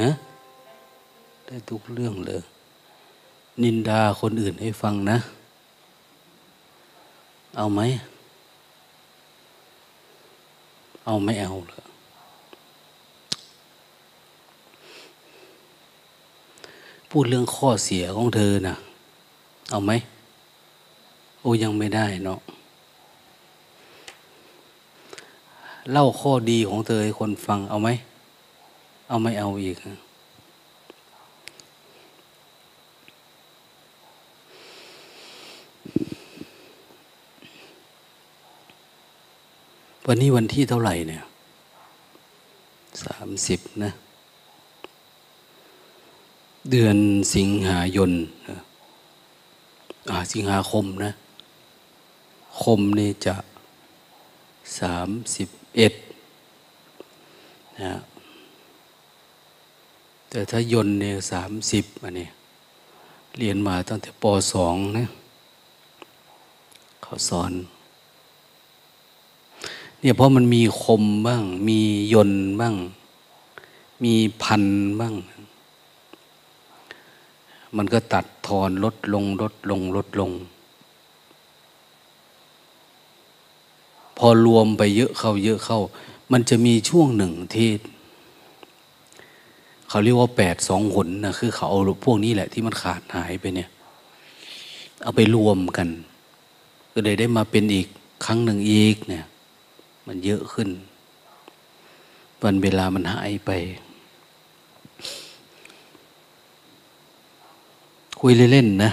ฮะได้ทุกเรื่องเลย นินดาคนอื่นให้ฟังนะ เอาไหม เอาไม่เอาเลยพูดเรื่องข้อเสียของเธอนะเอาไหม โอ้ยังไม่ได้เนาะ เล่าข้อดีของเธอให้คนฟังเอาไหม เอาไม่เอาอีก วันนี้วันที่เท่าไหร่เนี่ยสามสิบนะ เดือนสิงหายนอ่าสิงหาคมนะ คมนี่จะสามสิบ เอ็ดนะแต่ถ้ายนเนี่ยสามสิบอันนี้เรียนมาตั้งแต่ปสองนะเขาสอนเนี่ยเพราะมันมีคมบ้าง มียนบ้าง มีพันบ้าง มันก็ตัดทอนลดลงลดลงลดลงพ อรวมไปเยอะเข้าเยอะเข้า มันจะมีช่วงหนึ่งที่เขาเรียกว่าแปดสองหนนะคือเขาเอาพวกนี้แหละที่มันขาดหายไปเนี่ย เอาไปรวมกัน ก็เลยได้มาเป็นอีกครั้งหนึ่งอีกเนี่ย มันเยอะขึ้นวันเวลามันหายไป คุยเล่นๆนะ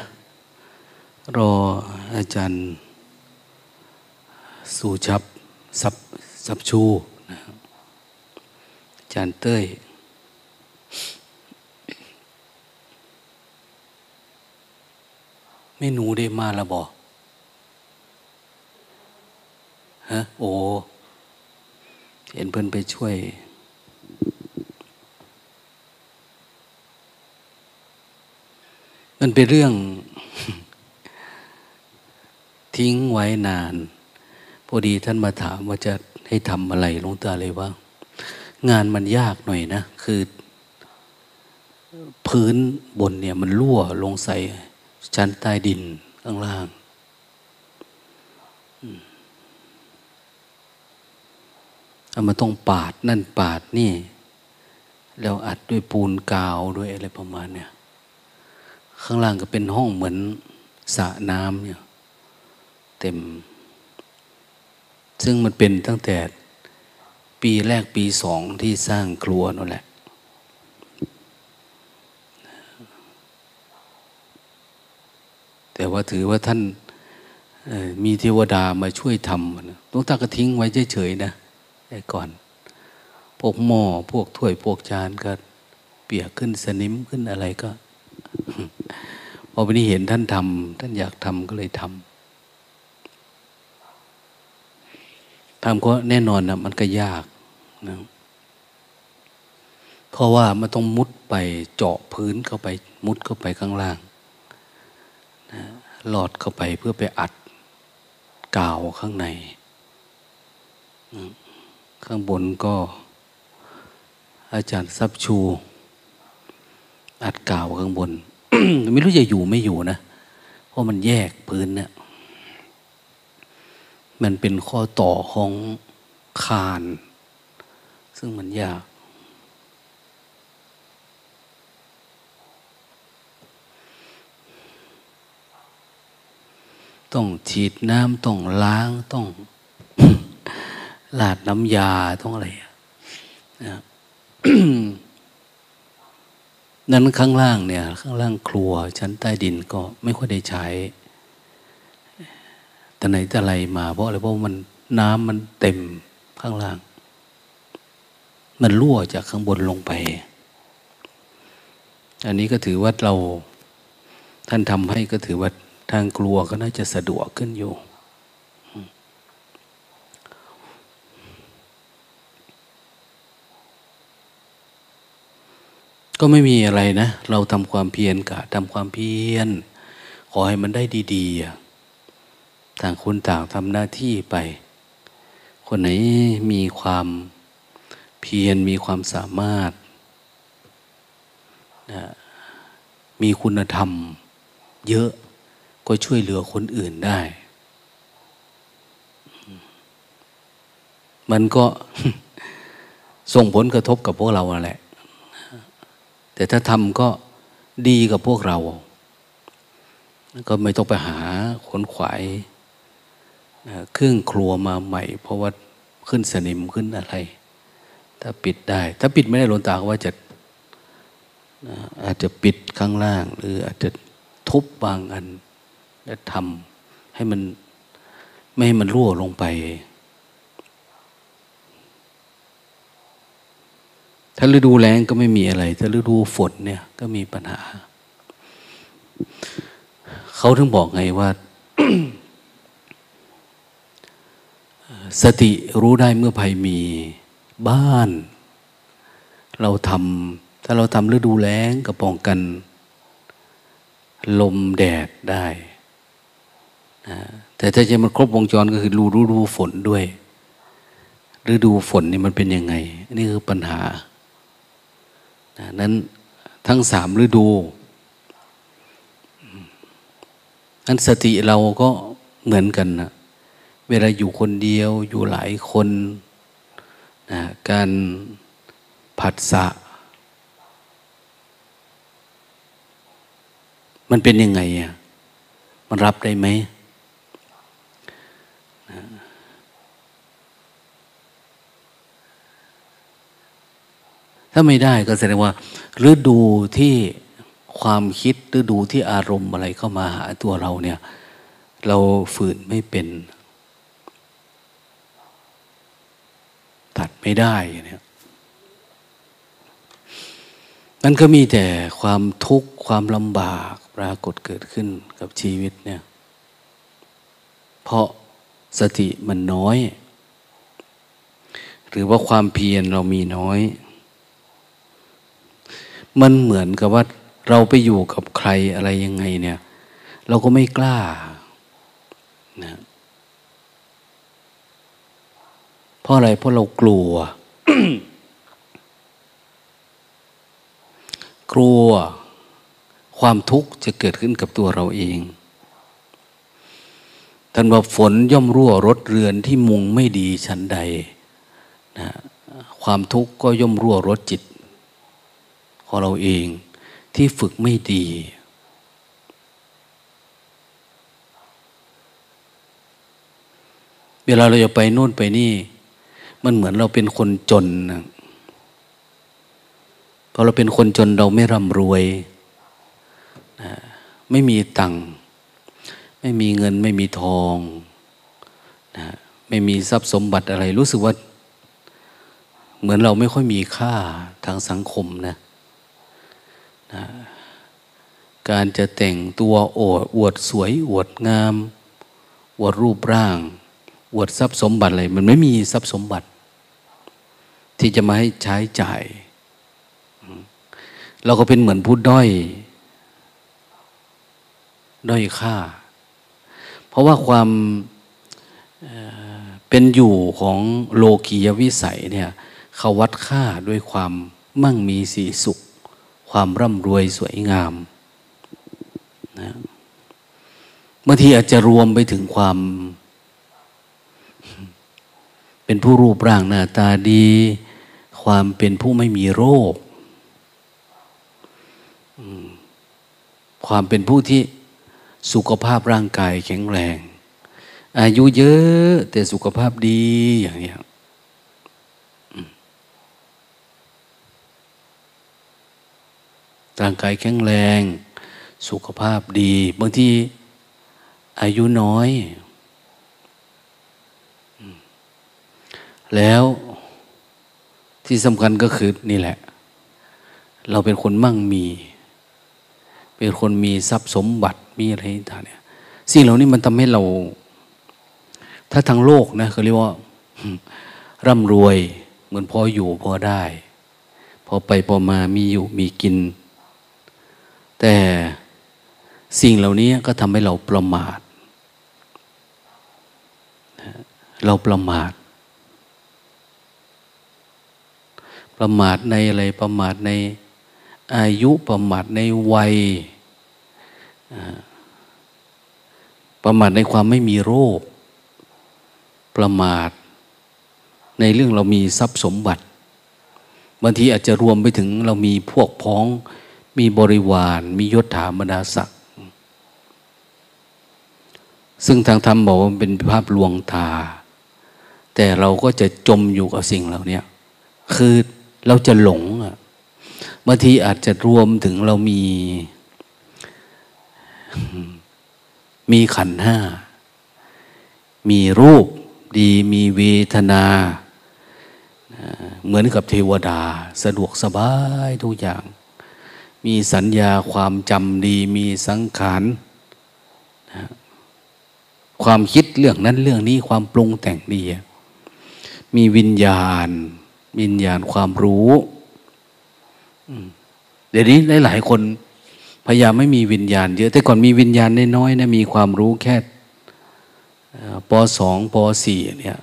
รออาจารย์ สู่ชับ สับสับชูนะอาจารย์เต้ย ไม่หนูได้มาล้วบอกฮะ โอ้ เห็นเพื่อนไปช่วยมันเป็นเรื่อง ทิ้งไว้นาน พอดีท่านมาถามว่าจะให้ทำอะไรลงตาเลยว่า งานมันยากหน่อยนะ คือ พื้นบนเนี่ยมันรั่วลงใส่ชั้นใต้ดินข้างล่างเอามาต้องปาดนั่นปาดนี่ แล้วอัดด้วยปูนกาวด้วยอะไรประมาณเนี่ย ข้างล่างก็เป็นห้องเหมือนสระน้ำเนี่ย เต็ม ซึ่งมันเป็นตั้งแต่ปีแรกปีสองที่สร้างครัวนั่นแหละ แต่ว่าถือว่าท่านมีเทวดามาช่วยทำหลวงตาก็ทิ้งไว้เฉยๆนะแต่ก่อน พวกหม้อพวกถ้วยพวกจานก็เปียกขึ้นสนิมขึ้นอะไรก็ พอวันนี้เห็นท่านทำท่านอยากทำก็เลยทำ ทำก็แน่นอนนะมันก็ยากนะเพราะว่ามันต้องมุดไปเจาะพื้นเข้าไป มุดเข้าไปข้างล่างนะหลอดเข้าไปเพื่อไปอัดกาวข้างใน ข้างบนก็ อาจารย์ซับชู อัดกาวข้างบน ไม่รู้จะอยู่ไม่อยู่นะ เพราะมันแยกพื้นเนี่ย มันเป็นข้อต่อของคาน ซึ่งมันยาก ต้องฉีดน้ำต้องล้างต้องลาดน้ำยาต้องอะไรนะนั้นข้างล่างเนี่ย ข้างล่างครัวชั้นใต้ดินก็ไม่ค่อยได้ใช้ แต่ไหนแต่ไรมา เพราะอะไรเพราะมันน้ำมันเต็มข้างล่าง มันรั่วจากข้างบนลงไป อันนี้ก็ถือว่าเราท่านทำให้ก็ถือว่าทางครัวก็น่าจะสะดวกขึ้นอยู่ ก็ไม่มีอะไรนะ เราทำความเพียรกะทำความเพียร ขอให้มันได้ดี ๆ ต่างคนต่างทำหน้าที่ไป คนไหนมีความเพียรมีความสามารถนะมีคุณธรรม เยอะก็ช่วยเหลือคนอื่นได้ มันก็ส่งผลกระทบกับพวกเราแหละ แต่ถ้าทำก็ดีกับพวกเรา ก็ไม่ต้องไปหาขนขวาย เครื่องครัวมาใหม่ เพราะว่าขึ้นสนิมขึ้นอะไร ถ้าปิดได้ ถ้าปิดไม่ได้หลนตาว่าจะอาจจะปิดข้างล่าง หรืออาจจะทุบบางอัน แล้วทำให้มันไม่ให้มันรั่วลงไป ถ้าฤดูแล้งก็ไม่มีอะไร ถ้าฤดูฝนเนี่ยก็มีปัญหา เขาถึงบอกไงว่า สติรู้ได้เมื่อภัยมีบ้าน เราทำถ้าเราทำฤดูแล้งก็ป้องกัน ลมแดดได้นะแต่ถ้าจะมันครบวงจรก็คือรู้รู้ดูฝนด้วยฤดูฝนนี่มันเป็นยังไง นี่คือปัญหานะนั้นทั้งสามฤดูนั้นสติเราก็เหมือนกันนะ เวลาอยู่คนเดียวอยู่หลายคนนะการผัสสะ มันเป็นยังไงอะมันรับได้ไหมนะถ้าไม่ได้ก็แสดงว่าฤดูที่ความคิดฤดูที่อารมณ์อะไรเข้ามาหาตัวเราเนี่ย เราฝืนไม่เป็น ตัดไม่ได้เนี่ยมันก็มีแต่ความทุกข์ความลำบากปรากฏเกิดขึ้นกับชีวิตเนี่ย เพราะสติมันน้อย หรือว่าความเพียรเรามีน้อย มันเหมือนกับว่าเราไปอยู่กับใครอะไรยังไงเนี่ย เราก็ไม่กล้านะเพ ราะอะไรเพราะเรากลัว กลัวความทุกข์จะเกิดขึ้นกับตัวเราเองท่านว่าฝนย่อมรั่วรถเรือนที่มุงไม่ดีชั้นใดนะความทุกข์ก็ย่อมรั่วรถจิต ของเราเองที่ฝึกไม่ดี เวลาเราจะไปนู่นไปนี่ มันเหมือนเราเป็นคนจนนะพอเราเป็นคนจนเราไม่ร่ำรวยนะไม่มีตังค์ไม่มีเงินไม่มีทองนะไม่มีทรัพย์สมบัติอะไร รู้สึกว่า เหมือนเราไม่ค่อยมีค่าทางสังคมนะนะการจะแต่งตัวโอดอวดสวย อวดงาม อวดรูปร่าง อวดทรัพย์สมบัติอะไรมันไม่มีทรัพย์สมบัติ ที่จะมาให้ใช้จ่าย เราก็เป็นเหมือนผู้ด้อย ด้อยค่า เพราะว่าความเป็นอยู่ของโลกียวิสัยเนี่ยเขาวัดค่าด้วยความมั่งมีสีสุข ความร่ำรวยสวยงามนะบางทีอาจจะรวมไปถึงความ เป็นผู้รูปร่างหน้าตาดี ความเป็นผู้ไม่มีโรค ความเป็นผู้ที่สุขภาพร่างกายแข็งแรง อายุเยอะแต่สุขภาพดีอย่างนี้ร่างกายแข็งแรง สุขภาพดี บางทีอายุน้อย แล้ว ที่สำคัญก็คือนี่แหละ เราเป็นคนมั่งมี เป็นคนมีทรัพย์สมบัติมีอะไรต่างเนี่ยสิ่งเหล่านี้มันทำให้เรา ถ้าทางโลกนะเขาเรียกว่า ร่ำรวยเหมือนพออยู่พอได้ พอไปพอมามีอยู่มีกิน แต่สิ่งเหล่านี้ก็ทำให้เราประมาทเราประมาท ประมาทในอะไรประมาทในอายุประมาทในวัย ประมาทในความไม่มีโรค ประมาท ในเรื่องเรามีทรัพย์สมบัติบางทีอาจจะรวมไปถึงเรามีพวกพ้อง มีบริวาร มียศถาบรรดาศักดิ์ซึ่งทางธรรมบอกว่าเป็นภาพลวงตา แต่เราก็จะจมอยู่กับสิ่งเหล่านี้คือ เราจะหลงอะบางทีอาจจะรวมถึงเรามี มีขันห้า มีรูปดีมีเวทนา เหมือนกับเทวดา สะดวกสบายทุกอย่าง มีสัญญาความจำดีมีสังขารความคิดเรื่องนั้นเรื่องนี้ความปรุงแต่งดี มีวิญญาณ วิญญาณความรู้เดี๋ยวนี้หลาย ๆ คนพยายามไม่มีวิญญาณเยอะ แต่ก่อนมีวิญญาณน้อยๆนะมีความรู้แค่ปสองปสี่เนี่ย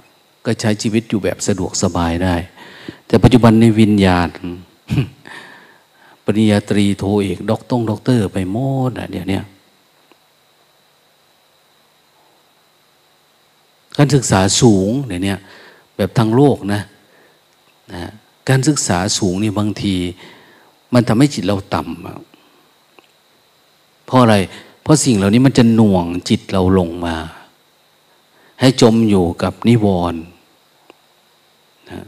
ก็ใช้ชีวิตอยู่แบบสะดวกสบายได้ แต่ปัจจุบันในวิญญาณปริญญาตรีโทเอกด็อกต้องด็อกเตอร์ ไปโมดอะเดี๋ยวนี้การศึกษาสูงเนี่ยแบบทางโลกนะ นะการศึกษาสูงนี่บางที มันทำให้จิตเราต่ำเพราะอะไร เพราะสิ่งเหล่านี้มันจะหน่วงจิตเราลงมา ให้จมอยู่กับนิวรณ์นะ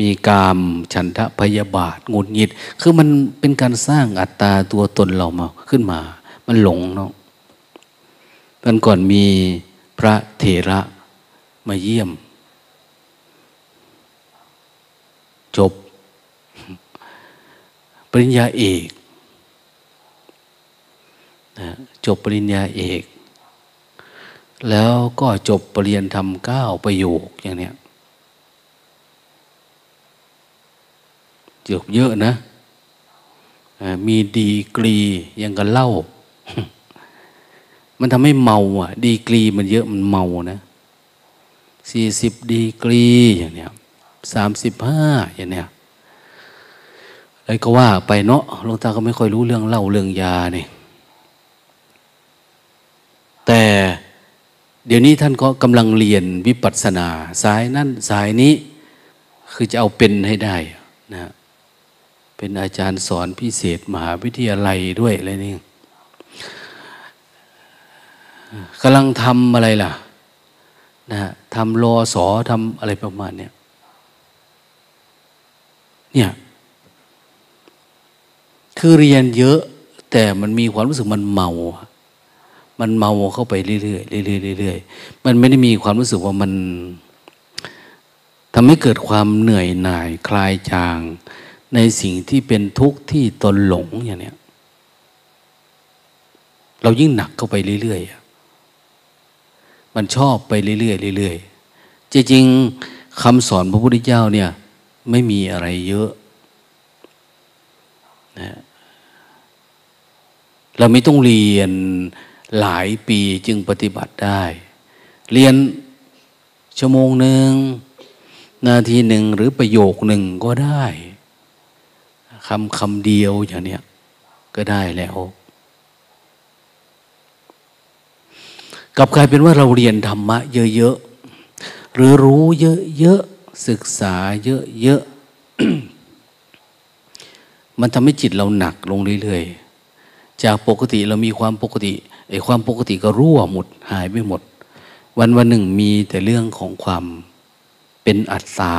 มีกามฉันทะพยาบาทงุดหงิด คือมันเป็นการสร้างอัตตาตัวตนเรามาขึ้นมา มันหลงเนาะวันก่อนมีพระเถระมาเยี่ยม จบ ปริญญาเอกนะจบปริญญาเอก แล้วก็จบปรริญญาธรรมเก้าประโยคอย่างเนี้ยจบเยอะนะ มีดีกรียังกันเล่า มันทำให้เมาอะ ดีกรีมันเยอะมันเมานะสี่สิบดีกรีอย่างเนี้ย สามสิบห้าอย่างเนี้ยอะไรก็ว่าไปเนาะหลวงตาก็ไม่ค่อยรู้เรื่องเล่าเรื่องยาเนี่ยแต่เดี๋ยวนี้ท่านก็กำลังเรียนวิปัสสนา สายนั่นสายนี้คือจะเอาเป็นให้ได้นะเป็นอาจารย์สอนพิเศษมหาวิทยาลัยด้วยอะไรนี่กำลังทำอะไรล่ะนะทำรอสอทำอะไรประมาณเนี้ย เนี่ยคือเรียนเยอะแต่มันมีความรู้สึกมันเมา มันเมาเข้าไปเรื่อยๆเรื่อยๆเรื่อยๆมันไม่ได้มีความรู้สึกว่ามันทำให้เกิดความเหนื่อยหน่ายคลายจาง ในสิ่งที่เป็นทุกข์ที่ตนหลงอย่างเนี้ยเรายิ่งหนักเข้าไปเรื่อยๆมันชอบไปเรื่อยๆเรื่อยๆจริงๆคำสอนพระพุทธเจ้าเนี่ย ไม่มีอะไรเยอะนะเราไม่ต้องเรียนหลายปีจึงปฏิบัติได้ เรียนชั่วโมงหนึ่ง นาทีหนึ่งหรือประโยคหนึ่งก็ได้คำคำเดียวอย่างเนี้ยก็ได้แล้วกลับกลายเป็นว่าเราเรียนธรรมะเยอะๆหรือรู้เยอะๆ ศึกษาเยอะๆ มันทำให้จิตเราหนักลงเรื่อยๆ จากปกติเรามีความปกติไอ้ความปกติก็รั่วหมดหายไปหมด วันวันหนึ่งมีแต่เรื่องของความเป็นอัตตา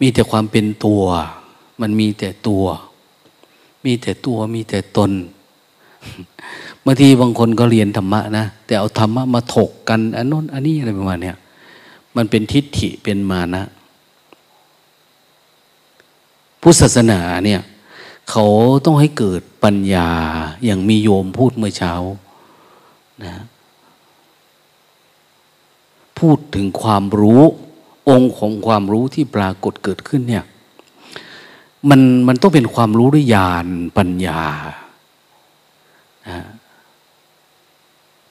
มีแต่ความเป็นตัว มันมีแต่ตัว มีแต่ตัวมีแต่ตน บางทีบางคนก็เรียนธรรมะนะแต่เอาธรรมะมาถกกันอันนู้นอันนี้อะไรประมาณเนี้ยมันเป็นทิฏฐิเป็นมานะพุทธศาสนาเนี่ยเขาต้องให้เกิดปัญญาอย่างมีโยมพูดเมื่อเช้านะพูดถึงความรู้ องค์ของความรู้ที่ปรากฏเกิดขึ้นเนี่ยมันมันต้องเป็นความรู้ด้วยญาณปัญญา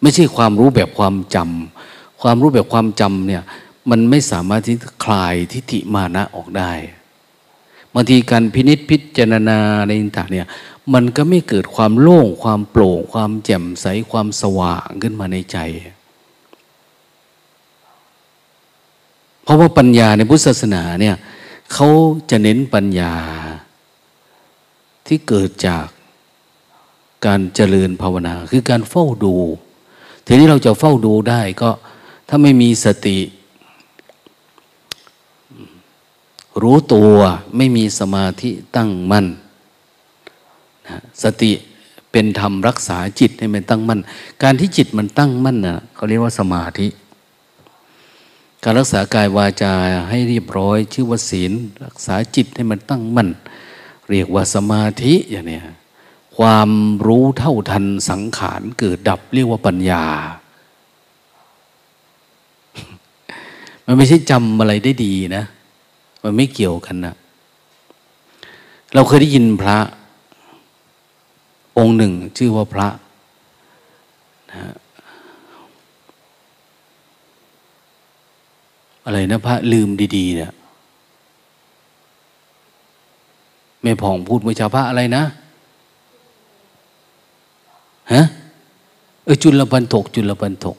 ไม่ใช่ความรู้แบบความจำความรู้แบบความจำเนี่ย มันไม่สามารถที่คลายทิฏฐิมานะออกได้บางทีการพินิษพิจารณาในต่าเนี่ย มันก็ไม่เกิดความโล่ง ความโปร่ง ความแจ่มใสความสว่างขึ้นมาในใจ เพราะว่าปัญญาในพุทธศาสนาเนี่ยเขาจะเน้นปัญญาที่เกิดจาก การเจริญภาวนา คือการเฝ้าดู ทีนี้เราจะเฝ้าดูได้ก็ถ้าไม่มีสติ รู้ตัวไม่มีสมาธิตั้งมั่นสติเป็นธรรมรักษาจิตให้มันตั้งมั่น การที่จิตมันตั้งมั่นนะ่ะเขาเรียกว่าสมาธิ การรักษากายวาจาให้เรียบร้อย ชื่อว่าศีล รักษาจิตให้มันตั้งมั่น เรียกว่าสมาธิอย่างนี้ ความรู้เท่าทันสังขารเกิดดับเรียกว่าปัญญา มันไม่ใช่จำอะไรได้ดีนะ มันไม่เกี่ยวกันนะเราเคยได้ยินพระ องค์หนึ่ง ชื่อว่าพระนะอะไรนะพระลืมดีๆเนี่ยแม่ผ่องพูดเมื่อชาพระอะไรนะ ฮะเออจุลปันถก จุลปันถก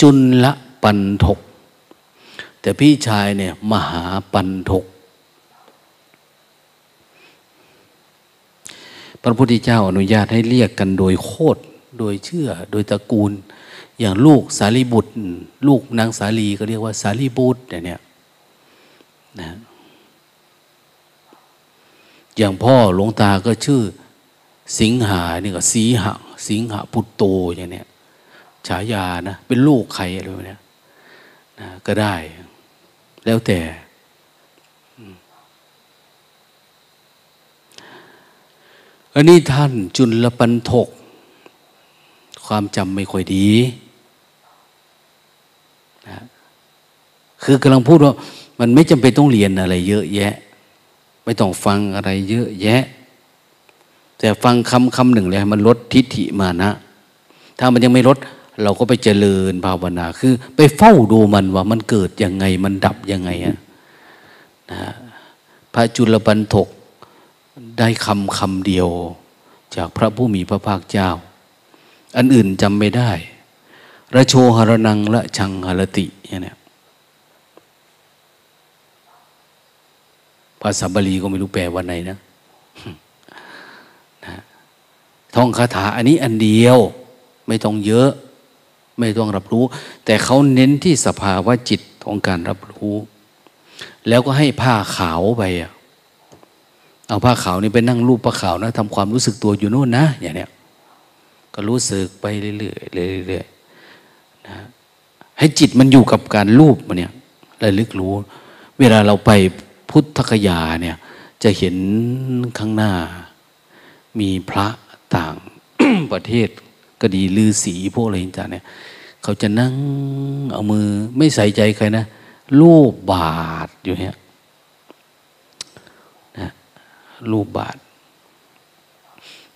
จุลปันถก แต่พี่ชายเนี่ย มหาปันถก พระพุทธเจ้าอนุญาตให้เรียกกันโดยโคดโดยเชื่อ โดยตระกูล อย่างลูกสารีบุตร ลูกนางสาลีก็เรียกว่าสารีบุตรเนี่ยนะอย่างพ่อหลวงตาก็ชื่อ สิงหานี่ก็สีหะสิงหะพุตโตอย่างเนี้ยฉายานะ เป็นลูกใครอะไรแบบนี้นะก็ได้ แล้วแต่ อันนี้ท่านจุลปันทก ความจำไม่ค่อยดีนะคือกำลังพูดว่า มันไม่จำเป็นต้องเรียนอะไร เยอะแยะ ไม่ต้องฟังอะไรเยอะแยะ แต่ฟังคำคำหนึ่งเลยมันลดทิฏฐิมานะ ถ้ามันยังไม่ลดเราก็ไปเจริญภาวนา คือ ไปเฝ้าดูมันว่ามันเกิดยังไงมันดับยังไงอะนะพระจุลปันถกได้คำคำเดียว จากพระผู้มีพระภาคเจ้า อันอื่นจำไม่ได้ระโชหรนังละชังหรติเนี่ยภาษาบาลีก็ไม่รู้แปลว่าไหนนะ ท่องคาถาอันนี้อันเดียว ไม่ต้องเยอะ ไม่ต้องรับรู้ แต่เขาเน้นที่สภาวะจิตของการรับรู้ แล้วก็ให้ผ้าขาวไปเอาผ้าขาวนี่ไปนั่งรูปผ้าขาวนะทำความรู้สึกตัวอยู่โน่นนะอย่างเนี้ยก็รู้สึกไปเรื่อยๆเรื่อยๆนะให้จิตมันอยู่กับการรูปมันเนี่ยระลึกรู้ เวลาเราไปพุทธคยาเนี่ยจะเห็นข้างหน้ามีพระ ต่างประเทศก็ดีลือสีพวกอะไรต่างเนี่ยเขาจะนั่งเอามือไม่ใส่ใจใครนะรูปบาทอยู่เนี่ยนะรูปบาท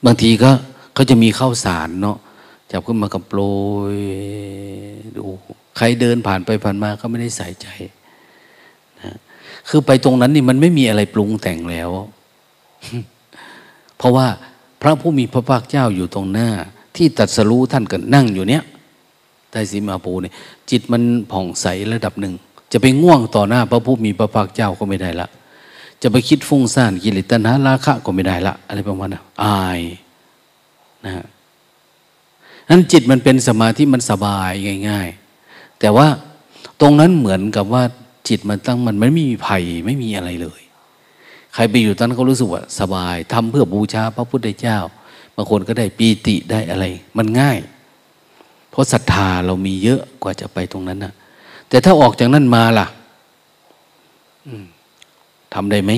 บางทีก็เขาจะมีข้าวสารเนาะจับขึ้นมากับโปรยดูใครเดินผ่านไปผ่านมาก็ไม่ได้ใส่ใจนะคือไปตรงนั้นนี่มันไม่มีอะไรปรุงแต่งแล้ว เพราะว่า พระผู้มีพระภาคเจ้าอยู่ตรงหน้า ที่ตัดสรู้ท่านก็นั่งอยู่เนี้ยใต้สีมาปูเนี่ยจิตมันผ่องใสระดับหนึ่ง จะไปง่วงต่อหน้าพระผู้มีพระภาคเจ้าก็ไม่ได้ละ จะไปคิดฟุ้งซ่านกิเลสตัณหาราคะก็ไม่ได้ละ อะไรประมาณนั้นอายนะนั้นจิตมันเป็นสมาธิมันสบายง่าย ๆ แต่ว่าตรงนั้นเหมือนกับว่าจิตมันตั้งมันไม่มีภัยไม่มีอะไรเลย ใครไปอยู่ตอนนั้นเขารู้สึกว่าสบายทำเพื่อบูชาพระพุทธเจ้าบางคนก็ได้ปีติได้อะไร มันง่าย เพราะศรัทธาเรามีเยอะกว่าจะไปตรงนั้นนะแต่ถ้าออกจากนั้นมาล่ะทำได้ไหม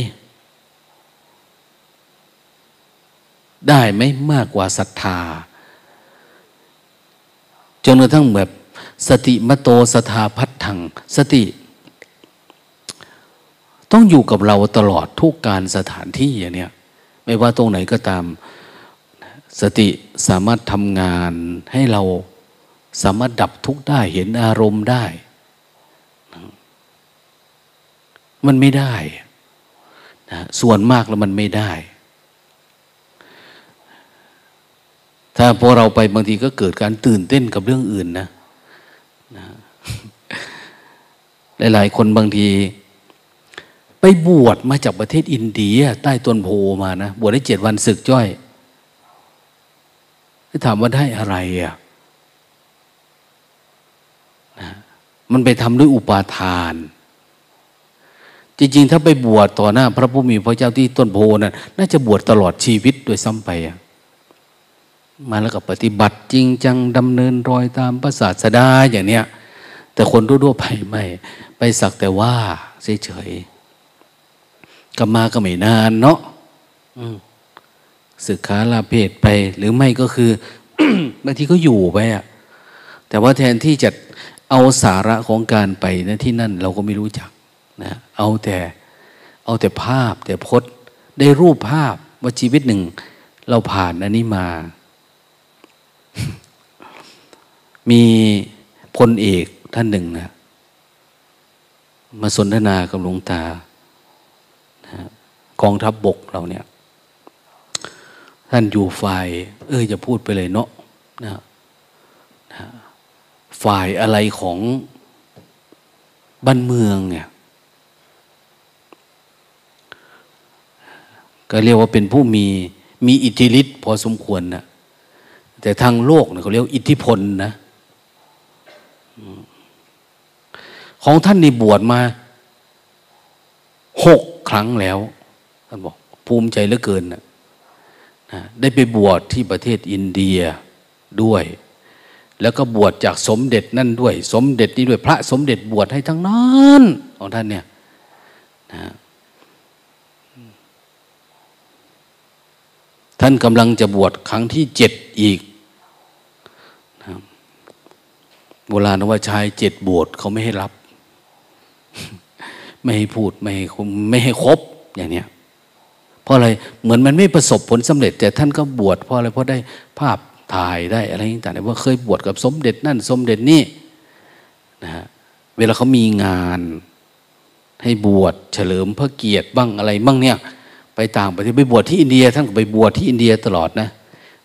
ได้ไหมมากกว่าศรัทธาจนกระทั่งแบบ สติมโตสถาพัฒถังสติ ต้องอยู่กับเราตลอดทุกการสถานที่อย่างเนี้ยไม่ว่าตรงไหนก็ตาม สติสามารถทำงานให้เราสามารถดับทุกข์ได้เห็นอารมณ์ได้ มันไม่ได้นะส่วนมากแล้วมันไม่ได้ ถ้าพอเราไปบางทีก็เกิดการตื่นเต้นกับเรื่องอื่นนะนะหลายๆคนบางที ไปบวชมาจากประเทศอินเดีย ใต้ต้นโพมานะ บวชได้เจ็ดวันศึกจ้อยถามว่าได้อะไรอะนะมันไปทำด้วยอุปาทาน จริง ๆ ถ้าไปบวชต่อหน้า พระผู้มีพระเจ้าที่ต้นโพนะ่ะน่าจะบวชตลอดชีวิตโดยซ้ำไปอะมาแล้วก็ปฏิบัติจริงจังดำเนินรอยตามพระศาสดาอย่างเนี้ยแต่คนทั่วๆไปไม่ ไปสักแต่ว่าเฉยๆ กลับมาก็ไม่นานเนาะศึกขาลาเพศไป หรือไม่ก็คือบางทีก็อยู่ไปอะแต่ว่าแทนที่จะเอาสาระของการไปนะที่นั่นเราก็ไม่รู้จักนะเอาแต่เอาแต่ภาพ แต่พจน์ได้รูปภาพว่าชีวิตหนึ่ง เราผ่านอันนี้มา มีพลเอกท่านหนึ่งนะมาสนทนากับหลวงตา กองทัพบบกเราเนี่ย ท่านอยู่ฝ่าย เอ้ยจะพูดไปเลยเนาะนะนะฝ่ายอะไรของบ้านเมืองเนี่ยก็เรียกว่าเป็นผู้มีมีอิทธิฤทธิ์พอสมควรนะแต่ทางโลกเนี่ยเขาเรียกอิทธิพลนะของท่านนี่บวชมาหกครั้งแล้วานบอกภูมิใจเหลือเกินนะได้ไปบวชที่ประเทศอินเดียด้วย แล้วก็บวชจากสมเด็จนั่นด้วย สมเด็จนี้ด้วยพระสมเด็จบวชให้ทั้งนั้นของท่านเนี่ยนะท่านกำลังจะบวชครั้งที่เจ็ดอีกนะโบราณว่าชายเจ็ดบวชเขาไม่ให้รับ ไม่ให้พูด ไม่ให้ไม่ให้ครบอย่างเนี้ย เพราะอะไรเหมือนมันไม่ประสบผลสำเร็จ แต่ท่านก็บวชเพราะอะไรเพราะได้ภาพถ่ายได้อะไรต่างๆว่าเคยบวชกับสมเด็จนั่นสมเด็จนี่นะฮะเวลาเขามีงาน ให้บวชเฉลิมพระเกียรติบ้างอะไรบ้างเนี่ยไปต่างประเทศไปบวชที่อินเดีย ท่านก็ไปบวชที่อินเดียตลอดนะ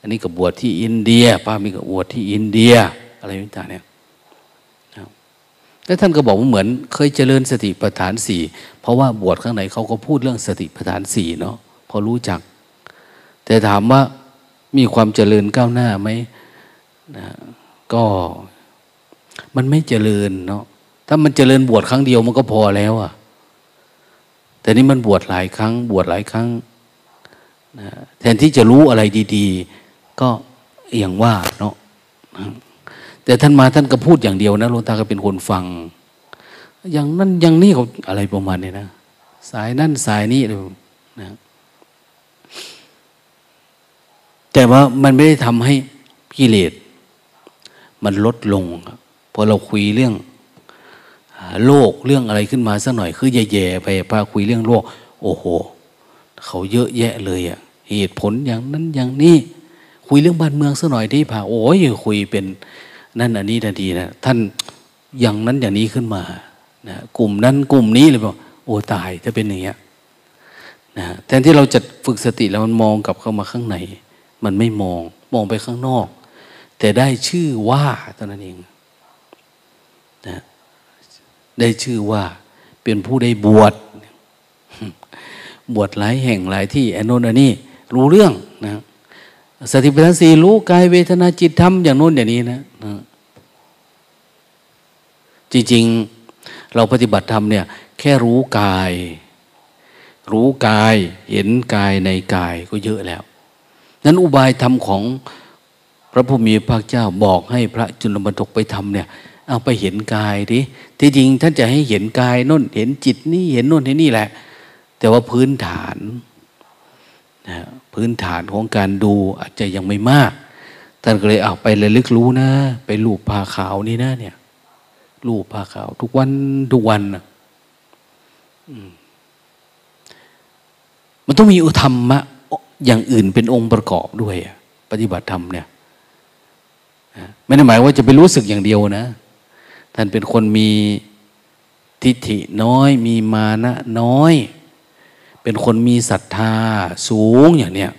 อันนี้ก็บวชที่อินเดียป้ามีก็บวชที่อินเดียอะไรต่างๆเนี่ยแล้วท่านก็บอกว่าเหมือนเคยเจริญสติปัฏฐานสี่เพราะว่าบวชข้างในเขาก็พูดเรื่องสติปัฏฐานสี่เนาะ พอรู้จัก แต่ถามว่ามีความเจริญก้าวหน้าไหมนะก็มันไม่เจริญเนาะถ้ามันเจริญบวชครั้งเดียวมันก็พอแล้วอะแต่นี่มันบวชหลายครั้ง บวชหลายครั้งนะแทนที่จะรู้อะไรดีๆ ก็อย่างว่าเนาะแต่ท่านมาท่านก็พูดอย่างเดียวนะหลวงตาก็เป็นคนฟัง อย่างนั้นอย่างนี้เขาอะไรประมาณนี้นะ สายนั่นสายนี้เลยนะ แต่ว่ามันไม่ได้ทำให้กิเลสมันลดลงพอเราคุยเรื่องโลกเรื่องอะไรขึ้นมาสักหน่อย คือแย่ๆไปพาคุยเรื่องโลก โอ้โห เขาเยอะแยะเลยอะเหตุผลอย่างนั้นอย่างนี้ คุยเรื่องบ้านเมืองสักหน่อยที่พาโอ้ยคุยเป็นนั่นอันนี้ทันทีนะท่านอย่างนั้นอย่างนี้ขึ้นมานะกลุ่มนั้นกลุ่มนี้เลยบอกโอ้ตายถ้าเป็นอย่างเงี้ยนะแทนที่เราจะฝึกสติแล้วมันมองกลับเข้ามาข้างใน มันไม่มองมองไปข้างนอก แต่ได้ชื่อว่าตอนนั้นเองนะได้ชื่อว่า เป็นผู้ได้บวชบวชหลายแห่งหลายที่อนนอันนี้รู้เรื่องนะสติปัฏฐานสี่รู้กายเวทนาจิตธรรมอย่างโน้นอย่างนี้นะนะจริงๆ เราปฏิบัติธรรมเนี่ย แค่รู้กาย รู้กาย เห็นกายในกายก็เยอะแล้ว นั้นอุบายธรรมของพระผู้มีพระเจ้าบอกให้พระจุลบรรทกไปทำเนี่ย เอาไปเห็นกายดิที่จริงท่านจะให้เห็นกายน้นเห็นจิตนี่เห็นน้นเห็นนี่แหละ แต่ว่าพื้นฐานนะพื้นฐานของการดูอาจจะยังไม่มาก ท่านก็เลยเอาไประลึกรู้นะ ไปลูบผ้าขาวนี่นะเนี่ยลูบผ้าขาว ทุกวันทุกวันนะมันต้องมีอุธรรมะ อย่างอื่นเป็นองค์ประกอบด้วย ปฏิบัติธรรมเนี่ยไม่ได้หมายว่าจะไปรู้สึกอย่างเดียวนะ ท่านเป็นคนมีทิฏฐิน้อย มีมานะน้อย เป็นคนมีศรัทธาสูงอย่างเนี้ย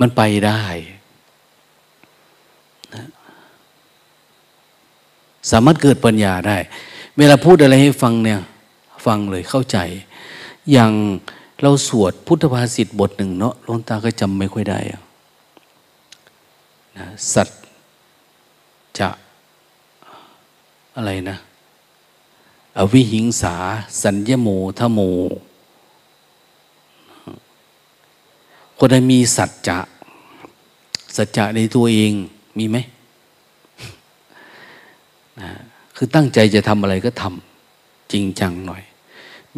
มันไปได้นะสามารถเกิดปัญญาได้ เวลาพูดอะไรให้ฟังเนี่ย ฟังเลยเข้าใจ อย่าง เราสวดพุทธภาษิตบทหนึ่งเนาะลงตาก็จำไม่ค่อยได้นะสัตจะอะไรนะ อวิหิงสา สัญญโมทโม คนใดมีสัจจะ สัจจะในตัวเองมีไหมนะคือตั้งใจจะทำอะไรก็ทำจริงจังหน่อย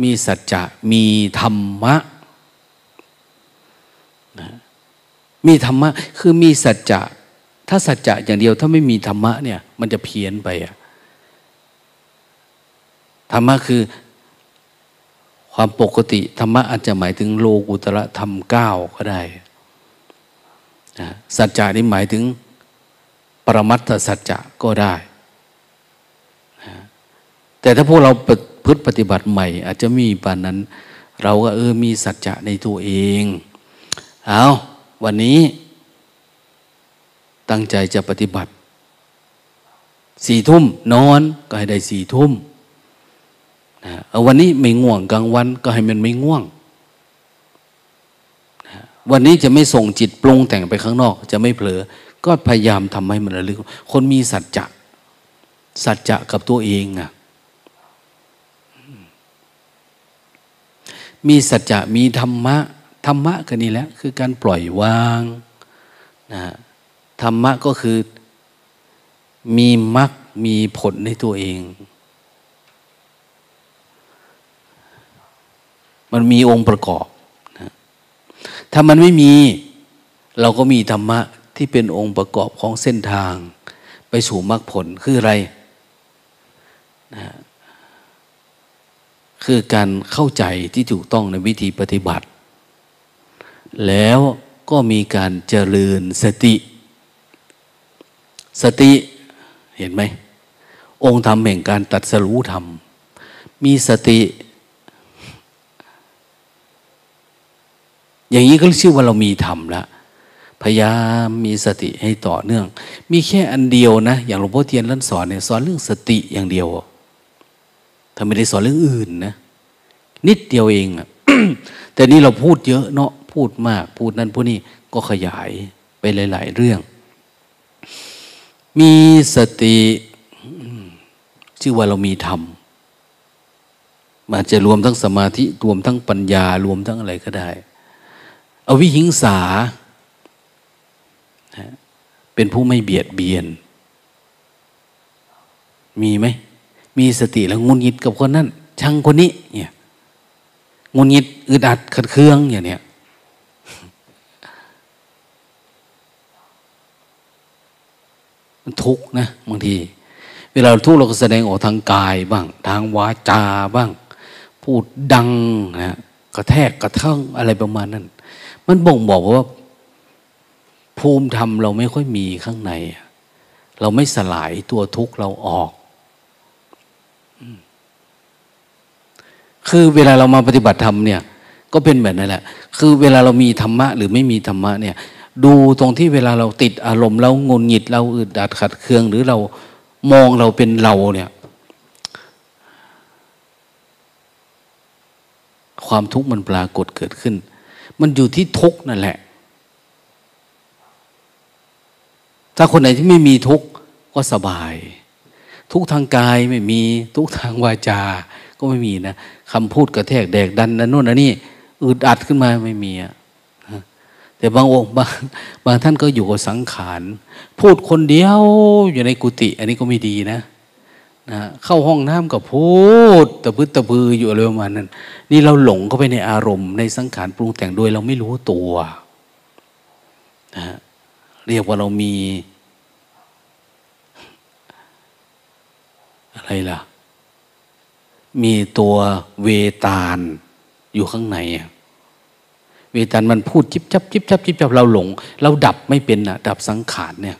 มีสัจจะมีธรรมะนะมีธรรมะคือมีสัจจะถ้าสัจจะอย่างเดียวถ้าไม่มีธรรมะเนี่ย มันจะเพี้ยนไปอะธรรมะคือความปกติ ธรรมะอาจจะหมายถึงโลกุตระธรรมเก้าก็ได้นะสัจจะนี่หมายถึงปรมัตถสัจจะก็ได้แต่ถ้าพวกเรา ติปฏิบัติใหม่ อาจจะมีปานนั้น เราก็เออมีสัจจะในตัวเอง เอาวันนี้ ตั้งใจจะปฏิบัติสี่ทุ่มนอนก็ให้ได้สี่ทุ่มนะวันนี้ไม่ง่วงกลางวันก็ให้มันไม่ง่วงนะวันนี้จะไม่ส่งจิตปรุงแต่งไปข้างนอก จะไม่เผลอ ก็พยายามทำให้มันระลึก คนมีสัจจะ สัจจะกับตัวเองอะ มีสัจจะมีธรรมะ ธรรมะก็นี่แหละ คือการปล่อยวางนะธรรมะก็คือมีมรรคมีผลในตัวเอง มันมีองค์ประกอบนะถ้ามันไม่มี เราก็มีธรรมะที่เป็นองค์ประกอบของเส้นทาง ไปสู่มรรคผลคืออะไรนะ คือการเข้าใจที่ถูกต้องในวิธีปฏิบัติ แล้วก็มีการเจริญสติ สติเห็นไหม องค์ธรรมแห่งการตัดสรู้ธรรม มีสติ อย่างนี้ก็ชื่อว่าเรามีธรรมแล้วพยายามมีสติให้ต่อเนื่อง มีแค่อันเดียวนะ อย่างหลวงพ่อเทียนท่านสอนเนี่ยสอนเรื่องสติอย่างเดียว ถ้าไม่ได้สอนเรื่องอื่นนะนิดเดียวเองอะแต่นี่เราพูดเยอะเนาะพูดมาก พูดนั้นพูดนี่ก็ขยายไปหลาย ๆ เรื่อง มีสติชื่อว่าเรามีธรรมมันจะรวมทั้งสมาธิรวมทั้งปัญญารวมทั้งอะไรก็ได้ อวิหิงสา เป็นผู้ไม่เบียดเบียน มีไหม มีสติแล้วงุนยิดกับคนนั้นช่างคนนี้เนี่ยงุนยิดอึดอัดขัดเคืองอย่างเนี้ยมันทุกข์นะบางที เวลาทุกข์เราก็แสดงออกทางกายบ้าง ทางวาจาบ้าง พูดดังนะกระแทกกระทั่งอะไรประมาณนั้น มันบ่งบอกว่า ภูมิธรรมเราไม่ค่อยมีข้างใน เราไม่สลายตัวทุกข์เราออก คือเวลาเรามาปฏิบัติธรรมเนี่ย ก็เป็นแบบนั้นแหละ คือเวลาเรามีธรรมะหรือไม่มีธรรมะเนี่ย ดูตรงที่เวลาเราติดอารมณ์เรางุนหงิดเราอึดอัดขัดเคือง หรือเรามองเราเป็นเราเนี่ย ความทุกข์มันปรากฏเกิดขึ้น มันอยู่ที่ทุกข์นั่นแหละ ถ้าคนไหนที่ไม่มีทุกข์ก็สบาย ทุกทางกายไม่มีทุกทางวาจาก็ไม่มีนะ คำพูดกระแทกแดกดันนั่นนู่นนั่นนี่อึดอัดขึ้นมาไม่มีอะแต่บางองค์บางบางท่านก็อยู่กับสังขาร พูดคนเดียวอยู่ในกุฏิอันนี้ก็ไม่ดีนะนะเข้าห้องน้ำก็พูดตะพึดตะพืออยู่อะไรประมาณนั้น นี่เราหลงเข้าไปในอารมณ์ในสังขารปรุงแต่งโดยเราไม่รู้ตัวนะเรียกว่าเรามี อะไรล่ะ มีตัวเวตาลอยู่ข้างใน เวตาลมันพูดจิบจับจิบจับจิบจับเราหลง เราดับไม่เป็นอะดับสังขารเนี่ย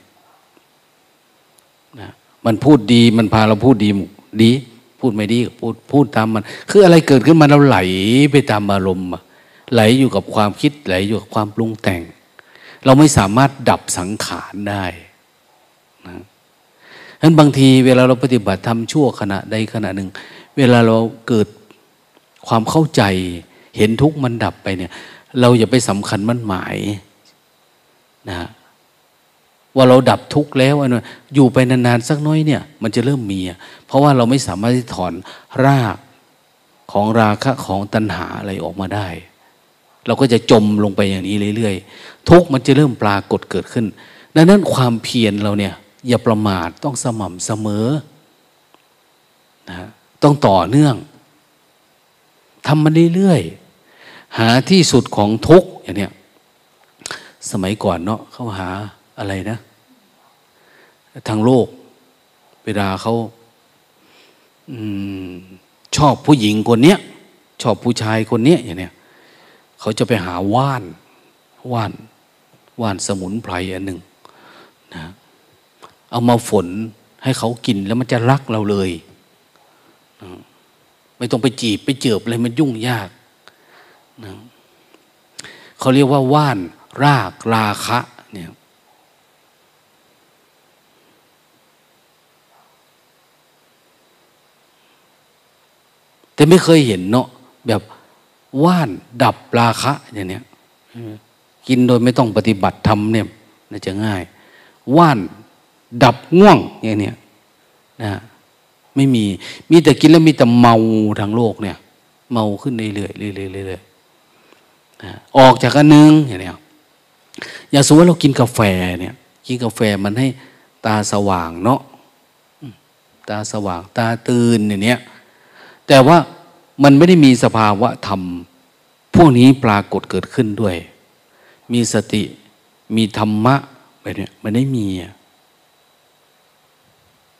นะมันพูดดีมันพาเราพูดดีดี พูดไม่ดีพูดพูดตามมัน คืออะไรเกิดขึ้นมาเราไหลไปตามอารมณ์ไหลอยู่กับความคิดไหลอยู่กับความปรุงแต่ง เราไม่สามารถดับสังขารได้นะฉะนั้นบางทีเวลาเราปฏิบัติทำชั่วขณะใดขณะหนึ่ง เวลาเราเกิดความเข้าใจ เห็นทุกข์มันดับไปเนี่ย เราอย่าไปสำคัญมั่นหมายนะว่าเราดับทุกข์แล้วอนอยู่ไปนานๆสักน้อยเนี่ย มันจะเริ่มมี เพราะว่าเราไม่สามารถที่ถอนรากของราคะของตัณหาอะไรออกมาได้ เราก็จะจมลงไปอย่างนี้เรื่อยๆ ทุกข์มันจะเริ่มปรากฏเกิดขึ้น ดังนั้นความเพียรเราเนี่ย อย่าประมาทต้องสม่ำเสมอนะ ต้องต่อเนื่องทำมันเรื่อยๆหาที่สุดของทุกอย่างเนี้ยสมัยก่อนเนาะเขาหาอะไรนะ ทางโลกเวลาเขาอชอบผู้หญิงคนเนี้ยชอบผู้ชายคนเนี้ยอย่างเนี้ยเขาจะไปหาว่านว่านว่านสมุนไพรอันหนึ่งนะเอามาฝนให้เขากินแล้วมันจะรักเราเลย ไม่ต้องไปจีบไปเจิบอะไรมันยุ่งยากนะเขาเรียกว่าว่านรากราคะเนี่ยแต่ไม่เคยเห็นเนาะแบบว่านดับราคะอย่างเนี้ยกินโดยไม่ต้องปฏิบัติทำเนี่ยน่าจะง่าย ว่านดับง่วงอย่างเนี้ยนะ ไม่มี มีแต่กินแล้วมีแต่เมาทางโลกเนี่ย เมาขึ้นเรื่อยๆเรื่อยๆเรื่อยๆออกจากอันนึงอย่างเนี้ยอย่าสมมติเรากินกาแฟเนี่ย กินกาแฟมันให้ตาสว่างเนาะตาสว่างตาตื่นอย่างเนี้ยแต่ว่ามันไม่ได้มีสภาวะธรรม พวกนี้ปรากฏเกิดขึ้นด้วย มีสติมีธรรมะแบบนี้มันไม่มี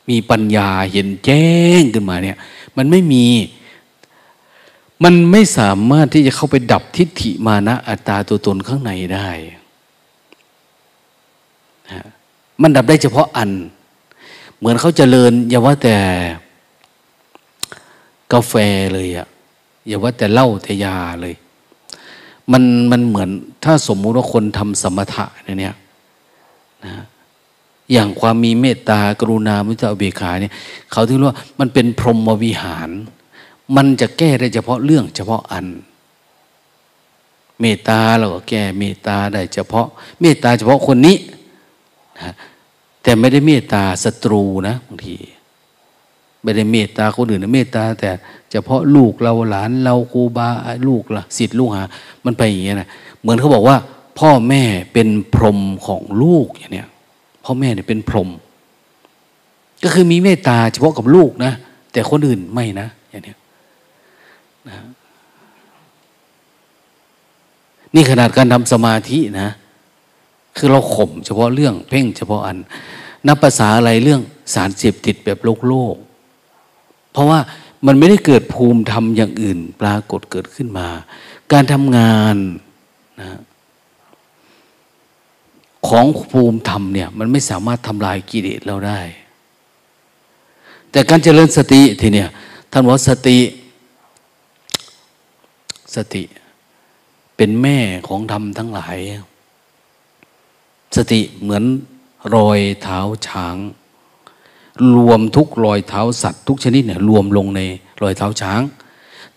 มีปัญญาเห็นแจ้งขึ้นมาเนี่ย มันไม่มี มันไม่สามารถที่จะเข้าไปดับทิฏฐิมานะอัตตาตัวตนข้างในได้มันดับได้เฉพาะอัน เหมือนเขาเจริญอย่าว่าแต่กาแฟเลยอะอย่าว่าแต่เหล้าแต่ยาเลย มันมันเหมือนถ้าสมมุติว่าคนทำสมถะเนี่ยนะ อย่างความมีเมตตากรุณามุตตาเบขาเนี่ยเขาถึงว่ามันเป็นพรหมวิหาร มันจะแก้ได้เฉพาะเรื่องเฉพาะอัน เมตตาเราก็แก้เมตตาได้เฉพาะ เมตตาเฉพาะคนนี้นะแต่ไม่ได้เมตตาศัตรูนะบางทีไม่ได้เมตตาคนอื่นนะเมตตา แต่เฉพาะลูกเราหลานเราครูบาลูกละสิทธิ์ลูกหา มันไปอย่างเงี้ยนะเหมือนเขาบอกว่า พ่อแม่เป็นพรหมของลูกอย่างเนี้ย พ่อแม่เนี่ยเป็นพรหมก็คือมีเมตตาเฉพาะกับลูกนะ แต่คนอื่นไม่นะอย่างนี้นะนี่ขนาดการทำสมาธินะ คือเราข่มเฉพาะเรื่องเพ่งเฉพาะอัน นับภาษาอะไรเรื่องสารเสพติดแบบโลกโลก เพราะว่ามันไม่ได้เกิดภูมิธรรมอย่างอื่น ปรากฏเกิดขึ้นมา การทำงานนะ ของภูมิธรรมเนี่ย มันไม่สามารถทำลายกิเลสเราได้ แต่การเจริญสติทีเนี่ยท่านว่าสติ สติเป็นแม่ของธรรมทั้งหลาย สติเหมือนรอยเท้าช้าง รวมทุกรอยเท้าสัตว์ทุกชนิดเนี่ยรวมลงในรอยเท้าช้าง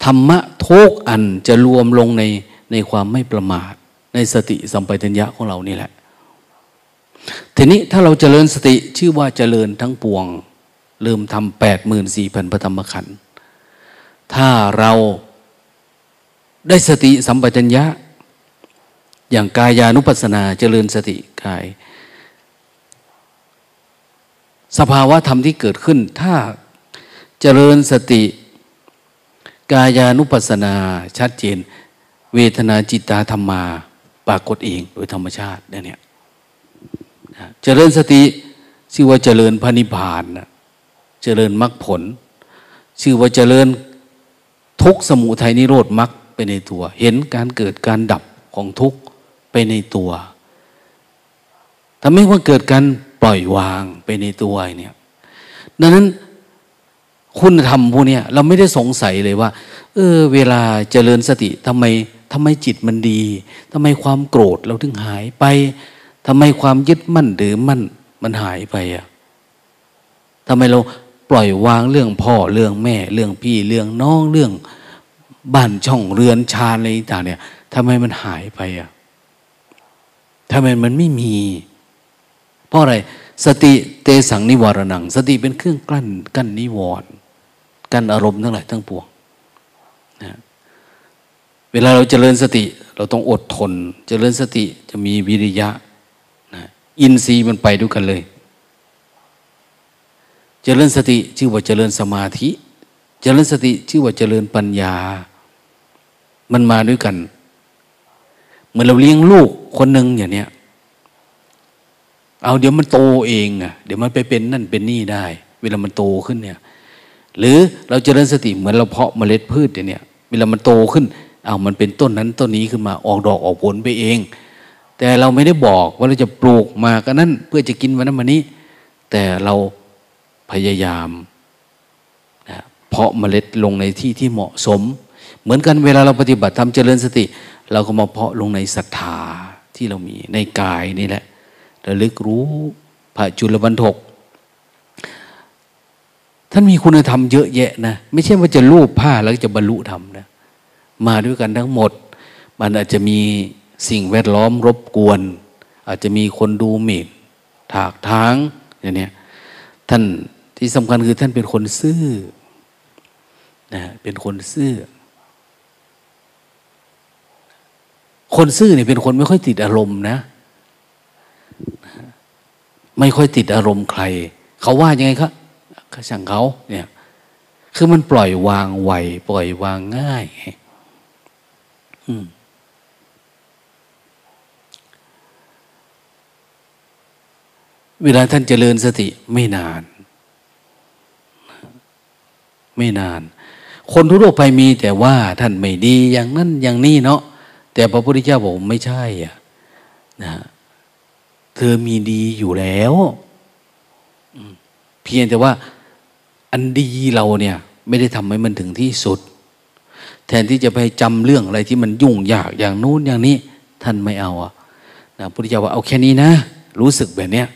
ธรรมะทุกอันจะรวมลงในในความไม่ประมาท ในสติสัมปชัญญะของเรานี่แหละ ทีนี้ถ้าเราเจริญสติชื่อว่าเจริญทั้งปวง เริ่มทำแปดหมื่นสี่พันพระธรรมขันธ์ถ้าเราได้สติสัมปชัญญะ อย่างกายานุปัสสนาเจริญสติกาย สภาวะธรรมที่เกิดขึ้น ถ้าเจริญสติ กายานุปัสสนาชัดเจน เวทนาจิตตาธรรมา ปรากฏเองโดยธรรมชาติเนี่ย เจริญสติชื่อว่าเจริญพระนิพพานนะเจริญมรรคผล ชื่อว่าเจริญทุกสมุทัยนิโรธมรรคไปในตัว เห็นการเกิดการดับของทุกไปในตัวทำให้ว่าเกิดการปล่อยวางไปในตัวเนี่ยดังนั้นคุณธรรมพวกนี้เราไม่ได้สงสัยเลยว่า เออ เวลาเจริญสติทำไมทำไมจิตมันดีทำไมความโกรธเราถึงหายไป ทำไมความยึดมั่นหรือมั่นมันหายไปอะทำไมเราปล่อยวางเรื่องพ่อเรื่องแม่ เรื่องพี่เรื่องน้องเรื่องบ้านช่องเรือนชาอะไรต่างเนี่ยทำไมมันหายไปอะทำไมมันไม่มี เพราะอะไร สติเตสังนิวรณัง สติเป็นเครื่องกลั้นกั้นนิวรณ์กั้นอารมณ์ทั้งหลายทั้งปวงนะเวลาเราเจริญสติ เราต้องอดทนเจริญสติจะมีวิริยะ อินทรีย์มันไปด้วยกันเลย เจริญสติชื่อว่าเจริญสมาธิ เจริญสติชื่อว่าเจริญปัญญา มันมาด้วยกัน เหมือนเราเลี้ยงลูกคนหนึ่งอย่างเนี้ยเอาเดี๋ยวมันโตเองอะเดี๋ยวมันไปเป็นนั่นเป็นนี่ได้ เวลามันโตขึ้นเนี่ย หรือเราเจริญสติเหมือนเราเพาะเมล็ดพืชเนี่ย เวลามันโตขึ้นเอามันเป็นต้นนั้นต้นนี้ขึ้นมาออกดอกออกผลไปเอง แต่เราไม่ได้บอกว่าเราจะปลูกมากันนั้นเพื่อจะกินวันนั้นวันนี้ แต่เราพยายามนะเพาะเมล็ดลงในที่ที่เหมาะสม เหมือนกันเวลาเราปฏิบัติทำเจริญสติ เราก็มาเพาะลงในศรัทธาที่เรามีในกายนี่แหละระลึกรู้พระจุลบรรทกท่านมีคุณธรรมเยอะแยะนะ ไม่ใช่ว่าจะรูปผ้าแล้วจะบรรลุธรรมนะมาด้วยกันทั้งหมด มันอาจจะมี สิ่งแวดล้อมรบกวน อาจจะมีคนดูหมิ่นถากทางอย่างนี้ท่านที่สำคัญคือท่านเป็นคนซื่อนะเป็นคนซื่อ คนซื่อเนี่ยเป็นคนไม่ค่อยติดอารมณ์นะ ไม่ค่อยติดอารมณ์ใคร เขาว่ายังไงครับก็ช่างเขาเนี่ยคือมันปล่อยวางไวปล่อยวางง่าย อืม เวลาท่านเจริญสติไม่นาน ไม่นาน คนทั่วไปมีแต่ว่าท่านไม่ดีอย่างนั้นอย่างนี้เนาะแต่พระพุทธเจ้าบอกไม่ใช่อะนะเธอมีดีอยู่แล้วเพียงแต่ว่าอันดีเราเนี่ย ไม่ได้ทำให้มันถึงที่สุด แทนที่จะไปจำเรื่องอะไรที่มันยุ่งยากอย่างนู้นอย่างนี้ ท่านไม่เอาอะนะพุทธเจ้าว่าเอาแค่นี้นะ รู้สึกแบบเนี้ย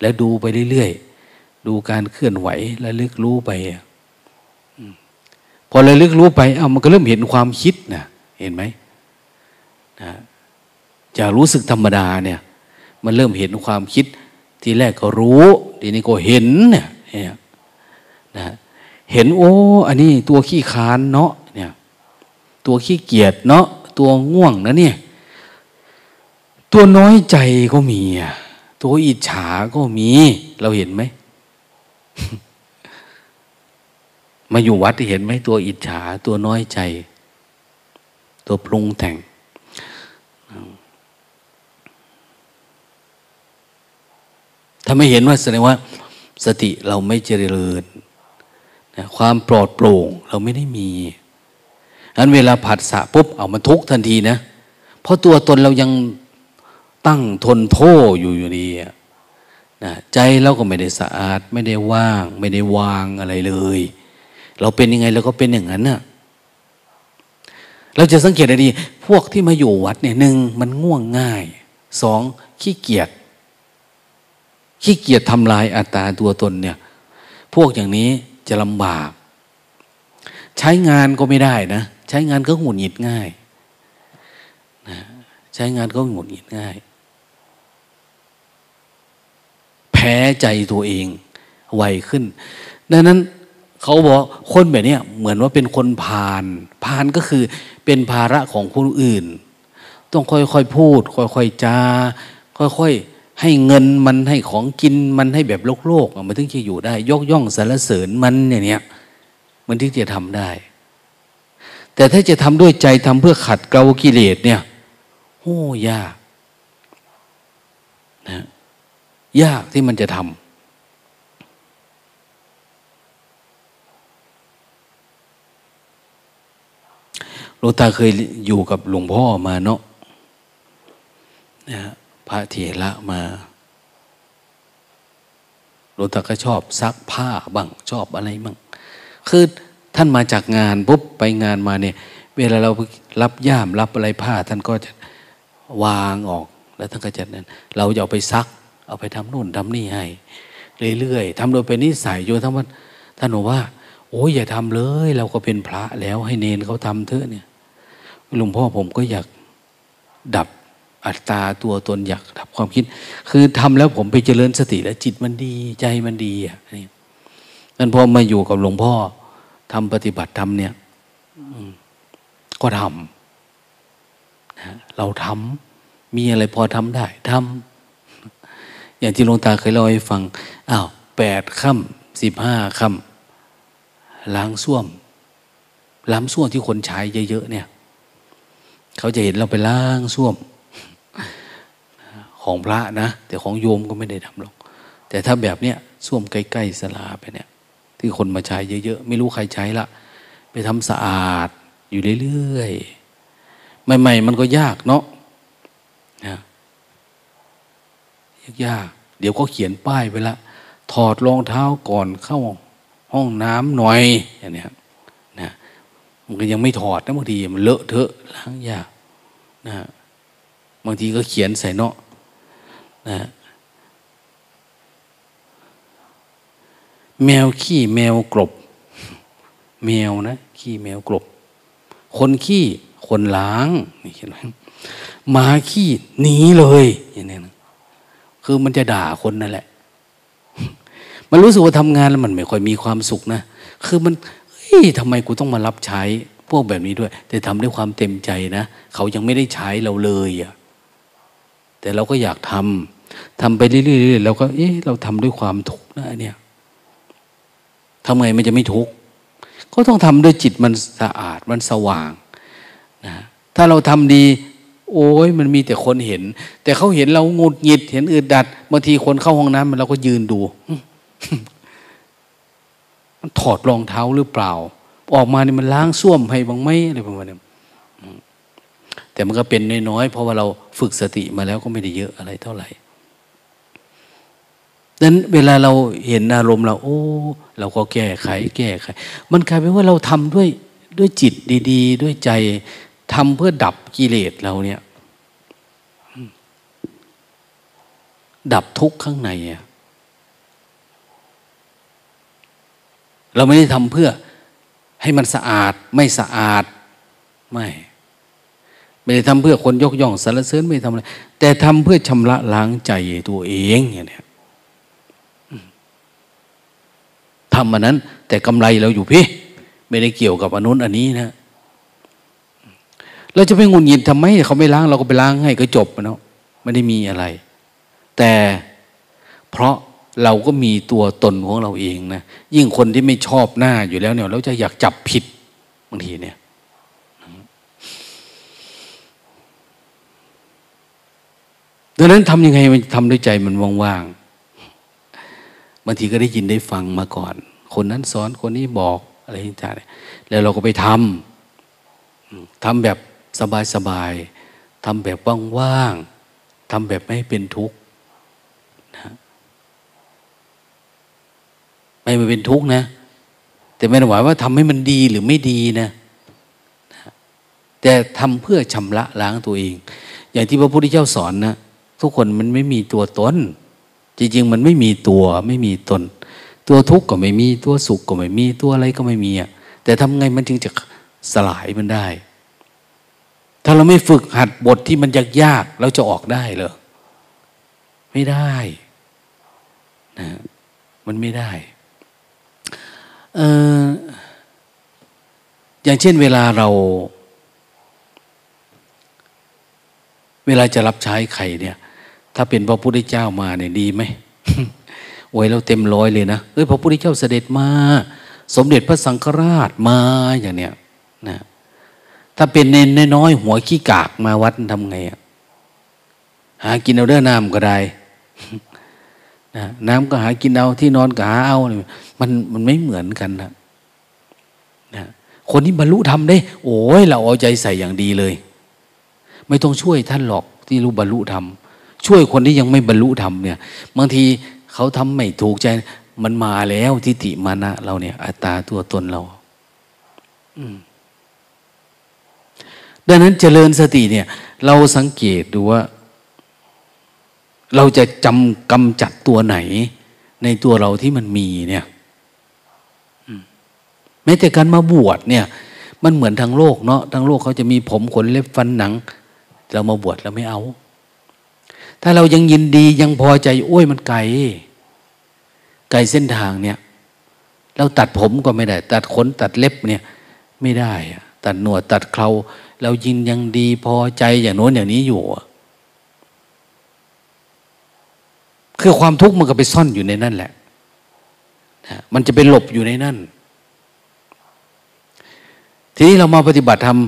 แล้วดูไปเรื่อยๆ ดูการเคลื่อนไหวแล้วลึกรู้ไปพอระลึกรู้ไปเอามันก็เริ่มเห็นความคิดนะเห็นไหมนะจะรู้สึกธรรมดาเนี่ย มันเริ่มเห็นความคิด ทีแรกก็รู้ทีนี้ก็เห็นเนี่ยนะเห็นโอ้อันนี้ตัวขี้คานเนาะเนี่ย ตัวขี้เกียจเนาะตัวง่วงนะเนี่ย ตัวน้อยใจก็มีอะ ตัวอิจฉาก็มี เราเห็นไหม มาอยู่วัดเห็นไหมตัวอิจฉาตัวน้อยใจ ตัวปรุงแต่ง ถ้าไม่เห็นว่าแสดงว่า สติเราไม่เจริญความปลอดโปร่งเราไม่ได้มีนั้นเวลาผัดสะปุ๊บเอามันทุกทันทีนะ เพราะตัวตนเรายัง ตั้งทนโทอยู่อยู่ดีนะใจเราก็ไม่ได้สะอาด ไม่ได้ว่าง ไม่ได้วางอะไรเลย เราเป็นยังไงเราก็เป็นอย่างนั้นน่ะเราจะสังเกตได้ดี พวกที่มาอยู่วัดเนี่ยหนึ่งมันง่วงง่ายสองขี้เกียจขี้เกียจทำลายอัตตาตัวตนเนี่ย พวกอย่างนี้จะลำบาก ใช้งานก็ไม่ได้นะ ใช้งานก็หงุดหงิดง่ายนะใช้งานก็หงุดหงิดง่าย แพ้ใจตัวเองไวขึ้น ดังนั้นเขาบอกคนแบบนี้เหมือนว่าเป็นคนพาลพาลก็คือเป็นภาระของคนอื่น ต้องค่อยๆพูด ค่อยๆจาค่อยๆให้เงินมันให้ของกินมันให้แบบโลกโลกมันถึงจะอยู่ได้ ยกย่องสรรเสริญมันอย่างเนี้ยมันถึงจะทำได้ แต่ถ้าจะทำด้วยใจทำเพื่อขัดเกลากิเลสเนี่ยโอ้ยากนะ ยากที่มันจะทำหลวงตาเคยอยู่กับหลวงพ่อมาเนาะนะพระเถระมาหลวงตาก็ชอบซักผ้าบ้างชอบอะไรบ้างคือท่านมาจากงานปุ๊บไปงานมาเนี่ย เวลาเรารับย่ามรับอะไรผ้า ท่านก็จะวางออกแล้วท่านก็จะนั้น เราจะเอาไปซัก เอาไปทำนู่นทำนี่ให้ เรื่อยๆทำโดยเป็นนิสัยจนทั้งวันท่านบอกว่า โอ้ยอย่าทำเลย เราก็เป็นพระแล้วให้เนนเขาทำเถอะเนี่ยหลวงพ่อผมก็อยากดับอัตตาตัวตนอยากดับความคิด คือทำแล้วผมไปเจริญสติแล้วจิตมันดีใจมันดีอะนี่นั่นพอมาอยู่กับหลวงพ่อทำปฏิบัติทำเนี่ยก็ทำนะเราทำมีอะไรพอทำได้ทำ อย่างที่หลวงตาเคยเล่าให้ฟังอ้าวแปดค่ำสิบห้าค่ำล้างส้วม ล้างส้วมที่คนใช้เยอะๆเนี่ย เขาจะเห็นเราไปล้างส้วม ของพระนะ แต่ของโยมก็ไม่ได้ทำหรอก แต่ถ้าแบบเนี้ยส้วมใกล้ๆสลาไปเนี่ย ที่คนมาใช้เยอะๆไม่รู้ใครใช้ละไปทำสะอาดอยู่เรื่อยๆใหม่ๆมันก็ยากเนาะ ยากๆเดี๋ยวก็เขียนป้ายไปละ ถอดรองเท้าก่อนเข้าห้องน้ำหน่อยอย่างนี้นะมันก็ยังไม่ถอดนะบางทีมันเลอะเทอะล้างยากนะบางทีก็เขียนใส่เนาะนะแมวขี้แมวกรบแมวนะขี้แมวกรบคนขี้คนล้างนี่เห็นไหมหมาขี้หนีเลยอย่างนี้นะ คือมันจะด่าคนนั่นแหละ มันรู้สึกว่าทำงานแล้วมันไม่ค่อยมีความสุขนะ คือมันเฮ้ยทำไมกูต้องมารับใช้พวกแบบนี้ด้วย แต่ทำด้วยความเต็มใจนะ เขายังไม่ได้ใช้เราเลยอะแต่เราก็อยากทำทำไปเรื่อยๆเราก็ เอ๊ะเราทำด้วยความทุกข์นะเนี่ยทำไงมันจะไม่ทุกข์ก็ต้องทำด้วยจิตมันสะอาดมันสว่างนะถ้าเราทำดี โอ้ยมันมีแต่คนเห็น แต่เขาเห็นเรางุดหงิด เห็นอึดดัดบางทีคนเข้าห้องน้ำมันเราก็ยืนดูมันถอดรองเท้าหรือเปล่า ออกมาเนี่ยมันล้างส้วมให้บ้างไหมอะไรประมาณนี้แต่มันก็เป็นน้อยๆเพราะว่าเราฝึกสติมาแล้วก็ไม่ได้เยอะอะไรเท่าไหร่ดังนั้นเวลาเราเห็นอารมณ์เรา โอ้ เราก็แก้ไข แก้ไข มันกลายเป็นว่าเราทำด้วยด้วยจิตดี ๆ ด้วยใจ ทำเพื่อดับกิเลสเราเนี่ย ดับทุกข์ข้างในอะเราไม่ได้ทำเพื่อให้มันสะอาดไม่สะอาดไม่ ไม่ได้ทำเพื่อคนยกย่องสรรเสริญไม่ทำอะไรแต่ทำเพื่อชำระล้างใจตัวเองอย่างนี้ทำมันนั้น แต่กำไรเราอยู่พี่ ไม่ได้เกี่ยวกับอนุนอันนี้นะ เราจะไปงุนยินทำไมเขาไม่ล้างเราก็ไปล้างให้ก็จบเนาะไม่ได้มีอะไร แต่เพราะเราก็มีตัวตนของเราเองนะยิ่งคนที่ไม่ชอบหน้าอยู่แล้วเนี่ยเราจะอยากจับผิดบางทีเนี่ยดังนั้นทำยังไงมันทำด้วยใจมันว่างๆบางทีก็ได้ยินได้ฟังมาก่อน คนนั้นสอนคนนี้บอกอะไรต่างๆแล้วเราก็ไปทำทำแบบ สบายๆทำแบบว่างๆทำแบบไม่เป็นทุกข์นะไม่มาเป็นทุกข์นะ แต่ไม่ได้หมายว่าทำให้มันดีหรือไม่ดีนะแต่ทำเพื่อชำระล้างตัวเอง อย่างที่พระพุทธเจ้าสอนนะทุกคนมันไม่มีตัวตนจริงๆ มันไม่มีตัวไม่มีตน ตัวทุกข์ก็ไม่มีตัวสุขก็ไม่มีตัวอะไรก็ไม่มีอะแต่ทำไงมันจึงจะสลายมันได้ ถ้าเราไม่ฝึกหัดบทที่มันยากยากเราจะออกได้เหรอไม่ได้นะมันไม่ได้เอออย่างเช่นเวลาเรา เวลาจะรับใช้ใครเนี่ย ถ้าเป็นพระพุทธเจ้ามาเนี่ยดีไหมโอ้ยเราเต็มร้อยเลยนะเอ้ยพระพุทธเจ้าเสด็จมา สมเด็จพระสังฆราชมาอย่างเนี้ยนะ ถ้าเป็นเนนน้อยหัวขี้กากมาวัดทำไงอะหากินเอาเด้อน้ำก็ได้น้ำก็หากินเอาที่นอนก็หาเอา มันมันไม่เหมือนกันนะนะคนที่บรรลุธรรมได้ โอ้ยเราเอาใจใส่อย่างดีเลย ไม่ต้องช่วยท่านหรอกที่รู้บรรลุธรรมช่วยคนที่ยังไม่บรรลุธรรมเนี่ยบางทีเขาทำไม่ถูกใจ มันมาแล้วทิฏฐิมานะเราเนี่ย อัตตาตัวตนเรา อืม ดังนั้นเจริญสติเนี่ย เราสังเกตดูว่า เราจะจำกำจัดตัวไหน ในตัวเราที่มันมีเนี่ยแม้แต่การมาบวชเนี่ย มันเหมือนทางโลกเนาะทางโลกเขาจะมีผมขนเล็บฟันหนัง เรามาบวชเราไม่เอา ถ้าเรายังยินดียังพอใจโอ้ยมันไกลไกลเส้นทางเนี่ย เราตัดผมก็ไม่ได้ ตัดขนตัดเล็บเนี่ย ไม่ได้อะ ตัดหนวดตัดเคราเรายินยังดีพอใจอย่างโน้นอย่างนี้อยู่ คือความทุกข์มันก็ไปซ่อนอยู่ในนั่นแหละ มันจะไปหลบอยู่ในนั่น ทีนี้เรามาปฏิบัติธรรม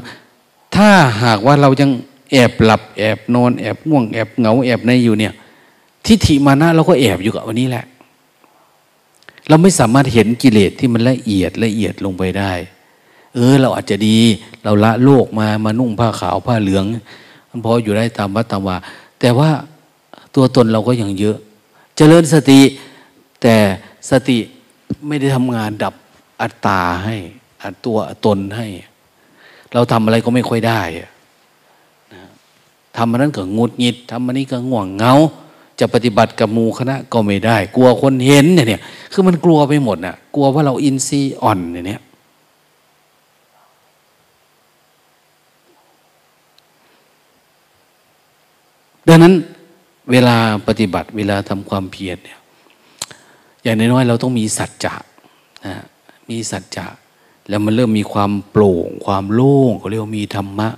ถ้าหากว่าเรายังแอบหลับแอบนอนแอบง่วงแอบเหงาแอบในอยู่เนี่ย ทิฏฐิมานะเราก็แอบอยู่กับวันนี้แหละ เราไม่สามารถเห็นกิเลสที่มันละเอียดละเอียดลงไปได้ ออ เราอาจจะดี เราละโลกมามานุ่งผ้าขาวผ้าเหลือง มันพออยู่ได้ตามวัดตามวาแต่ว่าตัวตนเราก็ยังเยอะเจริญสติ แต่สติไม่ได้ทำงานดับอัตตาให้อัตตัวตนให้ เราทำอะไรก็ไม่ค่อยได้ทำมันนั้นก็งุดงิดทำมันนี้ก็ง่วงเงา จะปฏิบัติกับมูคณะก็ไม่ได้ กลัวคนเห็นเนี่ย คือมันกลัวไปหมดน่ะ กลัวว่าเราอินทรีย์อ่อนเนี่ย ดังนั้นเวลาปฏิบัติเวลาทำความเพียรเนี่ยอย่างน้อยๆเราต้องมีสัจจะนะมีสัจจะแล้วมันเริ่มมีความโปร่ง ความโล่งเขาเรียกว่ามีธรรมะ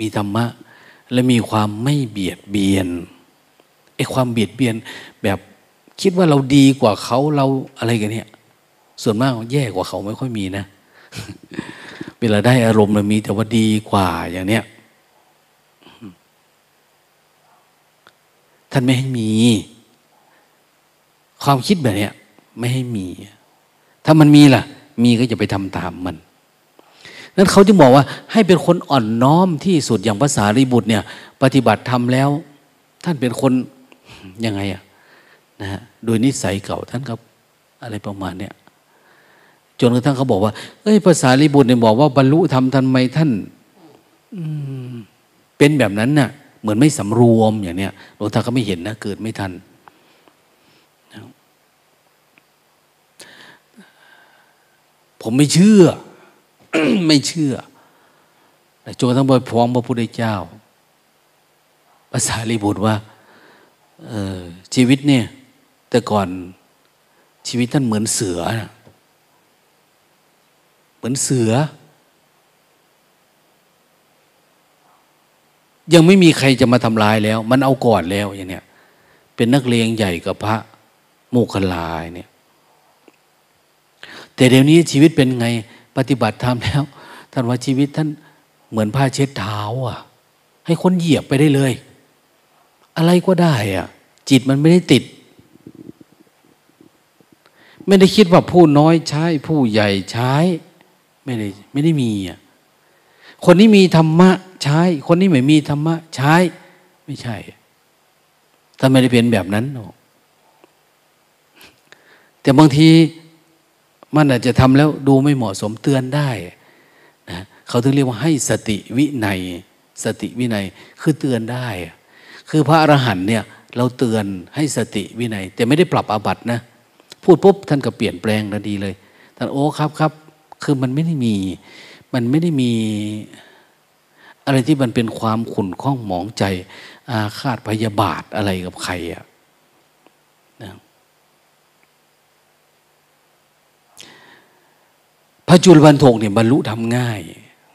มีธรรมะ และมีความไม่เบียดเบียนไอ้ความเบียดเบียนแบบคิดว่าเราดีกว่าเขาเราอะไรกันเนี่ย ส่วนมากแย่กว่าเขาไม่ค่อยมีนะ เวลาได้อารมณ์มันมีแต่ว่าดีกว่าอย่างเนี้ย ท่านไม่ให้มี ความคิดแบบนี้ไม่ให้มี ถ้ามันมีล่ะ มีก็จะไปทำตามมัน นั้นเขาจึงบอกว่า ให้เป็นคนอ่อนน้อมที่สุดอย่างภาษาริบุตรเนี่ย ปฏิบัติทำแล้ว ท่านเป็นคนยังไงอะนะฮะโดยนิสัยเก่าท่านครับอะไรประมาณเนี้ยจนกระทั่งเขาบอกว่า เอ้ยภาษาลิบุตรเนี่ยบอกว่าบรรลุธรรมทันไหมท่านเป็นแบบนั้นน่ะ เหมือนไม่สำรวมอย่างเนี้ยหลวงตาก็ไม่เห็นนะ เกิดไม่ทัน ผมไม่เชื่อ ไม่เชื่อจนทั้งไปพ้องพระพุทธเจ้าภาษาลีบุตรว่าชีวิตเนี่ย แต่ก่อนชีวิตท่านเหมือนเสือนะเหมือนเสือ ยังไม่มีใครจะมาทำลายแล้ว มันเอาก่อนแล้วอย่างเนี้ยเป็นนักเลงใหญ่กับพระโมคคลาเนี่ย แต่เดี๋ยวนี้ชีวิตเป็นไงปฏิบัติธรรมแล้ว ท่านว่าชีวิตท่านเหมือนผ้าเช็ดเท้า อะ ให้คนเหยียบไปได้เลย อะไรก็ได้อะ จิตมันไม่ได้ติด ไม่ได้คิดว่าผู้น้อยใช้ ผู้ใหญ่ใช้ ไม่ได้ไม่ได้มีอะคนนี้มีธรรมะ ใช้ คนนี้ไม่มีธรรมะ ใช้ ไม่ใช่ ถ้าไม่ได้เป็นแบบนั้นแต่บางทีมันอาจจะทำแล้วดูไม่เหมาะสมเตือนได้นะเขาถึงเรียกว่าให้สติวินัย สติวินัยคือเตือนได้ คือพระอรหันต์เนี่ย เราเตือนให้สติวินัย แต่ไม่ได้ปรับอาบัตินะ พูดปุ๊บท่านก็เปลี่ยนแปลงทันทีเลยท่านโอ้ครับครับ คือมันไม่ได้มี มันไม่ได้มี อะไรที่มันเป็นความขุ่นข้องหมองใจ อาฆาตพยาบาทอะไรกับใครอะนะพระจุลวันทกเนี่ยบรรลุทำง่าย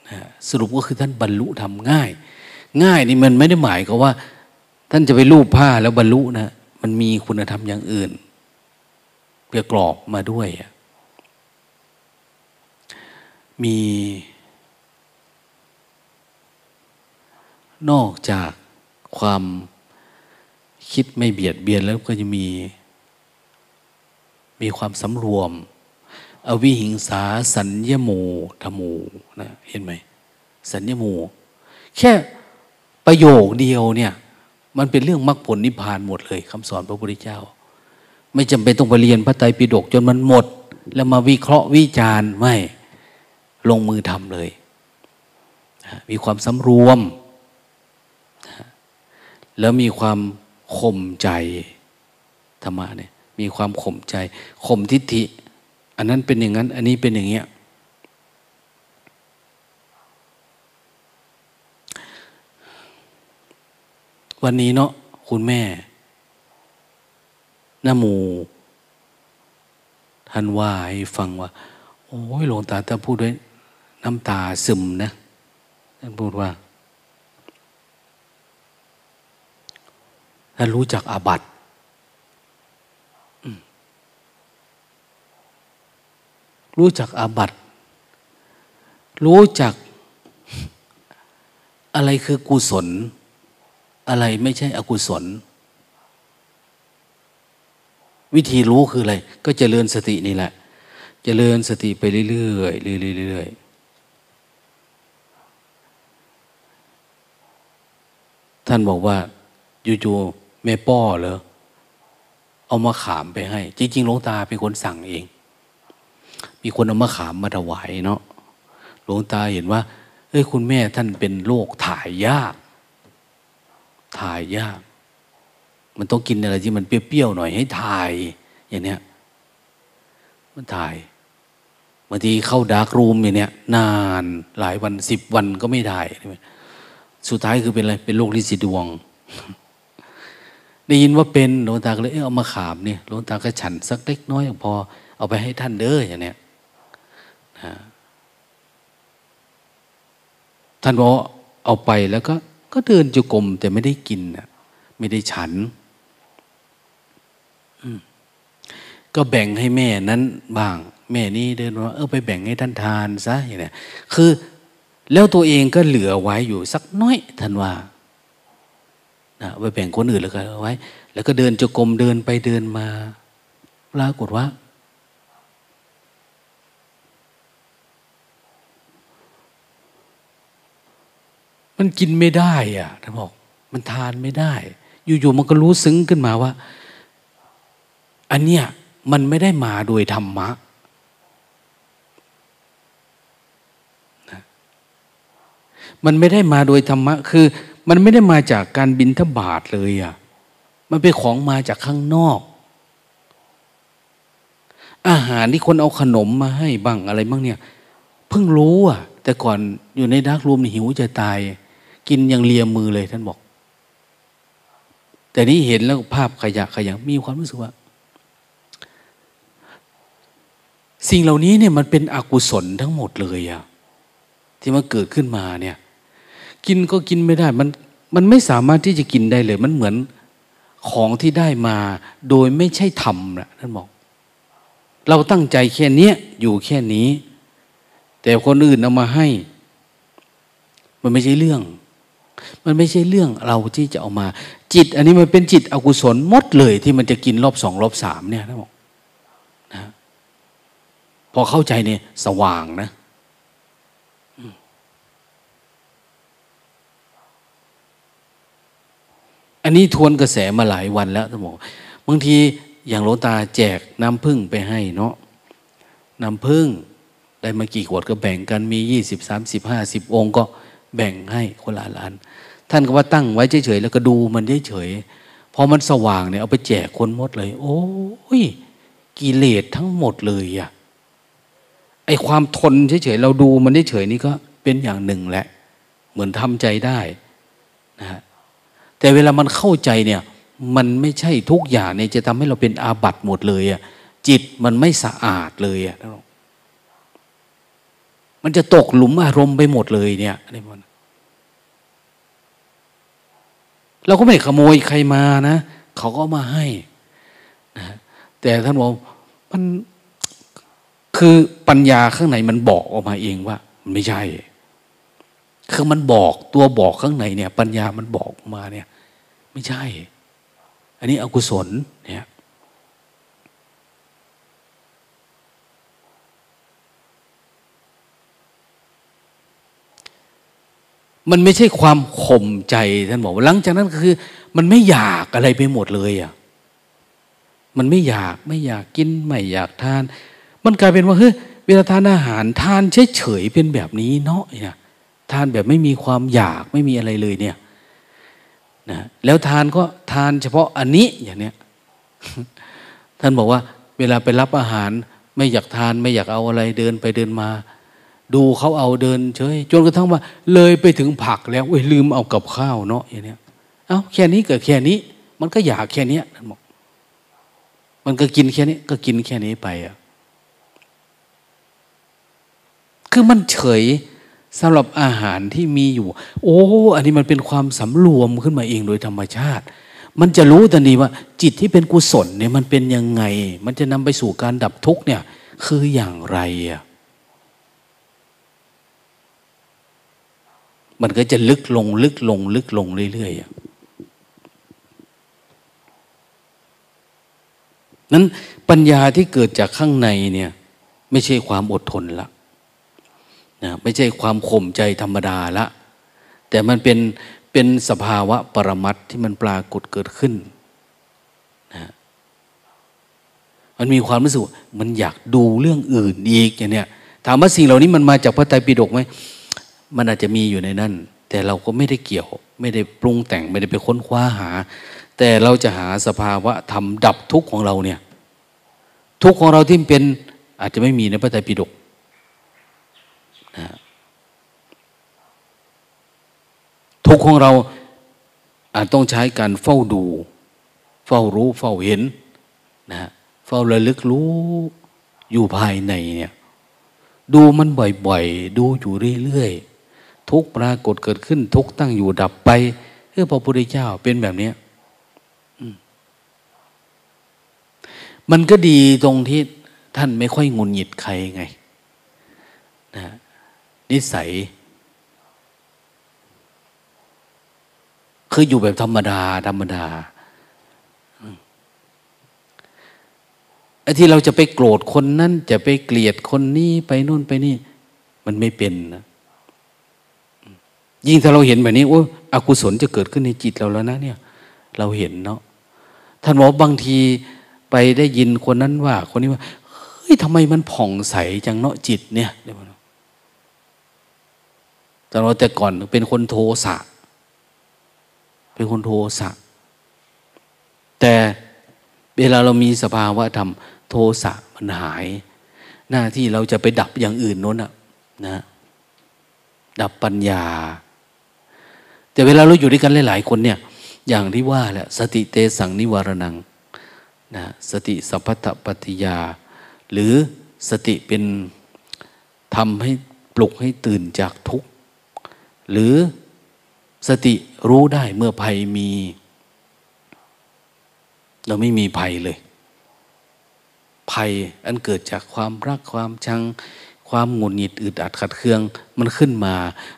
นะสรุปก็คือท่านบรรลุทำง่าย ง่ายนี่มันไม่ได้หมายก็ว่า ท่านจะไปรูปผ้าแล้วบรรลุนะมันมีคุณธรรมอย่างอื่นเพื่อกรอบมาด้วยอะมี นอกจากความคิดไม่เบียดเบียนแล้วก็จะมี มีความสำรวม อวิหิงสาสัญญโมธมูนะเห็นไหมสัญญโมแค่ประโยคเดียวเนี่ย มันเป็นเรื่องมรรคผลนิพพานหมดเลยคำสอนพระพุทธเจ้า ไม่จำเป็นต้องไปเรียนพระไตรปิฎกจนมันหมด แล้วมาวิเคราะห์วิจารณ์ไม่ลงมือทำเลย มีความสำรวม แล้วมีความข่มใจธรรมะเนี่ยมีความข่มใจข่มทิฏฐิ อันนั้นเป็นอย่างนั้น อันนี้เป็นอย่างเงี้ยวันนี้เนาะคุณแม่น้ามูท่านว่าให้ฟังว่า โอ้ยหลวงตาถ้าพูดด้วย น้ำตาซึมนะท่านพูดว่า ท่านรู้จักอาบัติรู้จักอาบัติรู้จักอะไรคือกุศล อะไรไม่ใช่อกุศล วิธีรู้คืออะไร ก็เจริญสตินี่แหละเจริญสติไปเรื่อยๆเรื่อยๆเรื่อยๆท่านบอกว่าอยู่ๆ แม่ป้อเหรอเอามาขามไปให้ จริงๆหลวงตาเป็นคนสั่งเอง มีคนเอามะขามมาถวายเนาะหลวงตาเห็นว่าเอ้ยคุณแม่ท่านเป็นโรคถ่ายยาก ถ่ายยาก มันต้องกินอะไรที่มันเปรี้ยวๆหน่อยให้ถ่าย อย่างเนี้ย มันถ่ายบางทีเข้าดาร์กรูมอย่างเนี้ยนานหลายวันสิบวันก็ไม่ได้สุดท้ายคือเป็นอะไรเป็นโรคลินสีดวง ได้ยินว่าเป็นหลวงตาก็เลยเออเอามาขามเนี่ยหลวงตาก็ฉันสักเล็กน้อยพอ เอาไปให้ท่านเด้ออย่างเนี้ยท่านบอกเอาไปแล้วก็ก็เดินจุกรมแต่ไม่ได้กินไม่ได้ฉันก็แบ่งให้แม่นั้นบ้าง แม่นี้เดินว่าเออไปแบ่งให้ท่านทานซะอย่างเนี้ยคือ แล้วตัวเองก็เหลือไว้อยู่สักน้อยท่านว่า นะไปแบ่งคนอื่นแล้วก็ไว้ แล้วก็เดินจุกรมเดินไปเดินมาปรากฏว่า มันกินไม่ได้อะท่านบอก มันทานไม่ได้ อยู่ๆมันก็รู้ซึ้งขึ้นมาว่า อันเนี้ยมันไม่ได้มาโดยธรรมะมันไม่ได้มาโดยธรรมะ คือ มันไม่ได้มาจากการบินทบาทเลยอะ มันเป็นของมาจากข้างนอก อาหารที่คนเอาขนมมาให้บ้างอะไรบ้างเนี่ย เพิ่งรู้อะ แต่ก่อนอยู่ในดักรูมหิวจะตาย กินยังเลียมือเลยท่านบอก แต่นี้เห็นแล้วภาพขยะขยะมีความรู้สึกว่า สิ่งเหล่านี้เนี่ยมันเป็นอกุศลทั้งหมดเลยอะที่มันเกิดขึ้นมาเนี่ย กินก็กินไม่ได้ มันมันไม่สามารถที่จะกินได้เลย มันเหมือนของที่ได้มา โดยไม่ใช่ธรรมนะท่านบอก เราตั้งใจแค่นี้อยู่แค่นี้ แต่คนอื่นเอามาให้ มันไม่ใช่เรื่อง มันไม่ใช่เรื่องเราที่จะเอามา จิต อันนี้มันเป็นจิตอกุศลมดเลย ที่มันจะกินรอบสองรอบสามเนี่ยท่านบอกนะพอเข้าใจเนี่ยสว่างนะ อันนี้ทวนกระแสมาหลายวันแล้วท่านบอกบางทีอย่างโลตาแจกน้ำพึ่งไปให้เนาะน้ำพึ่งได้มากี่ขวดก็แบ่งกันมียี่สิบสามสิบห้าสิบองค์ก็แบ่งให้คนละล้าน ท่านก็ว่าตั้งไว้เฉยๆแล้วก็ดูมันเฉยๆพอมันสว่างเนี่ยเอาไปแจกคนหมดเลย โอ้ยกิเลสทั้งหมดเลยอะไอความทนเฉยๆเราดูมันเฉยๆนี่ก็เป็นอย่างหนึ่งแหละ เหมือนทำใจได้นะฮะ แต่เวลามันเข้าใจเนี่ย มันไม่ใช่ทุกอย่างเนี่ยจะทำให้เราเป็นอาบัติหมดเลยอะจิตมันไม่สะอาดเลยอะมันจะตกหลุมอารมณ์ไปหมดเลยเนี่ยอะไรมันเราก็ไม่ขโมยใครมานะเขาก็มาให้นะแต่ท่านบอกมันคือปัญญาข้างในมันบอกออกมาเองว่า มันไม่ใช่คือมันบอกตัวบอกข้างในเนี่ย ปัญญามันบอกมาเนี่ย ไม่ใช่ อันนี้อกุศลเนี่ยมันไม่ใช่ความข่มใจท่านบอกหลังจากนั้นคือ มันไม่อยากอะไรไปหมดเลยอะมันไม่อยากไม่อยากกินไม่อยากทาน มันกลายเป็นว่าเฮ้ยเวลาทานอาหารทานเฉยๆเป็นแบบนี้เนาะเนี่ยทานแบบไม่มีความอยากไม่มีอะไรเลยเนี่ย นะแล้วทานก็ทานเฉพาะอันนี้อย่างเนี้ยท่านบอกว่า เวลาไปรับอาหาร ไม่อยากทานไม่อยากเอาอะไรเดินไปเดินมา ดูเขาเอาเดินเฉยจนกระทั่งว่า เลยไปถึงผักแล้วเอ้ยลืมเอากับข้าวเนาะอย่างเนี้ยเอาแค่นี้เกิดแค่นี้ มันก็อยากแค่นี้ท่านบอกมันก็กินแค่นี้ ก็กินแค่นี้ไปอะคือมันเฉย สำหรับอาหารที่มีอยู่ โอ้ อันนี้มันเป็นความสำรวมขึ้นมาเองโดยธรรมชาติ มันจะรู้ทันทีว่า จิตที่เป็นกุศลเนี่ยมันเป็นยังไง มันจะนำไปสู่การดับทุกข์เนี่ย คืออย่างไรอะมันก็จะลึกลงลึกลง ลึกลงเรื่อยๆนั้นปัญญาที่เกิดจากข้างในเนี่ย ไม่ใช่ความอดทนละ นะไม่ใช่ความข่มใจธรรมดาละ แต่มันเป็นเป็นสภาวะปรมัตที่มันปรากฏเกิดขึ้นนะมันมีความรู้สึกมันอยากดูเรื่องอื่นอีกอย่างเนี้ยถามว่าสิ่งเหล่านี้มันมาจากพระไตรปิฎกไหมมันอาจจะมีอยู่ในนั้น แต่เราก็ไม่ได้เกี่ยว ไม่ได้ปรุงแต่งไม่ได้ไปค้นคว้าหา แต่เราจะหาสภาวะธรรมดับทุกข์ของเราเนี่ยทุกข์ของเราที่เป็นอาจจะไม่มีในพระไตรปิฎก นะทุกของเราอาจต้องใช้การเฝ้าดู เฝ้ารู้ เฝ้าเห็นนะเฝ้าระลึกรู้อยู่ภายในเนี่ยดูมันบ่อยๆ ดูอยู่เรื่อยๆ ทุกปรากฏเกิดขึ้น ทุกตั้งอยู่ดับไปเออพระพุทธเจ้าเป็นแบบนี้มันก็ดีตรงที่ท่านไม่ค่อยงุนหงิดใครไงนะ นิสัย คืออยู่แบบธรรมดา ธรรมดาไอ้ที่เราจะไปโกรธคนนั้น จะไปเกลียดคนนี้ไปนู่นไปนี่ มันไม่เป็นนะยิ่งถ้าเราเห็นแบบนี้โอ้อกุศลจะเกิดขึ้นในจิตเราแล้วนะเนี่ย เราเห็นเนาะท่านบอกบางทีไปได้ยินคนนั้นว่า คนนี้ว่าเฮ้ยทำไมมันผ่องใสจังเนาะจิตเนี่ยเดี๋ยว แต่เราแต่ก่อนเป็นคนโทสะ เป็นคนโทสะ แต่เวลาเรามีสภาวะธรรมโทสะมันหาย หน้าที่เราจะไปดับอย่างอื่นน้นนะนะดับปัญญา แต่เวลาเราอยู่ด้วยกันหลาย ๆ คนเนี่ย อย่างที่ว่าแหละสติเตสังนิวารนังนะสติสัพพะปฏิยา หรือสติเป็นทำให้ปลุกให้ตื่นจากทุกข์ หรือสติรู้ได้เมื่อภัยมี เราไม่มีภัยเลย ภัยอันเกิดจากความรักความชัง ความหงุดหงิดอึดอัดขัดเคือง มันขึ้นมา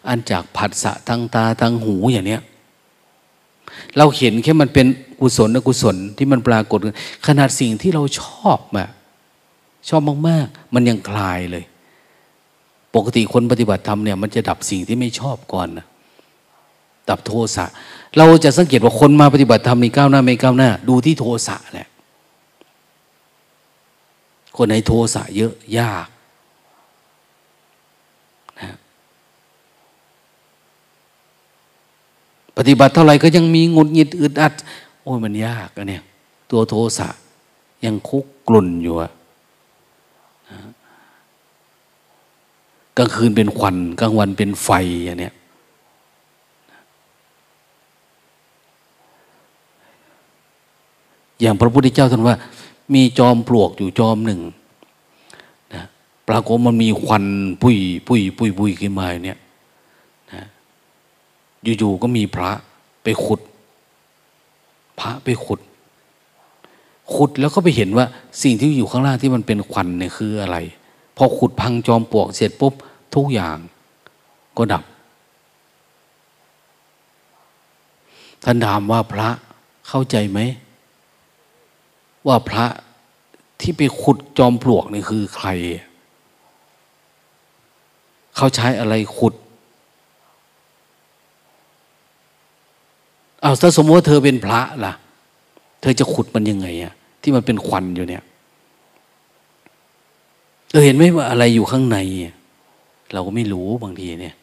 อันจากผัสสะทางตาทางหูอย่างเนี้ยเราเห็นแค่มันเป็นกุศลอกุศลที่มันปรากฏ ขนาดสิ่งที่เราชอบมาชอบมาก ๆ มันยังคลายเลย ปกติคนปฏิบัติธรรมเนี่ยมันจะดับสิ่งที่ไม่ชอบก่อนนะดับโทสะ เราจะสังเกตว่าคนมาปฏิบัติธรรมมีก้าวหน้าไม่ก้าวหน้า ดูที่โทสะแหละคนไหนโทสะเยอะยากนะปฏิบัติเท่าไหร่ก็ยังมีงุดหงิดอึดอัด โอ้ยมันยากอะเนี่ย ตัวโทสะยังคุกกลุ่นอยู่อะ กลางคืนเป็นควันกลางวันเป็นไฟอย่างเนี้ยอย่างพระพุทธเจ้าท่านว่า มีจอมปลวกอยู่จอมหนึ่งนะปรากฏมันมีควันปุยปุยปุยปุยขึ้นมาเนี่ยนะอยู่ๆก็มีพระไปขุด พระไปขุด ขุดแล้วก็ไปเห็นว่าสิ่งที่อยู่ข้างล่างที่มันเป็นควันเนี่ยคืออะไร พอขุดพังจอมปลวกเสร็จปุ๊บ ทุกอย่างก็ดับ ท่านถามว่าพระเข้าใจไหม ว่าพระที่ไปขุดจอมปลวกนี่คือใคร เขาใช้อะไรขุดเอาถ้าสมมติว่าเธอเป็นพระล่ะ เธอจะขุดมันยังไงอะที่มันเป็นควันอยู่เนี่ย เราเห็นไหมว่าอะไรอยู่ข้างใน เราก็ไม่รู้บางทีเนี่ย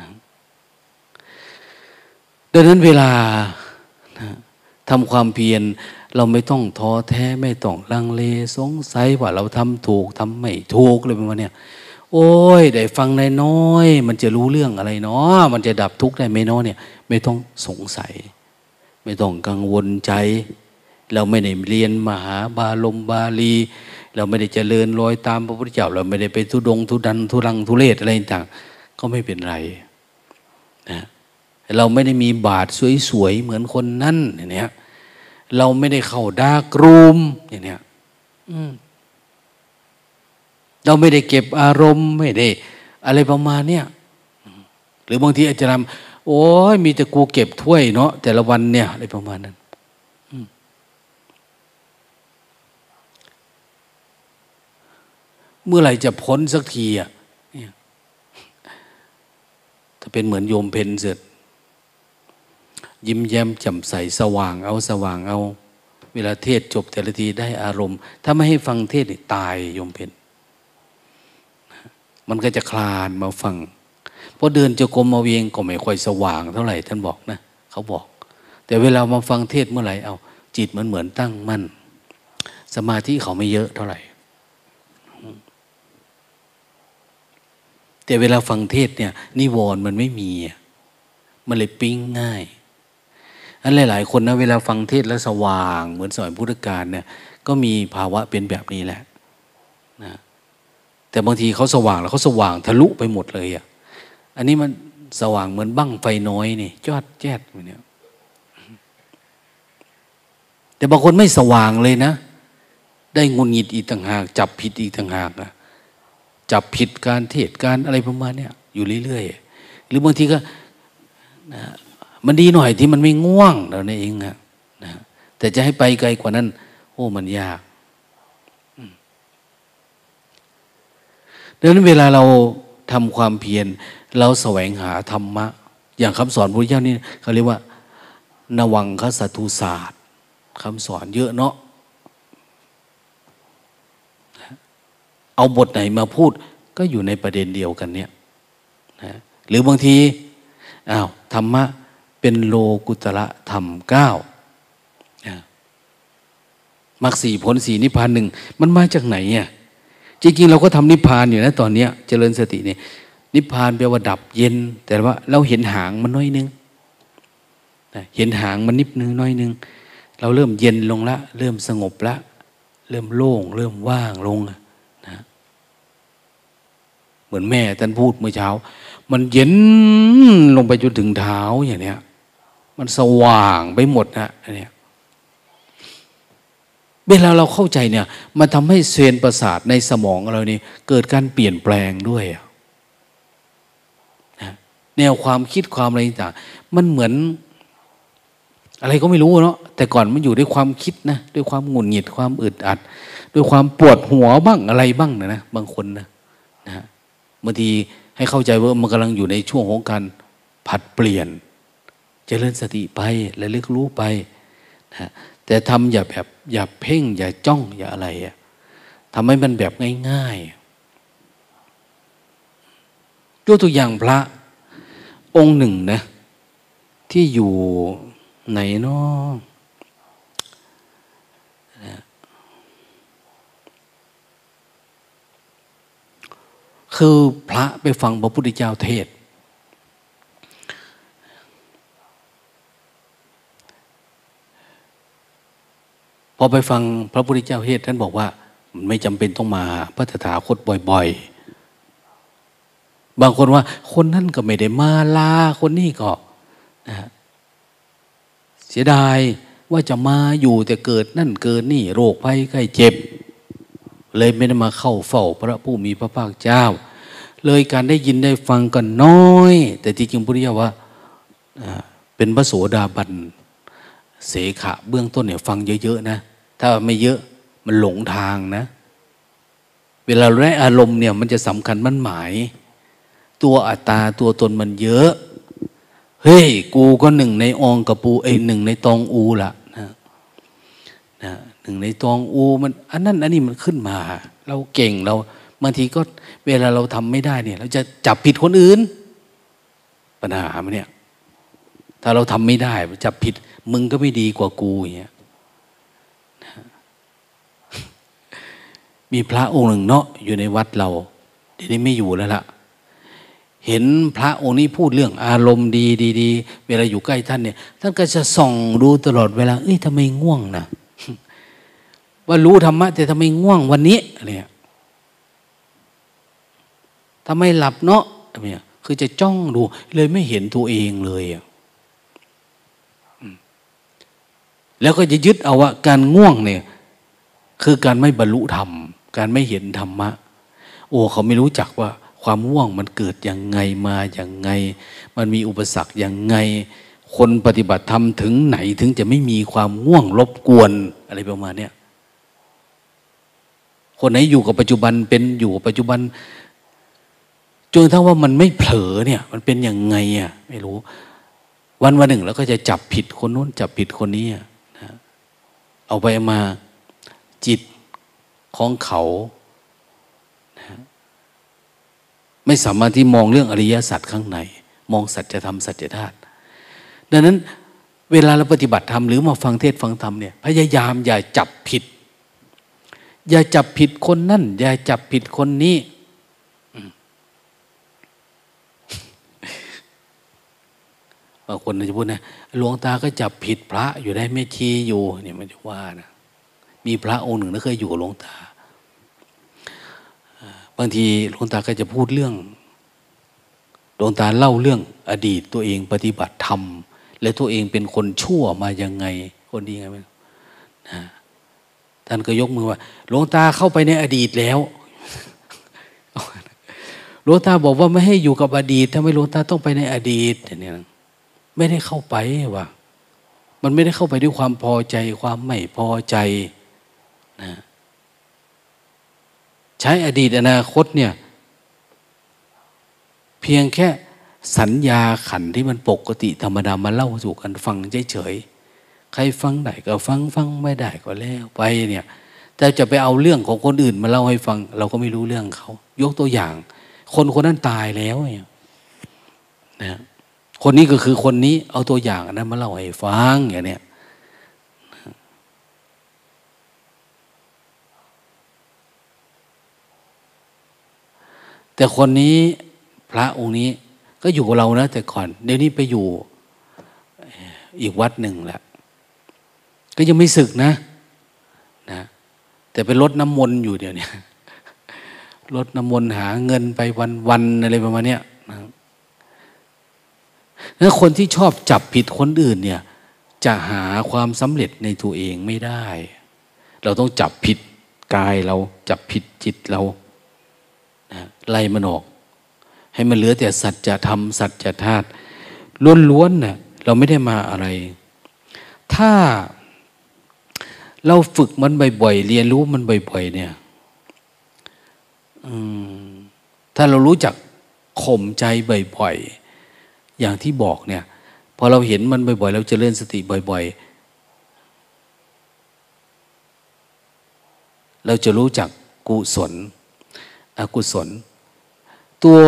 นะดังนั้นเวลาทำความเพียรเราไม่ต้องท้อแท้ไม่ต้องลังเลสงสัยว่าเราทำถูกทำไม่ถูกเลยประมาณนี้โอ้ยได้ฟังน้อย มันจะรู้เรื่องอะไรเนาะมันจะดับทุกข์ได้ไหมเนาะเนี่ย ไม่ต้องสงสัย ไม่ต้องกังวลใจ เราไม่ได้เรียนมหาบาลมบาลี เราไม่ได้เจริญรอยตามพระพุทธเจ้า เราไม่ได้ไปทุดงทุดันทุรังทุเลศอะไรต่างก็ไม่เป็นไรนะเราไม่ได้มีบาทสวยๆเหมือนคนนั่นเนี่ยเราไม่ได้เข้าดากรูมอย่างเนี้ยเราไม่ได้เก็บอารมณ์ไม่ได้ อะไรประมาณเนี้ยหรือบางทีอาจจะทำโอ้ยมีแต่กูเก็บถ้วยเนาะแต่ละวันเนี่ยอะไรประมาณนั้น เมื่อไหร่จะพ้นสักทีอะถ้าเป็นเหมือนโยมเพนเสร็จยิ้มแย้มแจ่มใสสว่างเอาสว่างเอา เวลาเทศจบแต่ละทีได้อารมณ์ ถ้าไม่ให้ฟังเทศตายโยมเพนมันก็จะคลานมาฟังเพราะเดินจะกรมมาเวียงก็ไม่ค่อยสว่างเท่าไหร่ท่านบอกนะเขาบอก แต่เวลามาฟังเทศเมื่อไหร่เอา จิตมันเหมือนตั้งมั่นสมาธิเขาไม่เยอะเท่าไหร่ แต่เวลาฟังเทศเนี่ยนิวรณ์มันไม่มี มันเลยปิ้งง่ายอันหลาย ๆ คนนะเวลาฟังเทศแล้วสว่าง เหมือนสมัยพุทธกาลเนี่ยก็มีภาวะเป็นแบบนี้แหละนะแต่บางทีเขาสว่างแล้วเขาสว่างทะลุไปหมดเลยอะอันนี้มันสว่างเหมือนบั้งไฟน้อยนี่จอดแจ๊ดเนี่ยแต่บางคนไม่สว่างเลยนะ ได้งุนงิดอีกต่างหาก จับผิดอีกต่างหากนะ จับผิดการเทศการอะไรประมาณเนี้ยอยู่เรื่อยๆหรือบางทีก็นะมันดีหน่อยที่มันไม่ง่วงเราเนี่ยเองนะนะแต่จะให้ไปไกลกว่านั้น โอ้มันยากดังนั้นเวลาเราทำความเพียรเราแสวงหาธรรมะ อย่างคำสอนพระเจ้านี่เขาเรียกว่า นวังคสัตุศาสตร์คำสอนเยอะเนาะ เอาบทไหนมาพูดก็อยู่ในประเด็นเดียวกันเนี่ยนะหรือบางทีอ้าวธรรมะเป็นโลกุตระธรรมเก้ามรรคสี่ผลสี่นิพพานหนึ่งมันมาจากไหนเนี่ยจริงๆเราก็ทำนิพพานอยู่นะตอนเนี้ยเจริญสติเนี่ยนิพพานแปลว่าดับเย็น แต่ว่าเราเห็นหางมันน้อยนึงเห็นหางมันนิดนึงน้อยนึง เราเริ่มเย็นลงละ เริ่มสงบละ เริ่มโล่ง เริ่มว่างลงนะ เหมือนแม่ท่านพูดเมื่อเช้า มันเย็นลงไปจนถึงเท้าอย่างเนี้ย มันสว่างไปหมดนะอันนี้เวลาเราเข้าใจเนี่ย มันทำให้เซนประสาทในสมองเรานี่เกิดการเปลี่ยนแปลงด้วยนะแนวความคิดความอะไรต่างมันเหมือน อะไรก็ไม่รู้เนาะแต่ก่อนมันอยู่ด้วยความคิดนะด้วยความหงุดหงิดความอึดอัด ด้วยความปวดหัวบ้างอะไรบ้างนะนะบางคนนะนะ บางทีให้เข้าใจว่ามันกำลังอยู่ในช่วงของการผัดเปลี่ยนเจริญสติไปและลึกรู้ไปนะแต่ทำอย่าแบบอย่าเพ่ง อย่าจ้องอย่าอะไรอะทำให้มันแบบง่ายๆยกตัวอย่างพระองค์หนึ่งนะ ที่อยู่ไหนเนาะ คือพระไปฟังพระพุทธเจ้าเทศ พอไปฟังพระพุทธเจ้าเทศท่านบอกว่าไม่จำเป็นต้องมาพระตถาคตบ่อย ๆ บางคนว่าคนนั้นก็ไม่ได้มาลาคนนี้ก็นะเสียดายว่าจะมาอยู่แต่เกิดนั่นเกิดนี่โรคภัยไข้เจ็บ เลยไม่ได้มาเข้าเฝ้าพระผู้มีพระภาคเจ้า เลยการได้ยินได้ฟังกันน้อย แต่ที่จริงพุทธิยาว่าเป็นพระโสดาบันเสขะเบื้องต้นเนี่ยฟังเยอะๆนะ ถ้าไม่เยอะมันหลงทางนะ เวลาได้อารมณ์เนี่ยมันจะสำคัญมั่นหมาย ตัวอัตตาตัวตนมันเยอะ เฮ้ย กูก็หนึ่งในองกับปูเอ้หนึ่งในตองอูละนะนะหนึ่งในตองอูมันอันนั้นอันนี้มันขึ้นมา เราเก่งเรา บางทีก็เวลาเราทำไม่ได้เนี่ย เราจะจับผิดคนอื่น ปัญหามันเนี่ย ถ้าเราทำไม่ได้ จับผิดมึงก็ไม่ดีกว่ากูอย่างเงี้ยมีพระองค์หนึ่งเนาะอยู่ในวัดเราเดี๋ยวนี้ไม่อยู่แล้วล่ะ เห็นพระองค์นี้พูดเรื่องอารมณ์ดีดีเวลาอยู่ใกล้ท่านเนี่ย ท่านก็จะส่องดูตลอดเวลา เอ้ยทำไมง่วงนะว่ารู้ธรรมะแต่ทำไมง่วงวันนี้อะไรเงี้ย ทำไมหลับเนาะเนี่ยคือจะจ้องดูเลยไม่เห็นตัวเองเลยอะแล้วก็จะยึดเอาว่าการง่วงเนี่ย คือการไม่บรรลุธรรม การไม่เห็นธรรมะ โอ้เขาไม่รู้จักว่า ความง่วงมันเกิดย่างไงมาอย่างไง มันมีอุปสรรคอย่างไง คนปฏิบัติธรรมถึงไหนถึงจะไม่มีความง่วงรบกวนอะไรประมาณนี้คนไหนอยู่กับปัจจุบันเป็นอยู่ปัจจุบัน นทั้งว่ามันไม่เผลอเนี่ย มันเป็นยังไงอะไม่รู้ วันวันหนึ่งแล้วก็จะจับผิดคนนู้น จับผิดคนนี้นะเอาไปมาจิตของเขาไม่สามารถที่มองเรื่องอริยสัจข้างใน มองสัจธรรมสัจธาตุดังนั้น เวลาเราปฏิบัติธรรมหรือมาฟังเทศฟังธรรมเนี่ยพยายามอย่าจับผิด อย่าจับผิดคนนั่น อย่าจับผิดคนนี้ บางคนจะพูดนะหลวงตาก็จับผิดพระอยู่ได้ไม่ชีอยู่เนี่ยมันจะว่านะมีพระองค์หนึ่งที่เคยอยู่กับหลวงตา บางทีหลวงตาก็จะพูดเรื่องหลวงตาเล่าเรื่องอดีตตัวเองปฏิบัติธรรม และตัวเองเป็นคนชั่วมายังไง คนดีไงไหมนะท่านก็ยกมือว่าหลวงตาเข้าไปในอดีตแล้วหลวงตาบอกว่าไม่ให้อยู่กับอดีตทำไมหลวงตาต้องไปในอดีตเนี่ย ไม่ได้เข้าไปว่ะมันไม่ได้เข้าไปด้วยความพอใจ ความไม่พอใจนะใช้อดีตอนาคตเนี่ย เพียงแค่สัญญาขันที่มันปกติธรรมดามาเล่าสู่กันฟังเฉยๆใครฟังได้ก็ฟังฟังไม่ได้ก็แล้วไปเนี่ย แต่จะไปเอาเรื่องของคนอื่นมาเล่าให้ฟัง เราก็ไม่รู้เรื่องเขา ยกตัวอย่าง คนคนนั้นตายแล้วเนี่ยนะ คนนี้ก็คือคนนี้ เอาตัวอย่างนั้นมาเล่าให้ฟังอย่างเนี้ยแต่คนนี้พระองค์นี้ก็อยู่กับเรานะ แต่ก่อน เดี๋ยวนี้ไปอยู่อีกวัดหนึ่งแหละก็ยังไม่ศึกนะนะ แต่ไปลดน้ำมนต์อยู่เดี๋ยวนี้ลดน้ำมนต์หาเงินไปวันๆอะไรประมาณเนี้นะแล้วคนที่ชอบจับผิดคนอื่นเนี่ย จะหาความสำเร็จในตัวเองไม่ได้ เราต้องจับผิดกายเรา จับผิดจิตเรานะไล่มันออก ให้มันเหลือแต่สัจธรรมสัจธาตุล้วนๆนะ่ะเราไม่ได้มาอะไร ถ้าเราฝึกมันบ่อยๆ เรียนรู้มันบ่อยๆ เนี่ยถ้าเรารู้จักข่มใจบ่อยๆ อย่างที่บอกเนี่ยพอเราเห็นมันบ่อยๆ เราจะเลื่อนสติบ่อย ๆ เราจะรู้จักกุศล อกุศล ตัว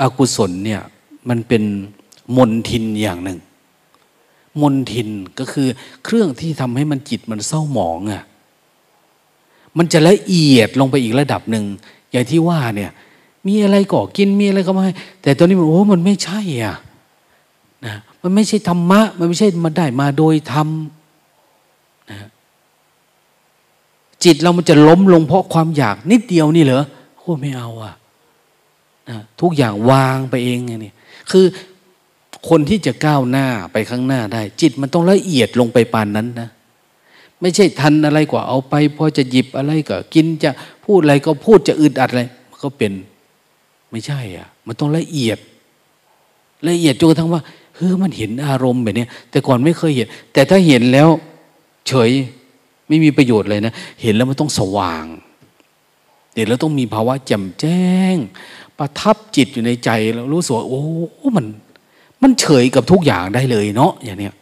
อกุศลเนี่ยมันเป็นมนทินอย่างหนึ่ง มนทินก็คือเครื่องที่ทำให้มันจิตมันเศร้าหมองอะ่ะมันจะละเอียดลงไปอีกระดับหนึ่งอย่างที่ว่าเนี่ย มีอะไรก่อกินมีอะไรก็ไม่แต่ตอนนี้มันโอ้มันไม่ใช่อะ นะมันไม่ใช่ธรรมะ มันไม่ใช่มาได้มาโดยธรรมนะจิตเรามันจะล้มลงเพราะความอยากนิดเดียวนี่เหรอโอ้ไม่เอาอะนะทุกอย่างวางไปเองไงนี่คือคนที่จะก้าวหน้าไปข้างหน้าได้ จิตมันต้องละเอียดลงไปปานนั้นนะไม่ใช่ทันอะไรกว่าเอาไปพอจะหยิบอะไรก็กินจะพูดอะไรก็พูดจะอึดอัดอะไรมันก็เป็น ไม่ใช่อะ มันต้องละเอียด ละเอียดจนกระทั่งว่า เฮ้ยมันเห็นอารมณ์แบบนี้แต่ก่อนไม่เคยเห็น แต่ถ้าเห็นแล้วเฉยไม่มีประโยชน์เลยนะ เห็นแล้วมันต้องสว่างเดี๋ยวเราต้องมีภาวะแจ่มแจ้ง ประทับจิตอยู่ในใจเรารู้สึกว่าโอ้ มัน มันเฉยกับทุกอย่างได้เลยเนาะอย่างเนี้ย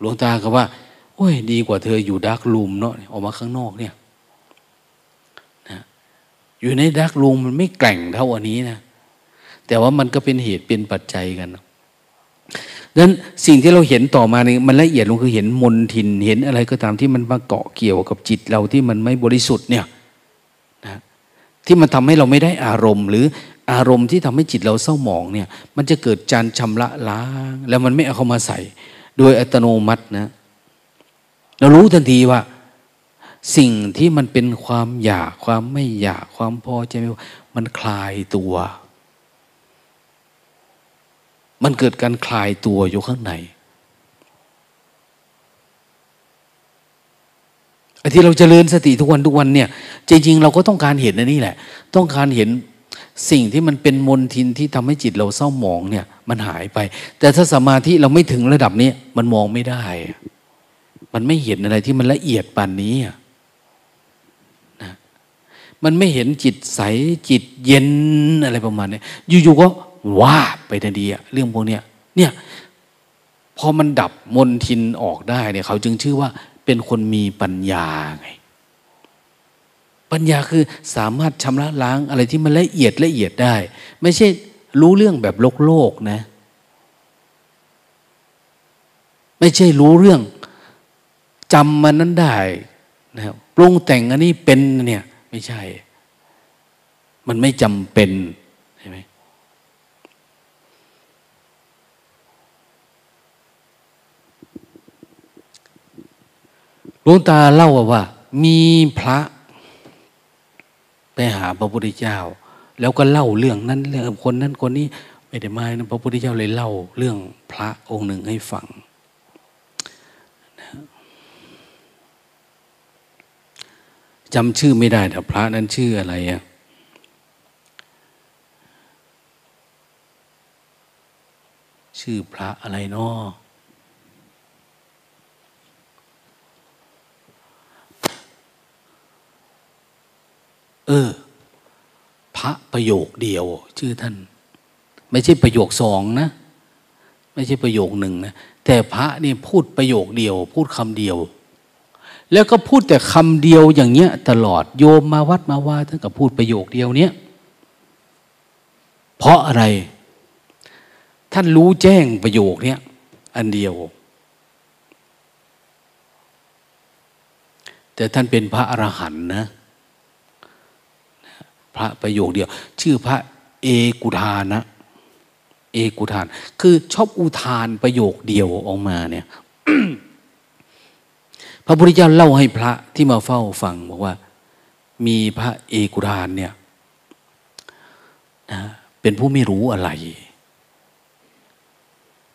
หลวงตาก็ว่า โอ้ย ดีกว่าเธออยู่ดักลูมเนาะออกมาข้างนอกเนี่ยนะอยู่ในดักลูมมันไม่แกร่งเท่าอันนี้นะ แต่ว่ามันก็เป็นเหตุเป็นปัจจัยกันดังนั้นสิ่งที่เราเห็นต่อมาเนี่ยมันละเอียดลงคือเห็นมนทินเห็นอะไรก็ตามที่มันมาเกาะเกี่ยวกับจิตเราที่มันไม่บริสุทธิ์เนี่ยนะที่มันทำให้เราไม่ได้อารมณ์หรืออารมณ์ที่ทำให้จิตเราเศร้าหมองเนี่ย มันจะเกิดจานชำระล้าง แล้วมันไม่เอาเข้ามาใส่ โดยอัตโนมัตินะเรารู้ทันทีว่า สิ่งที่มันเป็นความอยากความไม่อยากความพอใจมันคลายตัว มันเกิดการคลายตัวอยู่ข้างในไอ้ที่เราจเจริญสติทุกวันทุกวันเนี่ยจริงๆเราก็ต้องการเห็นนนี่แหละ ต้องการเห็นสิ่งที่มันเป็นมนทินที่ทำให้จิตเราเศร้าหมองเนี่ย มันหายไป แต่ถ้าสมาธิเราไม่ถึงระดับนี้มันมองไม่ได้ มันไม่เห็นอะไรที่มันละเอียดปานนี้นะมันไม่เห็นจิตใสจิตเย็นอะไรประมาณนี้อยู่ๆก็ ว่าไปทันทีเรื่องพวกเนี้ยเนี่ยพอมันดับมนทินออกได้เนี่ยเขาจึงชื่อว่าเป็นคนมีปัญญาไงปัญญาคือสามารถชำระล้างอะไรที่มันละเอียดละเอียดได้ ไม่ใช่รู้เรื่องแบบโลกโลกนะ ไม่ใช่รู้เรื่องจำมันนั้นได้นะครับปรุงแต่งอันนี้เป็นเนี่ย ไม่ใช่ มันไม่จำเป็นใช่ไหม ลวงตาเล่าว่า มีพระ ไปหาพระพุทธเจ้า แล้วก็เล่าเรื่องนั้นเรื่องคนนั้นคนนี้ไม่ได้มานะพระพุทธเจ้าเลยเล่าเรื่องพระองค์หนึ่งให้ฟังจำชื่อไม่ได้แต่พระนั้นชื่ออะไรอะชื่อพระอะไรเนาะ เออ พระประโยคเดียว ชื่อท่าน ไม่ใช่ประโยคสองนะ ไม่ใช่ประโยคหนึ่งนะแต่พระนี่พูดประโยคเดียว พูดคำเดียว แล้วก็พูดแต่คำเดียวอย่างเงี้ย ตลอดโยมมาวัดมาว่าท่านก็พูดประโยคเดียวเนี้ยเพราะอะไร ท่านรู้แจ้งประโยคเนี้ยอันเดียว แต่ท่านเป็นพระอรหันต์นะ พระประโยคเดียว ชื่อพระเอกุทานะเอกุทาน คือชอบอุทานประโยคเดียวออกมาเนี่ยพระพุทธเจ้าเล่าให้พระที่มาเฝ้าฟังบอกว่า มีพระเอกุทานเนี่ยนะเป็นผู้ไม่รู้อะไร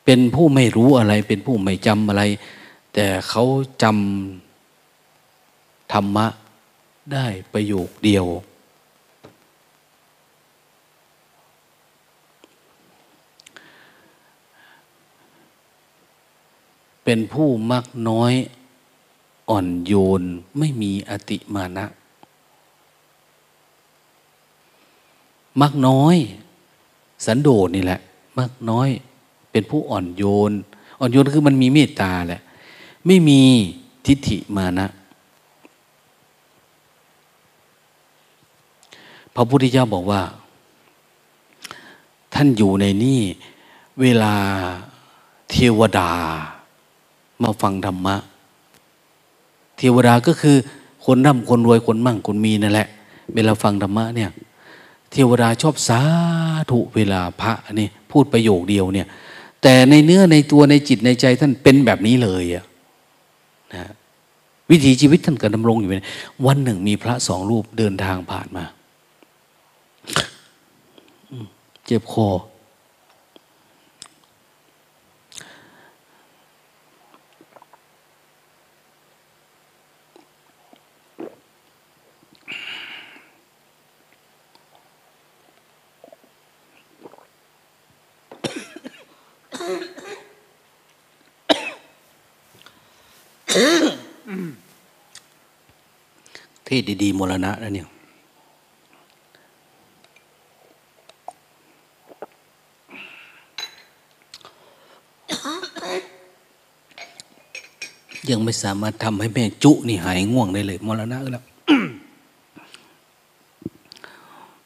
เป็นผู้ไม่รู้อะไร เป็นผู้ไม่จำอะไร แต่เขาจำธรรมะได้ประโยคเดียว เป็นผู้มักน้อยอ่อนโยนไม่มีอติมานะ มักน้อย สันโดษนี่แหละ มักน้อย เป็นผู้อ่อนโยน อ่อนโยนคือมันมีเมตตาแหละ ไม่มีทิฏฐิมานะ พระพุทธเจ้าบอกว่า ท่านอยู่ในนี่ เวลาเทวดา มาฟังธรรมะ เทวดาก็คือคนร่ำคนรวยคนมั่งคนมีนั่นแหละ เวลาฟังธรรมะเนี่ย เทวดาชอบสาธุเวลาพระนี่พูดประโยคเดียวเนี่ย แต่ในเนื้อในตัวในจิตในใจท่านเป็นแบบนี้เลยอะนะวิถีชีวิตท่านก็ดำรงอยู่วันหนึ่งมีพระสองรูปเดินทางผ่านมา เจ็บคอ ที่ดีๆมรณะนะเนี่ยยังไม่สามารถทำให้แม่จุนี่หายง่วงได้เลย มรณะแล้ว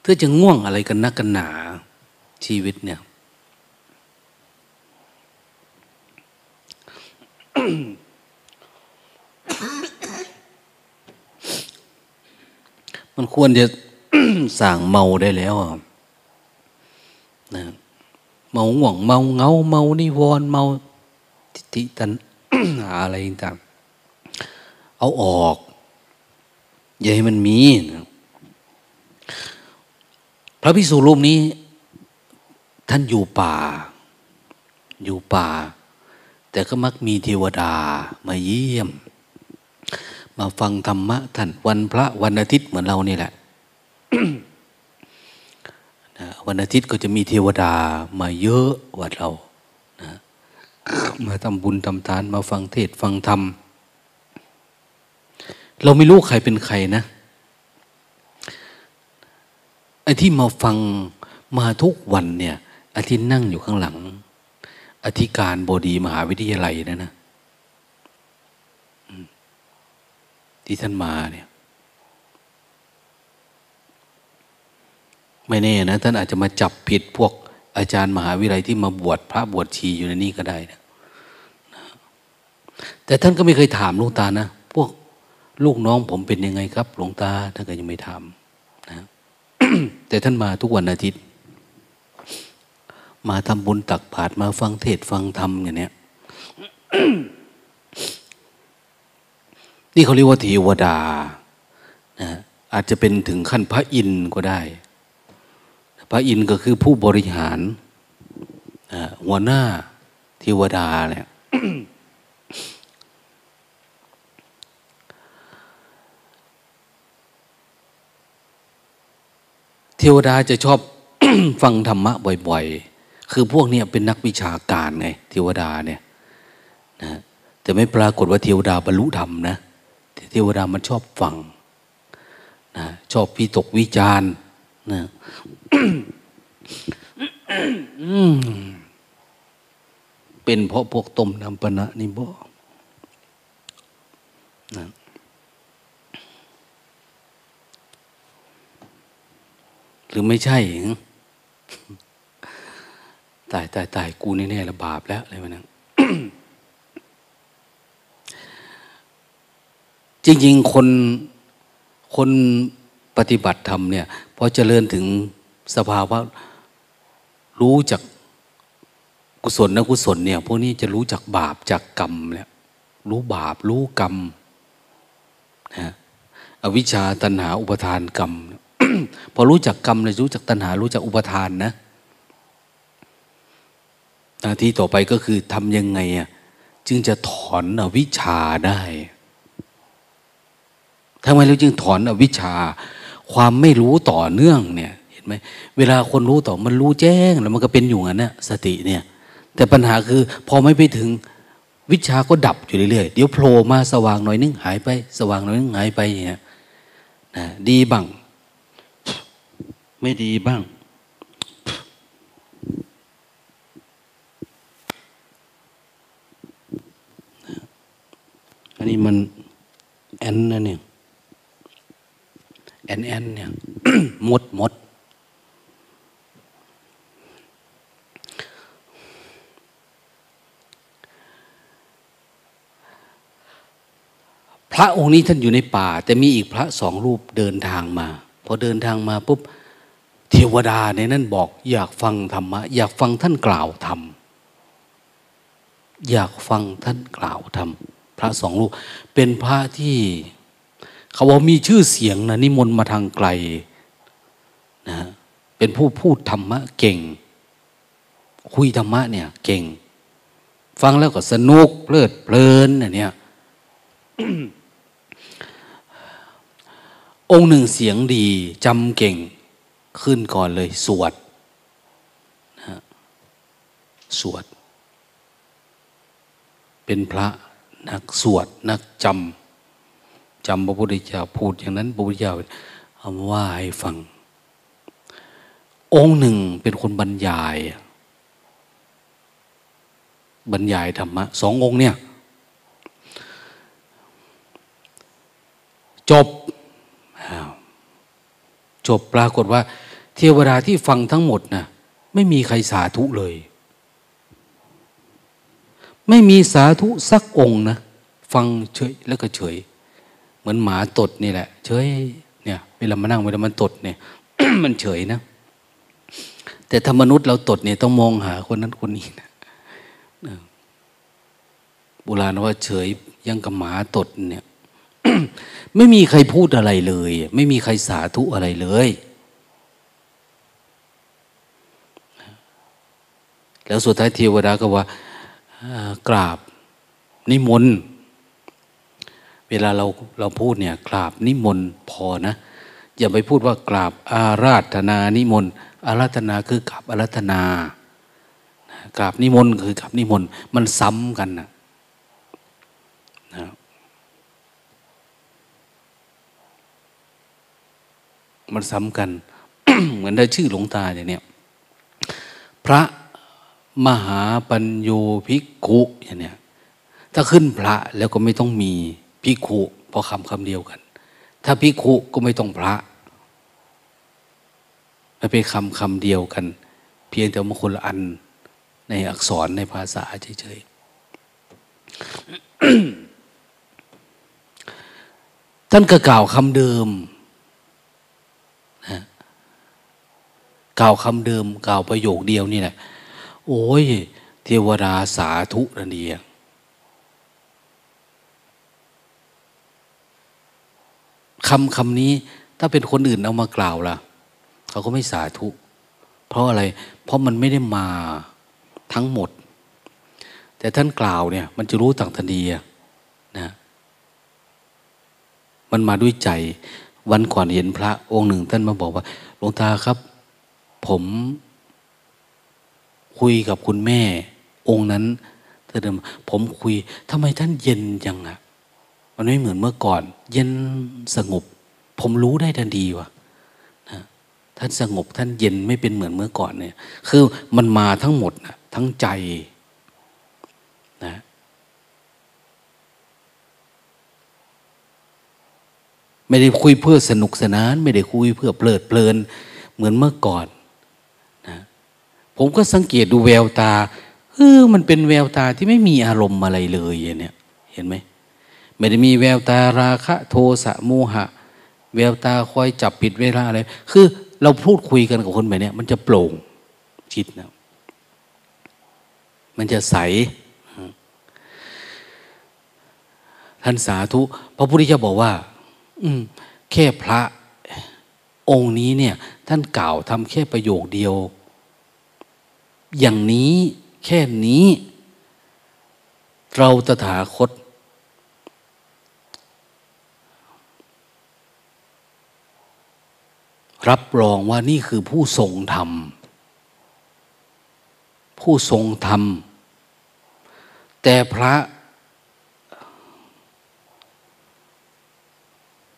เธอจะง่วงอะไรกันนักกันหนาชีวิตเนี่ย มันควรจะสั่งเมาได้แล้วนะเมาห่วงเมาเงาเมานิวรเมาทิฏฐิตันอะไรต่างเอาออก อย่าให้มันมีนะพระพิสุรูปนี้ ท่านอยู่ป่า อยู่ป่า แต่ก็มักมีเทวดามาเยี่ยม มาฟังธรรมะท่านวันพระวันอาทิตย มือนเรานี่แหละวันอาทิตย์ก็จะมีเทวดามาเยอะวัดเรานะมาทำบุญทำทานมาฟังเทศฟังธรรม เราไม่รู้ใครเป็นใครนะไอ้ที่มาฟังมาทุกวันเนี่ยอาทิตย์นั่งอยู่ข้างหลัง อธิการบดีมหาวิทยาลัยนะนะที่ท่านมาเนี่ย ไม่แน่นะท่านอาจจะมาจับผิดพวกอาจารย์มหาวิทยาลัยที่มาบวชพระบวชชีอยู่ในนี้ก็ได้นะแต่ท่านก็ไม่เคยถามหลวงตานะ พวกลูกน้องผมเป็นยังไงครับหลวงตาท่านก็ยังไม่ถามนะแต่ท่านมาทุกวันอาทิตย์ มาทำบุญตักบาตรมาฟังเทศฟังธรรมอย่างนี้นี่เขาเรียกว่าเทวดานะอาจจะเป็นถึงขั้นพระอินทร์ก็ได้ พระอินทร์ก็คือผู้บริหารหัวหน้าเทวดาเนี่ยเทวดาจะชอบฟังธรรมะบ่อยๆ คือพวกนี้เป็นนักวิชาการไงเทวดาเนี่ยนะแต่ไม่ปรากฏว่าเทวดาบรรลุธรรมนะเทวดามันชอบฟังนะชอบพิตกวิจารณ์นะ เป็นเพราะพวกต้มน้ำปนะนี่บ่นะหรือไม่ใช่ตายตายตายกูแน่ๆละบาปแล้วอะไรวะเนี่ยจริงๆคนคนปฏิบัติธรรมเนี่ยพอเจริญถึง สภาวะรู้จักกุศลนะกุศลเนี่ยพวกนี้จะรู้จักบาปจากกรรมเนี่ยรู้บาปรู้กรรมนะอวิชชาตัณหาอุปทานกรรม พอรู้จักกรรมเลยรู้จักตัณหา รู้จักอุปทานนะหน้าที่ต่อไปก็คือทำยังไงอะจึงจะถอนอวิชชาได้ทำไมเราจึงถอนอวิชชา ความไม่รู้ต่อเนื่องเนี่ย ไหมเวลาคนรู้ต่อมันรู้แจ้งแล้วมันก็เป็นอยู่งั้นนะสติเนี่ย แต่ปัญหาคือพอไม่ไปถึงวิชาก็ดับอยู่เรื่อยๆเดี๋ยวโผล่มาสว่างหน่อยนึงหายไป สว่างหน่อยนึงหายไปอย่างเงี้ยนะดีบ้าง ไม่ดีบ้าง อันนี้มันแอนนะเนี่ยแอนแอนเนี่ยมดมด พระองค์นี้ท่านอยู่ในป่า แต่มีอีกพระสองรูปเดินทางมาพอเดินทางมาปุ๊บเทวดาในนั้นบอก อยากฟังธรรมะอยากฟังท่านกล่าวธรรมอยากฟังท่านกล่าวธรรมพระสองรูปเป็นพระที่เขาบอกมีชื่อเสียงนะนิมนต์มาทางไกลนะเป็นผู้พูดธรรมะเก่ง คุยธรรมะเนี่ยเก่ง ฟังแล้วก็สนุกเพลิดเพลินเนี่ย องค์หนึ่งเสียงดีจำเก่งขึ้นก่อนเลย สวดนะสวด เป็นพระนักสวด นักจำจำพระพุทธเจ้าพูดอย่างนั้นพระพุทธเจ้าเอาว่าให้ฟัง องค์หนึ่งเป็นคนบรรยาย บรรยายธรรมะสององค์เนี่ย จบ จบปรากฏว่า เทวดาที่ฟังทั้งหมดนะไม่มีใครสาธุเลย ไม่มีสาธุสักองค์นะฟังเฉยแล้วก็เฉย เหมือนหมาตดนี่แหละ เฉยเนี่ยเวลามานั่งเวลามันตดเนี่ย มันเฉยนะ แต่ถ้ามนุษย์เราตดเนี่ยต้องมองหาคนนั้นคนนี้นะโบราณว่าเฉยยังกับหมาตดเนี่ย ไม่มีใครพูดอะไรเลย ไม่มีใครสาธุอะไรเลย แล้วสุดท้ายเทวดาก็ว่ากราบนิมนต์เวลาเราเราพูดเนี่ยกราบนิมนต์พอนะ อย่าไปพูดว่ากราบอาราธนานิมนต์อาราธนาคือกราบอาราธนากราบนิมนต์คือกราบนิมนต์มันซ้ำกันนะนะ มันซ้ำกัน เหมือนได้ชื่อหลวงตาอย่างเนี้ยพระมหาปัญโยภิกขุอย่างเนี้ยถ้าขึ้นพระแล้วก็ไม่ต้องมีภิกขุพอคำคำเดียวกัน ถ้าภิกขุก็ไม่ต้องพระมันเป็นคำคำเดียวกัน เพียงแต่มาคนละอันในอักษรในภาษาเฉยๆท่านก็กล่าวคำเดิมนะ กล่าวคำเดิมกล่าวประโยคเดียวนี่แหละโอ้ย เทวดาสาธุนันเองคำคำนี้ถ้าเป็นคนอื่นเอามากล่าวล่ะ เขาก็ไม่สาธุ เพราะอะไร เพราะมันไม่ได้มาทั้งหมด แต่ท่านกล่าวเนี่ย มันจะรู้ต่างทันทีนะมันมาด้วยใจ วันก่อนเห็นพระองค์หนึ่ง ท่านมาบอกว่าหลวงตาครับ ผมคุยกับคุณแม่ องค์นั้นเธอเดิมผมคุยทำไมท่านเย็นจังอะมันไม่เหมือนเมื่อก่อน เย็นสงบ ผมรู้ได้ทันทีว่านะท่านสงบท่านเย็นไม่เป็นเหมือนเมื่อก่อนเนี่ย คือมันมาทั้งหมดนะทั้งใจนะไม่ได้คุยเพื่อสนุกสนาน ไม่ได้คุยเพื่อเพลิดเพลิน เหมือนเมื่อก่อน ผมก็สังเกตดูแววตาเออมันเป็นแววตาที่ไม่มีอารมณ์อะไรเลยเนี่ย เห็นไหมไม่ได้มีแววตาราคะ โทสะโมหะ แววตาคอยจับปิดเวลาอะไร คือเราพูดคุยกันกับคนแบบนี้มันจะโปร่งจิตนะมันจะใสท่านสาธุพระพุทธเจ้าบอกว่า อืมแค่พระองค์นี้เนี่ย ท่านกล่าวทำแค่ประโยคเดียว อย่างนี้แค่นี้ เราตถาคต รับรองว่านี่คือผู้ทรงธรรม ผู้ทรงธรรม แต่พระ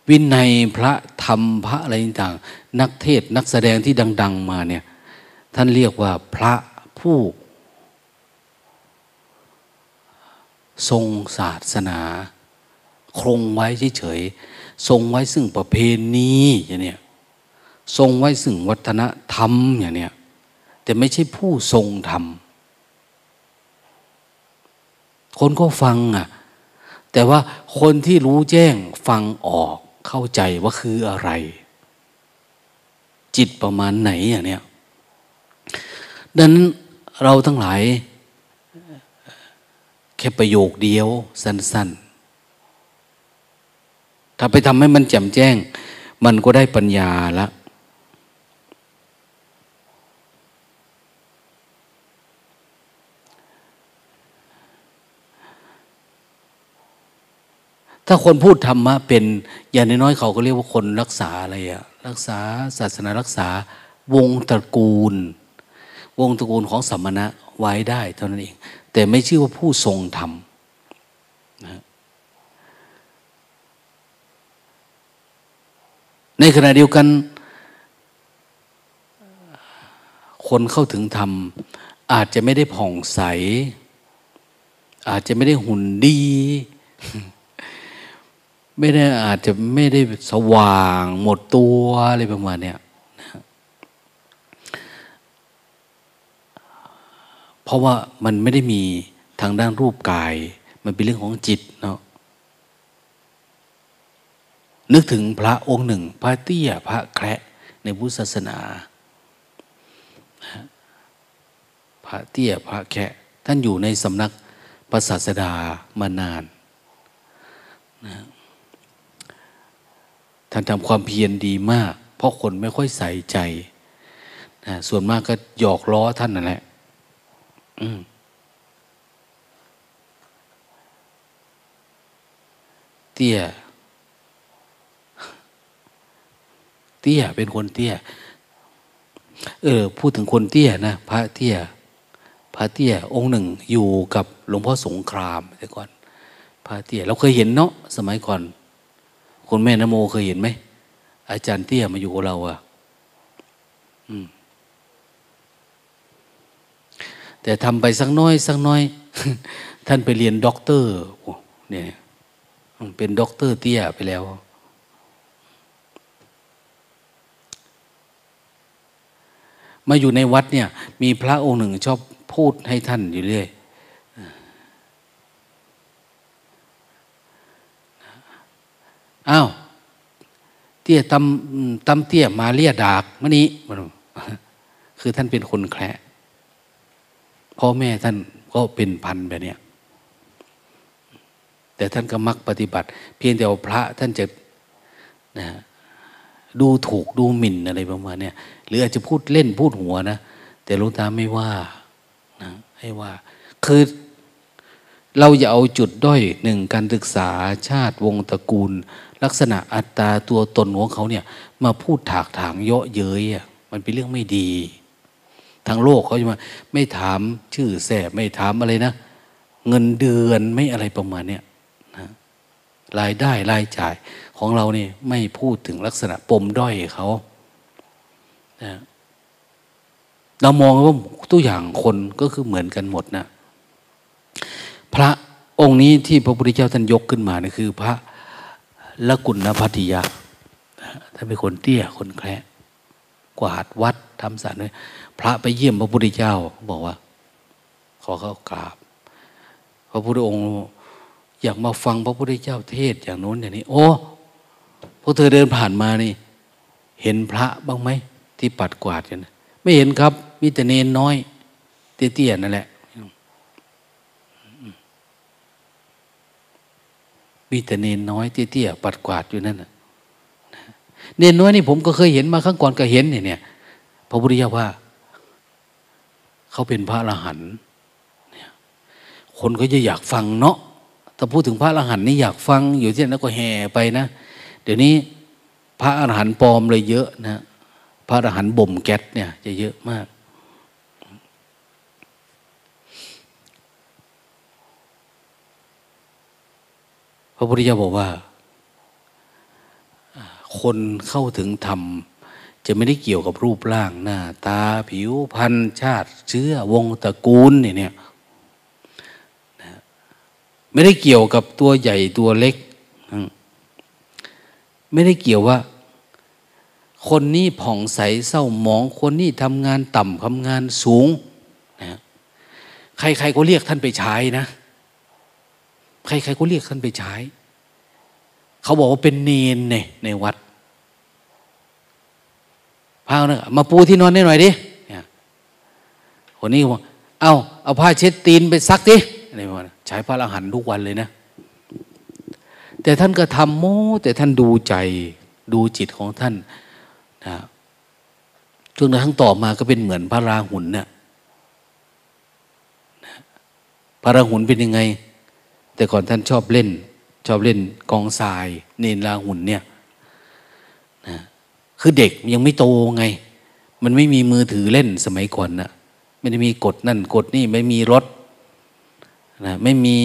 วินัยพระธรรมพระอะไรต่างนักเทศนักแสดงที่ดัง ๆ มาเนี่ย ท่านเรียกว่าพระ ผู้ทรงศาสนา คงไว้เฉยๆทรงไว้ซึ่งประเพณีอย่างเนี้ยทรงไว้ซึ่งวัฒนธรรมอย่างเนี้ยแต่ไม่ใช่ผู้ทรงธรรม คนก็ฟังอะ แต่ว่าคนที่รู้แจ้งฟังออกเข้าใจว่าคืออะไร จิตประมาณไหนอย่างเนี้ยดังนั้น เราทั้งหลาย แค่ประโยคเดียวสั้น ๆ ถ้าไปทำให้มันแจ่มแจ้ง มันก็ได้ปัญญาละถ้าคนพูดธรรมะเป็นอย่างน้อยๆเขาก็เรียกว่าคนรักษาอะไรอะรักษาศาสนารักษาวงตระกูล วงตระกูลของสัมมณะไว้ได้เท่านั้นเอง แต่ไม่ชื่อว่าผู้ทรงธรรมนะในขณะเดียวกัน คนเข้าถึงธรรม อาจจะไม่ได้ผ่องใส อาจจะไม่ได้หุ่นดี ไม่ได้อาจจะไม่ได้สว่างหมดตัวอะไรประมาณเนี้ย เพราะว่ามันไม่ได้มีทางด้านรูปกาย มันเป็นเรื่องของจิตเนาะนึกถึงพระองค์หนึ่ง พระเตี้ยพระแคระในพุทธศาสนาพระเตี้ยพระแคะท่านอยู่ในสำนักพระศาสดามานานนะท่านทำความเพียรดีมาก เพราะคนไม่ค่อยใส่ใจนะส่วนมากก็หยอกล้อท่านนั่นแหละ เตี้ย เตี้ยเป็นคนเตี้ย เออ พูดถึงคนเตี้ยนะพระเตี้ย พระเตี้ย องค์หนึ่งอยู่กับหลวงพ่อสงครามแต่ก่อน พระเตี้ย เราเคยเห็นเนาะสมัยก่อนคุณแม่นโมเคยเห็นไหมอาจารย์เตี้ยมาอยู่กับเราอะ แต่ทำไปสักน้อยสักน้อย ท่านไปเรียนด็อกเตอร์เนี่ยเป็นด็อกเตอร์เตี้ยไปแล้ว มาอยู่ในวัดเนี่ย มีพระองค์หนึ่งชอบพูดให้ท่านอยู่เรื่อยอ้าวเตี้ยตำตำเตี้ยมาเลียดากมะนี้ คือท่านเป็นคนแคร์ พ่อแม่ท่านก็เป็นพันแบบนี้แต่ท่านก็มักปฏิบัติ เพียงแต่ว่าพระท่านจะนะดูถูกดูหมิ่นอะไรประมาณนี้หรืออาจจะพูดเล่นพูดหัวนะแต่ลุงตาไม่ว่านะให้ว่า คือเราอย่าเอาจุดด้อยหนึ่งการศึกษาชาติวงตระกูล ลักษณะอัตตาตัวตนของเขาเนี่ย มาพูดถากถางเยาะเย้ยอะมันเป็นเรื่องไม่ดี ทางโลกเขาจะมาไม่ถามชื่อแสบไม่ถามอะไรนะ เงินเดือนไม่อะไรประมาณเนี้ยนะรายได้รายจ่ายของเราเนี่ยไม่พูดถึงลักษณะปมด้อยเขานะเรามองว่าตัวอย่างคนก็คือเหมือนกันหมดนะ พระองค์นี้ที่พระพุทธเจ้าท่านยกขึ้นมานี่คือ พระละกุณพัทยาท่านเป็นคนเตี้ยคนแคร์กวาดวัดทำสารเลย พระไปเยี่ยมพระพุทธเจ้าบอกว่า ขอเข้ากราบ พระพุทธองค์อยากมาฟังพระพุทธเจ้าเทศอย่างโน้นอย่างนี้ โอ้พวกเธอเดินผ่านมานี่ เห็นพระบ้างไหมที่ปัดกวาดกันไม่เห็นครับ มีแต่เนนน้อย เตี้ยๆนั่นแหละมีแต่เนนน้อยเตี้ยๆปัดกวาดอยู่นั่นเนนน้อยนี่ผมก็เคยเห็นมาครั้งก่อนก็เห็นเนี่ยพระพุทธเจ้าว่า เขาเป็นพระอรหันต์คนก็จะอยากฟังเนาะถ้าพูดถึงพระอรหันต์นี่อยากฟังอยู่ที่นั่นก็แห่ไปนะ เดี๋ยวนี้พระอรหันต์ปลอมเลยเยอะนะ พระอรหันต์บ่มแก๊สเนี่ย จะเยอะมาก พระพุทธเจ้าบอกว่า คนเข้าถึงธรรม จะไม่ได้เกี่ยวกับรูปร่างหน้า ตาผิวพรรณชาติเชื้อวงตระกูลเนี่ยไม่ได้เกี่ยวกับตัวใหญ่ตัวเล็ก ไม่ได้เกี่ยวว่า คนนี้ผ่องใสเศร้าหมอง คนนี้ทำงานต่ำทำงานสูงนะใครๆก็เรียกท่านไปใช้นะ ใครๆก็เรียกท่านไปใช้ เขาบอกว่าเป็นเนนในในวัด พาเนี่ยมาปูที่นอนได้หน่อยดิคนนี้บอกเอาเอาผ้าเช็ดตีนไปซักดิอะไรประมาณใช้พระอรหันต์ทุกวันเลยนะ แต่ท่านก็ทำโม้แต่ท่านดูใจดูจิตของท่านนะจนกระทั่งต่อมาก็เป็นเหมือนพระราหุลเนี่ยพระราหุลเป็นยังไง แต่ก่อนท่านชอบเล่น ชอบเล่นกองทราย เนนราหุลเนี่ย คือเด็กยังไม่โตไง มันไม่มีมือถือเล่นสมัยก่อนนะไม่ได้มีกดนั่นกดนี่ไม่มีรถนะไม่มี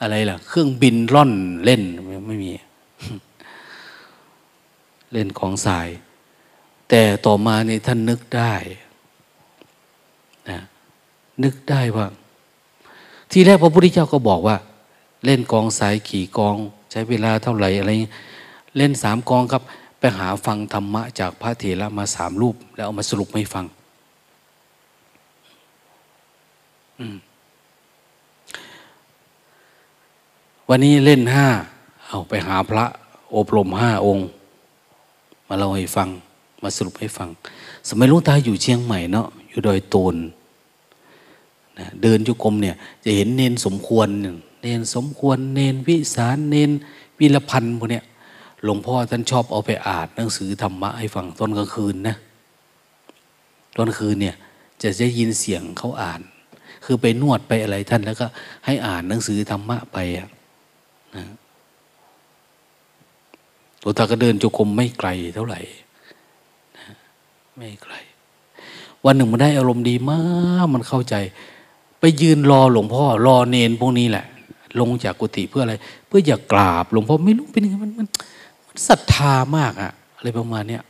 อะไรล่ะ เครื่องบินร่อนเล่นไม่มี เล่นของทราย แต่ต่อมาเนี่ท่านนึกได้นะนึกได้ว่า ที่แรกพระพุทธเจ้าก็บอกว่า เล่นกองสายขี่กอง ใช้เวลาเท่าไหร่อะไร เล่นสามกองครับ ไปหาฟังธรรมะจากพระเถระมาสามรูป แล้วเอามาสรุปให้ฟัง วันนี้เล่นห้า เอาไปหาพระ อบรมห้าองค์ มาเล่าให้ฟัง มาสรุปให้ฟัง สมัยลุงตาอยู่เชียงใหม่เนาะอยู่ดอยตนนะเดินจุกรมเนี่ย จะเห็นเนนสมควร เนนสมควร เนนวิสารเนนวิรพันธ์พวกเนี้ย หลวงพ่อท่านชอบเอาไปอ่านหนังสือธรรมะให้ฟังตอนกลางคืนนะตอนคืนเนี่ยจะได้ยินเสียงเขาอ่าน คือไปนวดไปอะไรท่านแล้วก็ ให้อ่านหนังสือธรรมะไปนะตัวตาก็เดินจุกรมไม่ไกลเท่าไหร่นะไม่ไกล วันหนึ่งมันได้อารมณ์ดีมากมันเข้าใจ ไปยืนรอหลวงพ่อ รอเนนพวกนี้แหละ ลงจากกุฏิเพื่ออะไร เพื่ออยากกราบ หลวงพ่อไม่รู้เป็นยังไงมันมัน ศรัทธามากอะอะไรประมาณเนี้ย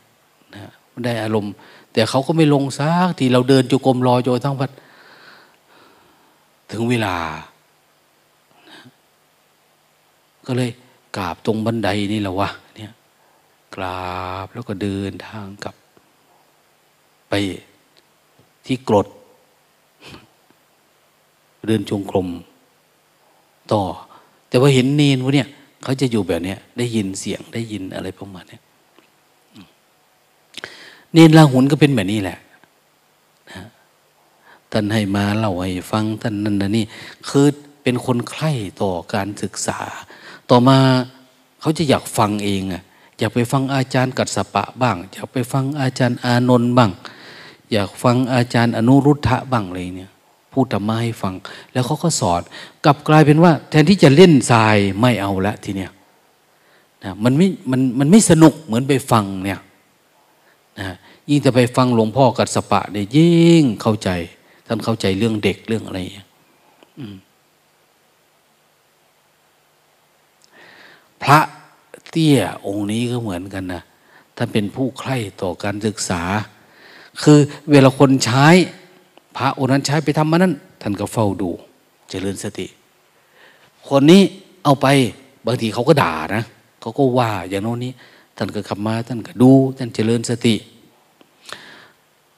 นะมันได้อารมณ์ แต่เขาก็ไม่ลงซักทีเราเดินจุกรมรอจนทั้งพัดถึงเวลา ก็เลยกราบตรงบันไดนี่แหละวะเนี่ยกราบแล้วก็เดินทางกลับ ไปที่กรด เดินจงกรมต่อ แต่ว่าเห็นเนนวะเนี่ย เขาจะอยู่แบบนี้ได้ยินเสียงได้ยินอะไรประมาณนี้เนนลาหุนก็เป็นแบบนี้แหละนะท่านให้มาเล่าให้ฟังท่านนั่นนี่คือเป็นคนใคร่ต่อการศึกษา ต่อมาเขาจะอยากฟังเองอะอยากไปฟังอาจารย์กัสปะบ้าง อยากไปฟังอาจารย์อานนท์บ้าง อยากฟังอาจารย์อนุรุทธะบ้างเลยเนี่ย พูดธรรมะให้ฟัง แล้วเขาก็สอนกลับกลายเป็นว่า แทนที่จะเล่นทรายไม่เอาละทีเนี้ยนะมันไม่มันมันไม่สนุกเหมือนไปฟังเนี่ยนะยิ่งจะไปฟังหลวงพ่อกัสปะเนี่ยยิ่งเข้าใจ ท่านเข้าใจเรื่องเด็กเรื่องอะไรอย่างพระเตี้ยองค์นี้ก็เหมือนกันนะท่านเป็นผู้ใคร่ต่อการศึกษา คือเวลาคนใช้ พระองค์นั้นใช้ไปทำมานั้น ท่านก็เฝ้าดูเจริญสติ คนนี้เอาไปบางทีเขาก็ด่านะเขาก็ว่าอย่างโน้นนี้ ท่านก็ขับมา ท่านก็ดู ท่านเจริญสติ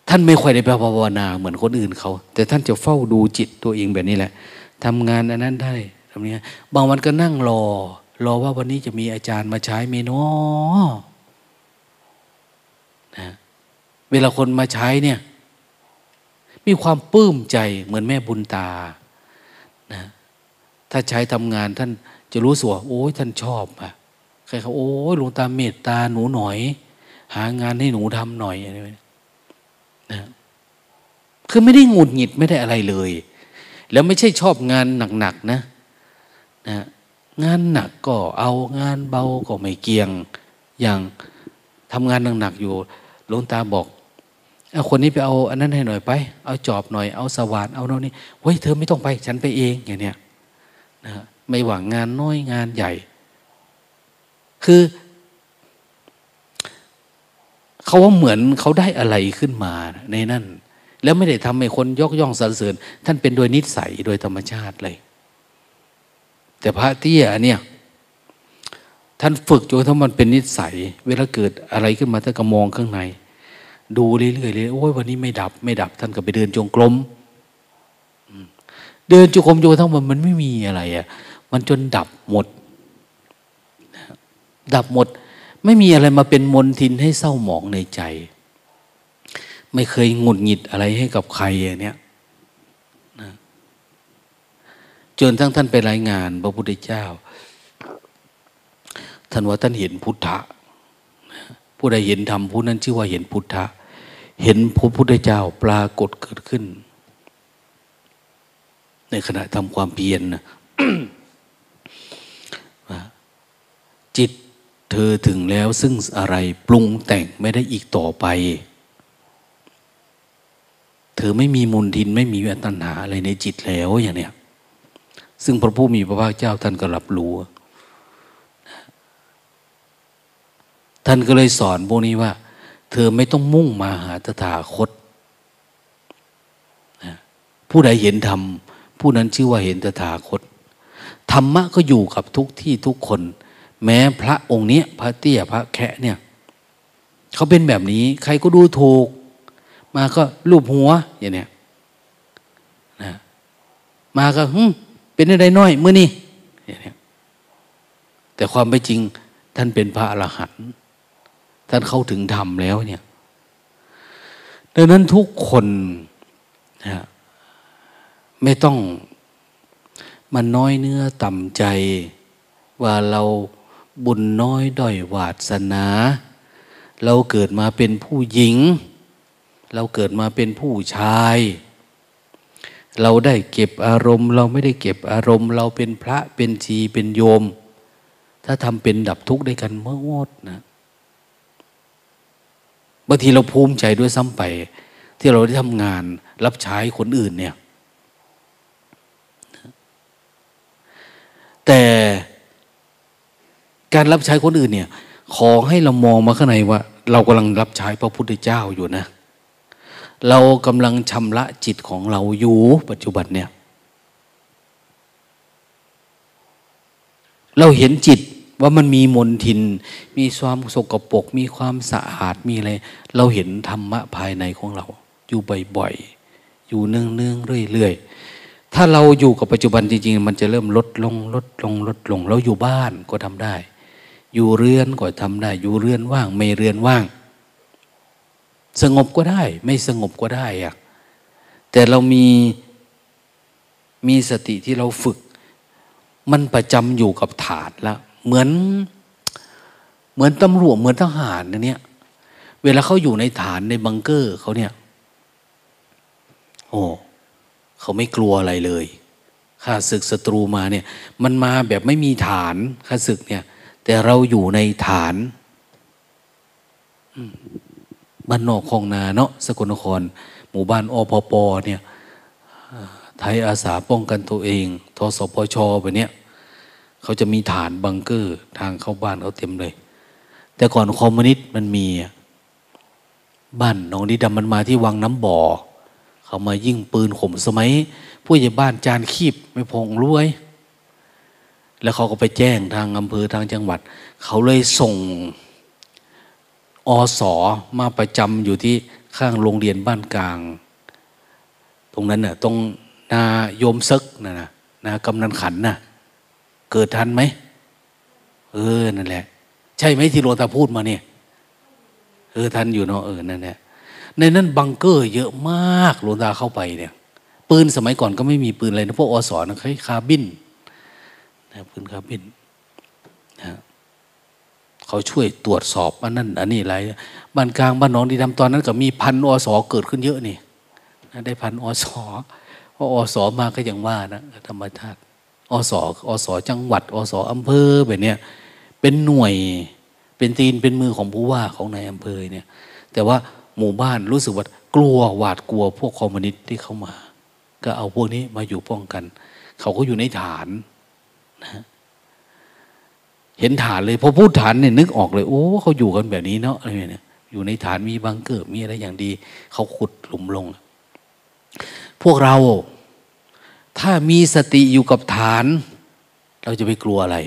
ท่านไม่ค่อยได้ไปภาวนาเหมือนคนอื่นเขา แต่ท่านจะเฝ้าดูจิตตัวเองแบบนี้แหละทำงานอันนั้นได้ทำนี้บางวันก็นั่งรอ รอว่าวันนี้จะมีอาจารย์มาใช้เมนอนะเวลาคนมาใช้เนี่ย มีความปลื้มใจเหมือนแม่บุญตานะถ้าใช้ทำงานท่านจะรู้สึกว่าโอ้ยท่านชอบอะใครเขาโอ้ยหลวงตาเมตตาหนูหน่อย หางานให้หนูทำหน่อยอะไรนะคือไม่ได้งุดหงิดไม่ได้อะไรเลย แล้วไม่ใช่ชอบงานหนักๆนะนะงานหนักก็เอางานเบาก็ไม่เกี่ยง อย่างทำงานหนักๆอยู่หลวงตาบอก เอาคนนี้ไปเอาอันนั้นให้หน่อยไป เอาจอบหน่อย เอาสว่าน เอาโน่นนี่เฮ้ยเธอไม่ต้องไป ฉันไปเองอย่างเนี้ยนะไม่หวังงานน้อยงานใหญ่ คือเขาว่าเหมือนเขาได้อะไรขึ้นมาในนั่น แล้วไม่ได้ทำให้คนยกย่องสรรเสริญ ท่านเป็นโดยนิสัยโดยธรรมชาติเลย แต่พระเตี้ยเนี่ยท่านฝึกจนทั้งมันเป็นนิสัย เวลาเกิดอะไรขึ้นมาท่านก็มองข้างใน ดูเรื่อยๆเลยโอ้ยวันนี้ไม่ดับ ไม่ดับ ท่านก็ไปเดินจงกรมเดินจงกรมจนทั้งมันมันไม่มีอะไรอะมันจนดับหมด ดับหมด ไม่มีอะไรมาเป็นมนทินให้เศร้าหมองในใจ ไม่เคยหงุดหงิดอะไรให้กับใครอย่างเนี้ยจนทั้งท่านไปรายงาน พระพุทธเจ้า ท่านว่าท่านเห็นพุทธะผู้ใดเห็นธรรมผู้นั้นชื่อว่าเห็นพุทธะ เห็นพระพุทธเจ้าปรากฏเกิดขึ้น ในขณะทำความเพียรนะจิตเธอถึงแล้วซึ่งอะไรปรุงแต่งไม่ได้อีกต่อไป เธอไม่มีมุนทินไม่มีวิตัณหาอะไรในจิตแล้วอย่างเนี้ยซึ่งพระผู้มีพระภาคเจ้าท่านก็รับรู้ ท่านก็เลยสอนพวกนี้ว่า เธอไม่ต้องมุ่งมาหาตถาคต ผู้ใดเห็นธรรม ผู้นั้นชื่อว่าเห็นตถาคต ธรรมะก็อยู่กับทุกที่ทุกคน แม้พระองค์เนี้ยพระเตี้ยพระแคะเนี่ยเขาเป็นแบบนี้ ใครก็ดูถูก มาก็รูปหัวอย่างเนี้ยนะมาก็หึเป็นอะไรน้อยเมื่อนี้อย่างเนี้ยแต่ความเป็นจริงท่านเป็นพระอรหันต์ ท่านเข้าถึงธรรมแล้วเนี่ยดังนั้นทุกคนนะไม่ต้องมันน้อยเนื้อต่ำใจ ว่าเราบุญน้อยด้อยวาสนา เราเกิดมาเป็นผู้หญิง เราเกิดมาเป็นผู้ชาย เราได้เก็บอารมณ์ เราไม่ได้เก็บอารมณ์ เราเป็นพระเป็นชีเป็นโยม ถ้าทำเป็นดับทุกข์ได้กันเมื่อวดนะ บางทีเราภูมิใจด้วยซ้ำไป ที่เราได้ทำงานรับใช้คนอื่นเนี่ย แต่การรับใช้คนอื่นเนี่ย ขอให้เรามองมาข้างในว่า เรากำลังรับใช้พระพุทธเจ้าอยู่นะ เรากำลังชำระจิตของเราอยู่ปัจจุบันเนี่ย เราเห็นจิต ว่ามันมีมนทิน มีความสกปรกมีความสะอาดมีอะไรเราเห็นธรรมะภายในของเรา อยู่บ่อยๆ อยู่เนืองๆเรื่อยๆ ถ้าเราอยู่กับปัจจุบันจริงๆ มันจะเริ่มลดลงลดลงลดลง เราอยู่บ้านก็ทำได้ อยู่เรือนก็ทำได้ อยู่เรือนว่าง ไม่เรือนว่าง สงบก็ได้ ไม่สงบก็ได้อะแต่เรามีมีสติที่เราฝึก มันประจำอยู่กับฐานแล้ว เหมือนเหมือนตำรวจเหมือนทหารเนี่ย เวลาเขาอยู่ในฐานในบังเกอร์เขาเนี่ย โอ้เขาไม่กลัวอะไรเลยข้าศึกศัตรูมาเนี่ย มันมาแบบไม่มีฐานข้าศึกเนี่ย แต่เราอยู่ในฐานบ้านนอกคลองนาเนาะสกลนคร หมู่บ้านอพปเนี่ยไทยอาสาป้องกันตัวเองทสพชแบบเนี้ย เขาจะมีฐานบังเกอร์ ทางเข้าบ้านเขาเต็มเลย แต่ก่อนคอมมิวนิสต์มันมี บ้านน้องดีดำมันมาที่วังน้ำบ่อ เขามายิ่งปืนข่มสมัย ผู้ใหญ่บ้านจานคีบไม่พงรวย แล้วเขาก็ไปแจ้งทางอำเภอทางจังหวัด เขาเลยส่งอสอมาประจำอยู่ที่ข้างโรงเรียนบ้านกลาง ตรงนั้นน่ะตรงนาโยมซึกนะนะนากำนันขันน่ะ เกิดทันไหมเออนั่นแหละ ใช่ไหมที่โรตาพูดมาเนี่ยเออทันอยู่เนาะเออนั่นแหละในนั้นบังเกอร์เยอะมากหลวงตาเข้าไปเนี่ย ปืนสมัยก่อนก็ไม่มีปืนอะไรนะพวกอสอนเคยคาบินนะปืนคาบินนะเขาช่วยตรวจสอบอันนั้นอันนี้อะไรบ้านกลางบ้านน้องดีทำตอนนั้น ก็มีพันอสอเกิดขึ้นเยอะนี่ได้พันอสอพออสอมาก็ยังว่านะธรรมชาติ อสอสอจังหวัด อสออำเภอแบบเนี้ยเป็นหน่วยเป็นตีนเป็นมือของผู้ว่าของนายอำเภอเนี่ย แต่ว่าหมู่บ้านรู้สึกว่ากลัวหวาดกลัวพวกคอมมิวนิสต์ที่เข้ามา ก็เอาพวกนี้มาอยู่ป้องกัน เขาก็อยู่ในฐานนะเห็นฐานเลยพอพูดฐานเนี่ยนึกออกเลยโอ้เขาอยู่กันแบบนี้เนาะอะไรเนี่ยอยู่ในฐานมีบังเกอร์มีอะไรอย่างดี เขาขุดหลุมลง พวกเรา ถ้ามีสติอยู่กับฐาน เราจะไปกลัวอะไร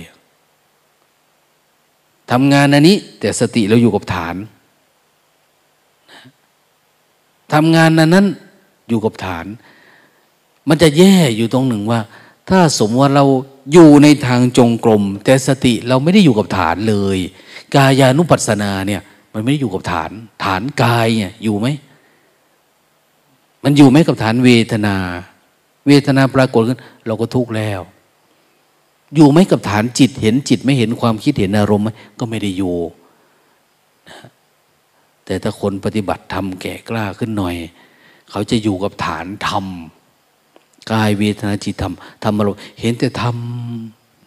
ทำงานอันนี้ แต่สติเราอยู่กับฐานทำงานนั้นนั้นอยู่กับฐาน มันจะแย่อยู่ตรงหนึ่งว่า ถ้าสมมติว่าเราอยู่ในทางจงกรม แต่สติเราไม่ได้อยู่กับฐานเลย กายานุปัสสนาเนี่ย มันไม่ได้อยู่กับฐาน ฐานกายเนี่ยอยู่ไหม มันอยู่ไหมกับฐานเวทนา เวทนาปรากฏขึ้น เราก็ทุกข์แล้ว อยู่ไหมกับฐานจิตเห็นจิตไม่เห็นความคิดเห็นอารมณ์ไหมก็ไม่ได้อยู่แต่ถ้าคนปฏิบัติธรรมแก่กล้าขึ้นหน่อย เขาจะอยู่กับฐานธรรมกายเวทนาจิตธรรมธรรมอารมณ์เห็นแต่ธรรม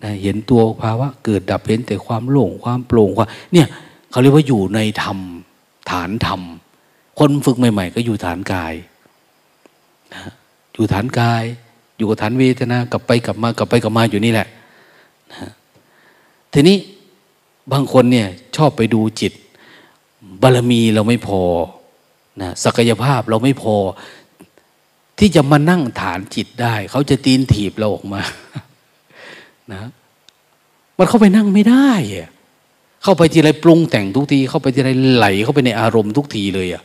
นะเห็นตัวภาวะเกิดดับเห็นแต่ความโล่งความโปร่งความเนี่ยเขาเรียกว่าอยู่ในธรรมฐานธรรมคนฝึกใหม่ ๆ ก็อยู่ฐานกายนะ อยู่ฐานกาย อยู่กับฐานเวทนากลับไปกลับมากลับไปกลับมาอยู่นี่แหละนะทีนี้บางคนเนี่ยชอบไปดูจิต บารมีเราไม่พอนะศักยภาพเราไม่พอ ที่จะมานั่งฐานจิตได้ เขาจะตีนถีบเราออกมานะมันเข้าไปนั่งไม่ได้อะเข้าไปทีไรปรุงแต่งทุกที เข้าไปทีไรไหลเข้าไปในอารมณ์ทุกทีเลยอะ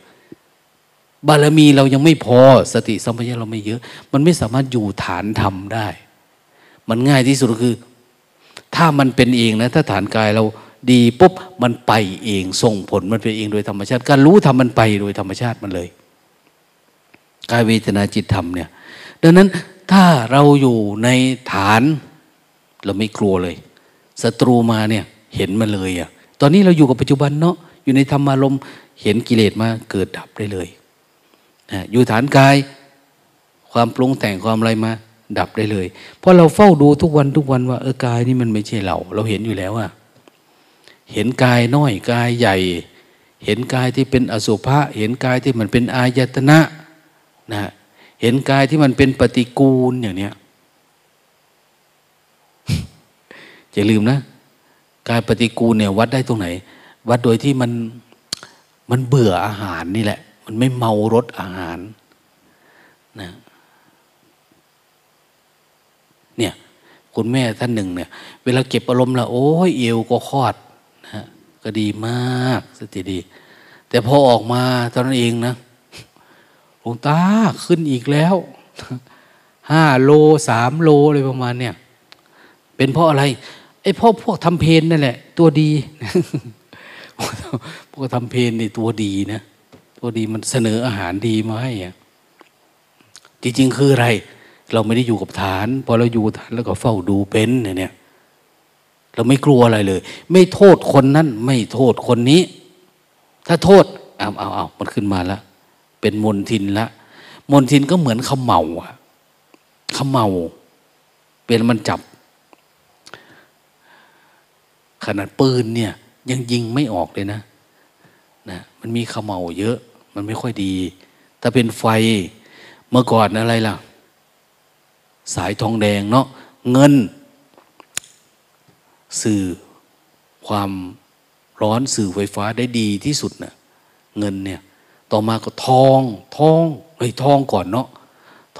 บารมีเรายังไม่พอสติสัมปชัญญะเราไม่เยอะ มันไม่สามารถอยู่ฐานธรรมได้ มันง่ายที่สุดคือ ถ้ามันเป็นเองนะ ถ้าฐานกายเราดีปุ๊บมันไปเองส่งผลมันเป็นเองโดยธรรมชาติการรู้ทำมันไปโดยธรรมชาติมันเลยกายเวทนาจิตธรรมเนี่ย ดังนั้นถ้าเราอยู่ในฐานเราไม่กลัวเลยศัตรูมาเนี่ยเห็นมาเลยอะ่ะ ตอนนี้เราอยู่กับปัจจุบันเนาะอยู่ในธรรมารมเห็นกิเลสมาเกิดดับได้เลย อยู่ฐานกาย ความปรุงแต่งความอะไรมา ดับได้เลย เพราะเราเฝ้าดูทุกวันทุกวันว่าเออกายนี่มันไม่ใช่เรา เราเห็นอยู่แล้วอะเห็นกายน้อยกายใหญ่ เห็นกายที่เป็นอสุภะเห็นกายที่มันเป็นอายตนะนะเห็นกายที่มันเป็นปฏิกูลอย่างเนี้ยอย่าลืมนะกายปฏิกูลเนี่ยวัดได้ตรงไหน วัดโดยที่มันมันเบื่ออาหารนี่แหละ มันไม่เมารสอาหารนะเนี่ยคุณแม่ท่านหนึ่งเนี่ย เวลาเก็บอารมณ์ละโอ้ยเอวก็คลอดนะก็ดีมากสติดี แต่พอออกมาตอนนั้นเองนะหลวงตาขึ้นอีกแล้วห้าโลสามโลอะไรประมาณเนี่ย เป็นเพราะอะไร ไอ้พ่อพวกทำเพนนั่นแหละ ตัวดี พวกทำเพนนี่ตัวดีนะ ตัวดีมันเสนออาหารดีมาให้อะจริงๆคืออะไร เราไม่ได้อยู่กับฐาน พอเราอยู่ฐานแล้วก็เฝ้าดูเป็นเนี่ยเราไม่กลัวอะไรเลย ไม่โทษคนนั้น ไม่โทษคนนี้ ถ้าโทษเอาเอาเอามันขึ้นมาแล้วเป็นมนทินละมนทินก็เหมือนขมเมาอะขมเมาเป็นมันจับ ขนาดปืนเนี่ย ยังยิงไม่ออกเลยนะนะ มันมีขมเมาเยอะ มันไม่ค่อยดี ถ้าเป็นไฟเมื่อก่อนอะไรล่ะ สายทองแดงเนาะเงิน สื่อความร้อนสื่อไฟฟ้าได้ดีที่สุดนะ่ะเงินเนี่ย ต่อมาก็ทอง ทองเฮ้ยทองก่อนเนาะ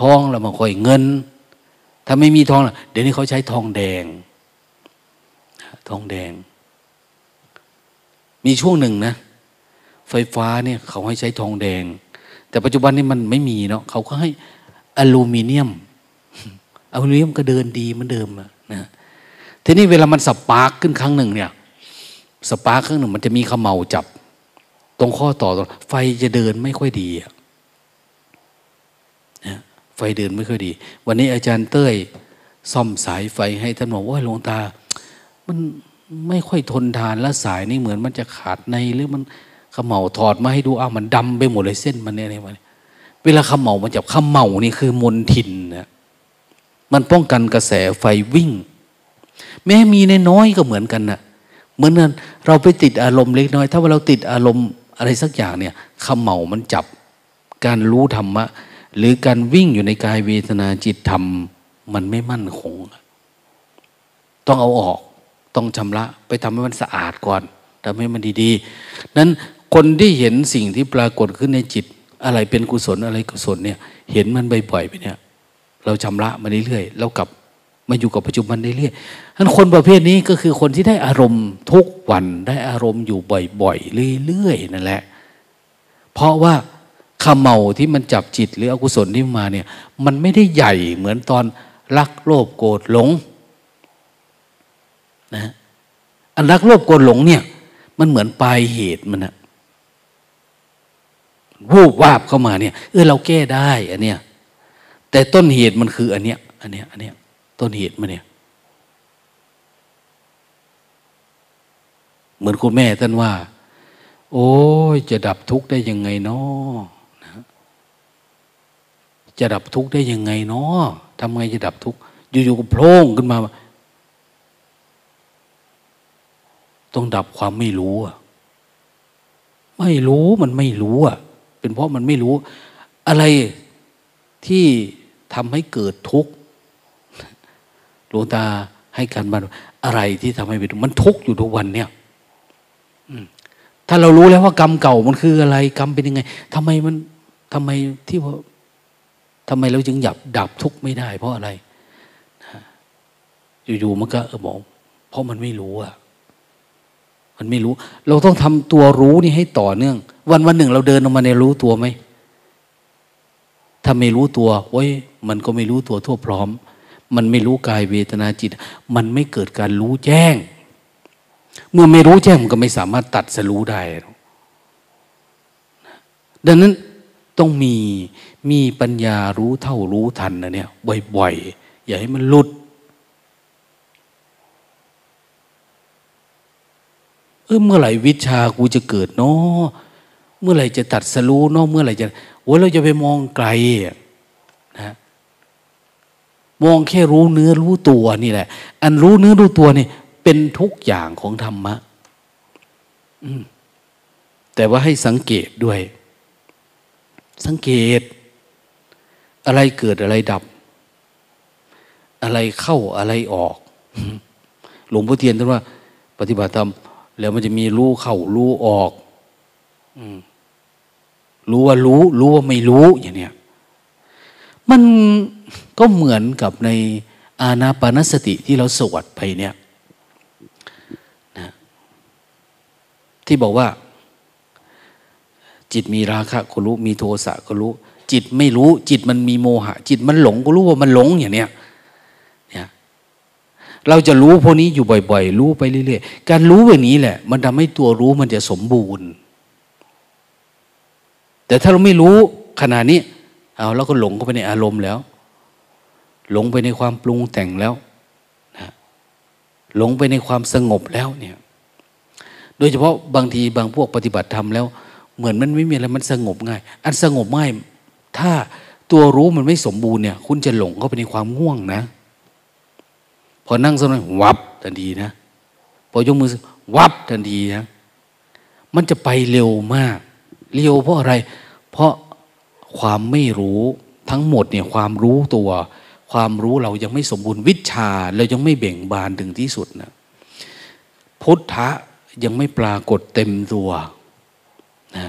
ทองแล้วมาค่อยเงิน ถ้าไม่มีทองล่ะเดี๋ยวนี้เขาใช้ทองแดง ทองแดง มีช่วงหนึ่งนะ ไฟฟ้าเนี่ยเขาให้ใช้ทองแดง แต่ปัจจุบันนี้มันไม่มีเนาะเขาก็ให้อลูมิเนียมอลูมิเนียมก็เดินดีเหมือนเดิมนะทีนี้เวลามันสปาร์กขึ้นครั้งหนึ่งเนี่ยสปาร์กครั้งหนึ่งมันจะมีขมเมาจับ ตรงข้อต่อตรงไฟจะเดินไม่ค่อยดีนะไฟเดินไม่ค่อยดี วันนี้อาจารย์เต้ยซ่อมสายไฟให้ท่านบอกว่าหลวงตา มันไม่ค่อยทนทานและสายนี่เหมือนมันจะขาดในหรือมัน ขมเหลาถอดมาให้ดูอ้าวมันดำไปหมดเลยเส้นมันเนี่ยอะไรมาเวลาขมเหลามันจับขมเหลานี่คือมนทินนะมันป้องกันกระแสไฟวิ่ง แม้มีในน้อยก็เหมือนกันนะเหมือนกันเราไปติดอารมณ์เล็กน้อย ถ้าว่าเราติดอารมณ์อะไรสักอย่างเนี่ยขมเหลามันจับการรู้ธรรมะ หรือการวิ่งอยู่ในกายเวทนาจิตธรรม มันไม่มั่นคง ต้องเอาออก ต้องชำระ ไปทำให้มันสะอาดก่อนทำให้มันดีๆนั้น คนที่เห็นสิ่งที่ปรากฏขึ้นในจิต อะไรเป็นกุศลอะไรกุศลเนี่ย เห็นมันบ่อยๆไปเนี่ย เราชำระมาเรื่อยๆเรากลับมาอยู่กับปัจจุบันเรื่อยๆนั้นคนประเภทนี้ก็คือคนที่ได้อารมณ์ทุกวันได้อารมณ์อยู่บ่อยๆเรื่อยๆนั่นแหละ เพราะว่าขมเมาที่มันจับจิตหรืออกุศลที่มาเนี่ย มันไม่ได้ใหญ่เหมือนตอนรักโลภโกรธหลงนะอันรักโลภโกรธหลงเนี่ย มันเหมือนปลายเหตุมันนะ วูบวาบเข้ามาเนี่ยเออเราแก้ได้อันเนี้ยแต่ต้นเหตุมันคืออันเนี้ยอันเนี้ยอันเนี้ยต้นเหตุมันเนี่ย เหมือนคุณแม่ท่านว่า โอ้ยจะดับทุกข์ได้ยังไงเนาะจะดับทุกข์ได้ยังไงเนาะทำไงจะดับทุกข์อยู่ๆก็โผล่ขึ้นมา ต้องดับความไม่รู้อะไม่รู้มันไม่รู้อะ เป็นเพราะมันไม่รู้อะไรที่ทำให้เกิดทุกข์หลวงตาให้การบ้านอะไรที่ทำให้เป็นมันทุกข์อยู่ทุกวันเนี่ยถ้าเรารู้แล้วว่ากรรมเก่ามันคืออะไร กรรมเป็นยังไงทำไมมันทำไมที่ว่าทำไมเราจึงหยับดับทุกข์ไม่ได้ เพราะอะไรอยู่ๆมันก็เออบอกเพราะมันไม่รู้อะ มันไม่รู้ เราต้องทำตัวรู้นี่ให้ต่อเนื่อง วันวันหนึ่งเราเดินออกมาในรู้ตัวไหมถ้าไม่รู้ตัวโอ้ยมันก็ไม่รู้ตัวทั่วพร้อม มันไม่รู้กายเวทนาจิต มันไม่เกิดการรู้แจ้ง เมื่อไม่รู้แจ้งมันก็ไม่สามารถตัดสรู้ได้ดังนั้นต้องมีมีปัญญารู้เท่ารู้ทันนะเนี่ยบ่อยๆอย่าให้มันหลุด ออเมื่อไหร่วิชากูจะเกิดเนาะเมื่อไหร่จะตัดสรู้เนาะเมื่อไหร่จะโอ้เราจะไปมองไกลนะมองแค่รู้เนื้อรู้ตัวนี่แหละ อันรู้เนื้อรู้ตัวนี่ เป็นทุกอย่างของธรรมะแต่ว่าให้สังเกตด้วย สังเกต อะไรเกิดอะไรดับ อะไรเข้าอะไรออก หลวงพ่อเทียนท่านว่า ปฏิบัติธรรม แล้วมันจะมีรู้เข้ารู้ออกอรู้ว่ารู้ รู้ว่าไม่รู้อย่างเนี้ยมันก็เหมือนกับในอาณาปานสติที่เราสวดไปเนี่ยนะที่บอกว่า จิตมีราคะก็รู้ มีโทสะก็รู้ จิตไม่รู้ จิตมันมีโมหะ จิตมันหลงก็รู้ว่ามันหลงอย่างเนี้ย เราจะรู้พวกนี้อยู่บ่อย ๆ รู้ไปเรื่อยๆ การรู้แบบนี้แหละ มันทำให้ตัวรู้มันจะสมบูรณ์ แต่ถ้าเราไม่รู้ขณะนี้ เอาเราก็หลงเข้าไปในอารมณ์แล้ว หลงไปในความปรุงแต่งแล้วนะหลงไปในความสงบแล้วเนี่ย โดยเฉพาะบางทีบางพวกปฏิบัติธรรมแล้ว เหมือนมันไม่มีอะไรมันสงบง่าย อันสงบง่าย ถ้าตัวรู้มันไม่สมบูรณ์เนี่ย คุณจะหลงเข้าไปในความง่วงนะ พอนั่งสมาธิวับทันทีนะ พอยกมือวับทันทีนะ มันจะไปเร็วมาก เร็วเพราะอะไร เพราะความไม่รู้ทั้งหมดเนี่ยความรู้ตัว ความรู้เรายังไม่สมบูรณ์วิชาเรายังไม่เบ่งบานถึงที่สุดนะพุทธะยังไม่ปรากฏเต็มตัวนะ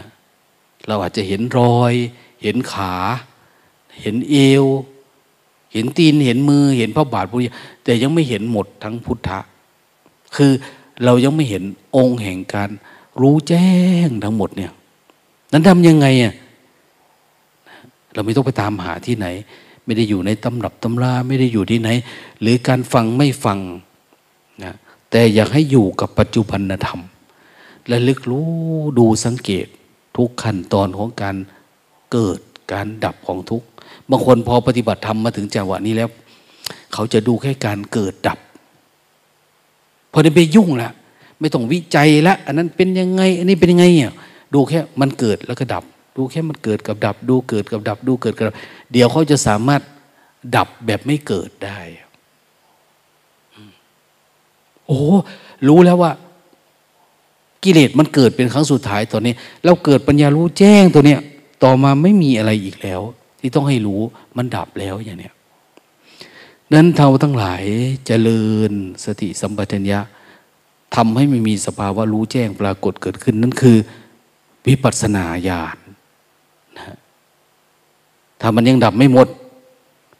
เราอาจจะเห็นรอย เห็นขา เห็นเอว เห็นตีนเห็นมือเห็นพระบาทพุทธแต่ยังไม่เห็นหมดทั้งพุทธะ คือเรายังไม่เห็นองค์แห่งการรู้แจ้งทั้งหมดเนี่ย นั้นทำยังไงอะเราไม่ต้องไปตามหาที่ไหน ไม่ได้อยู่ในตำรับตำราไม่ได้อยู่ที่ไหน หรือการฟังไม่ฟังนะแต่อยากให้อยู่กับปัจจุบันธรรมและลึกรู้ดูสังเกตทุกขั้นตอนของการเกิดการดับของทุก บางคนพอปฏิบัติธรรมมาถึงจังหวะนี้แล้ว เขาจะดูแค่การเกิดดับ พอได้ไปยุ่งละไม่ต้องวิจัยละอันนั้นเป็นยังไง อันนี้เป็นยังไงเนี่ยดูแค่มันเกิดแล้วก็ดับ ดูแค่มันเกิดกับดับ ดูเกิดกับดับ ดูเกิดกับดับ เดี๋ยวเขาจะสามารถดับแบบไม่เกิดได้ โอ้รู้แล้วว่า กิเลสมันเกิดเป็นครั้งสุดท้ายตอนนี้ เราเกิดปัญญารู้แจ้งตัวเนี้ย ต่อมาไม่มีอะไรอีกแล้ว ที่ต้องให้รู้มันดับแล้วอย่างเนี้ยนั้นเราทั้งหลายจเจริญสติสัมปชัญญะทำให้ไม่มีสภาวะรู้แจ้งปรากฏเกิดขึ้น นั่นคือ วิปัสสนาญาณนะถ้ามันยังดับไม่หมด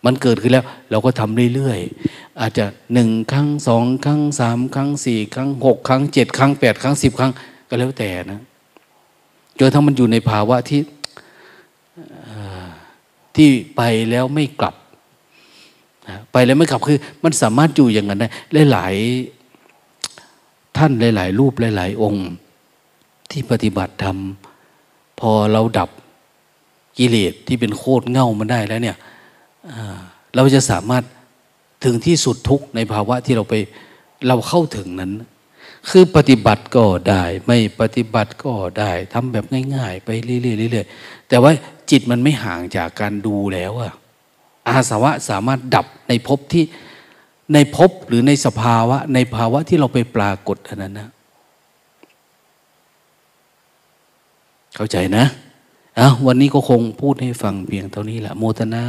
มันเกิดขึ้นแล้ว เราก็ทำเรื่อยๆ อาจจะหนึ่งครั้งสองครั้งสามครั้งสี่ครั้งหกครั้งเจ็ดครั้งแปดครั้งสิบครั้ง ก็แล้วแต่นะจนถ้ามันอยู่ในภาวะที่ ที่ไปแล้วไม่กลับไปแล้วไม่กลับคือ มันสามารถอยู่อย่างนั้นได้หลายท่านหลาย ๆ รูปหลาย ๆ องค์ ที่ปฏิบัติธรรมพอเราดับกิเลสที่เป็นโคตรเง่ามันได้แล้วเนี่ยเราจะสามารถถึงที่สุดทุกในภาวะที่เราไปเราเข้าถึงนั้น คือปฏิบัติก็ได้ ไม่ปฏิบัติก็ได้ทำแบบง่าย ๆ ไปเรื่อยๆแต่ว่าจิตมันไม่ห่างจากการดูแล้วอะอาสวะสามารถดับในภพที่ในภพหรือในสภาวะ ในภาวะที่เราไปปรากฏอันนั้นนะเข้าใจนะเอาวันนี้ก็คงพูดให้ฟังเพียงเท่านี้แหละโมทนา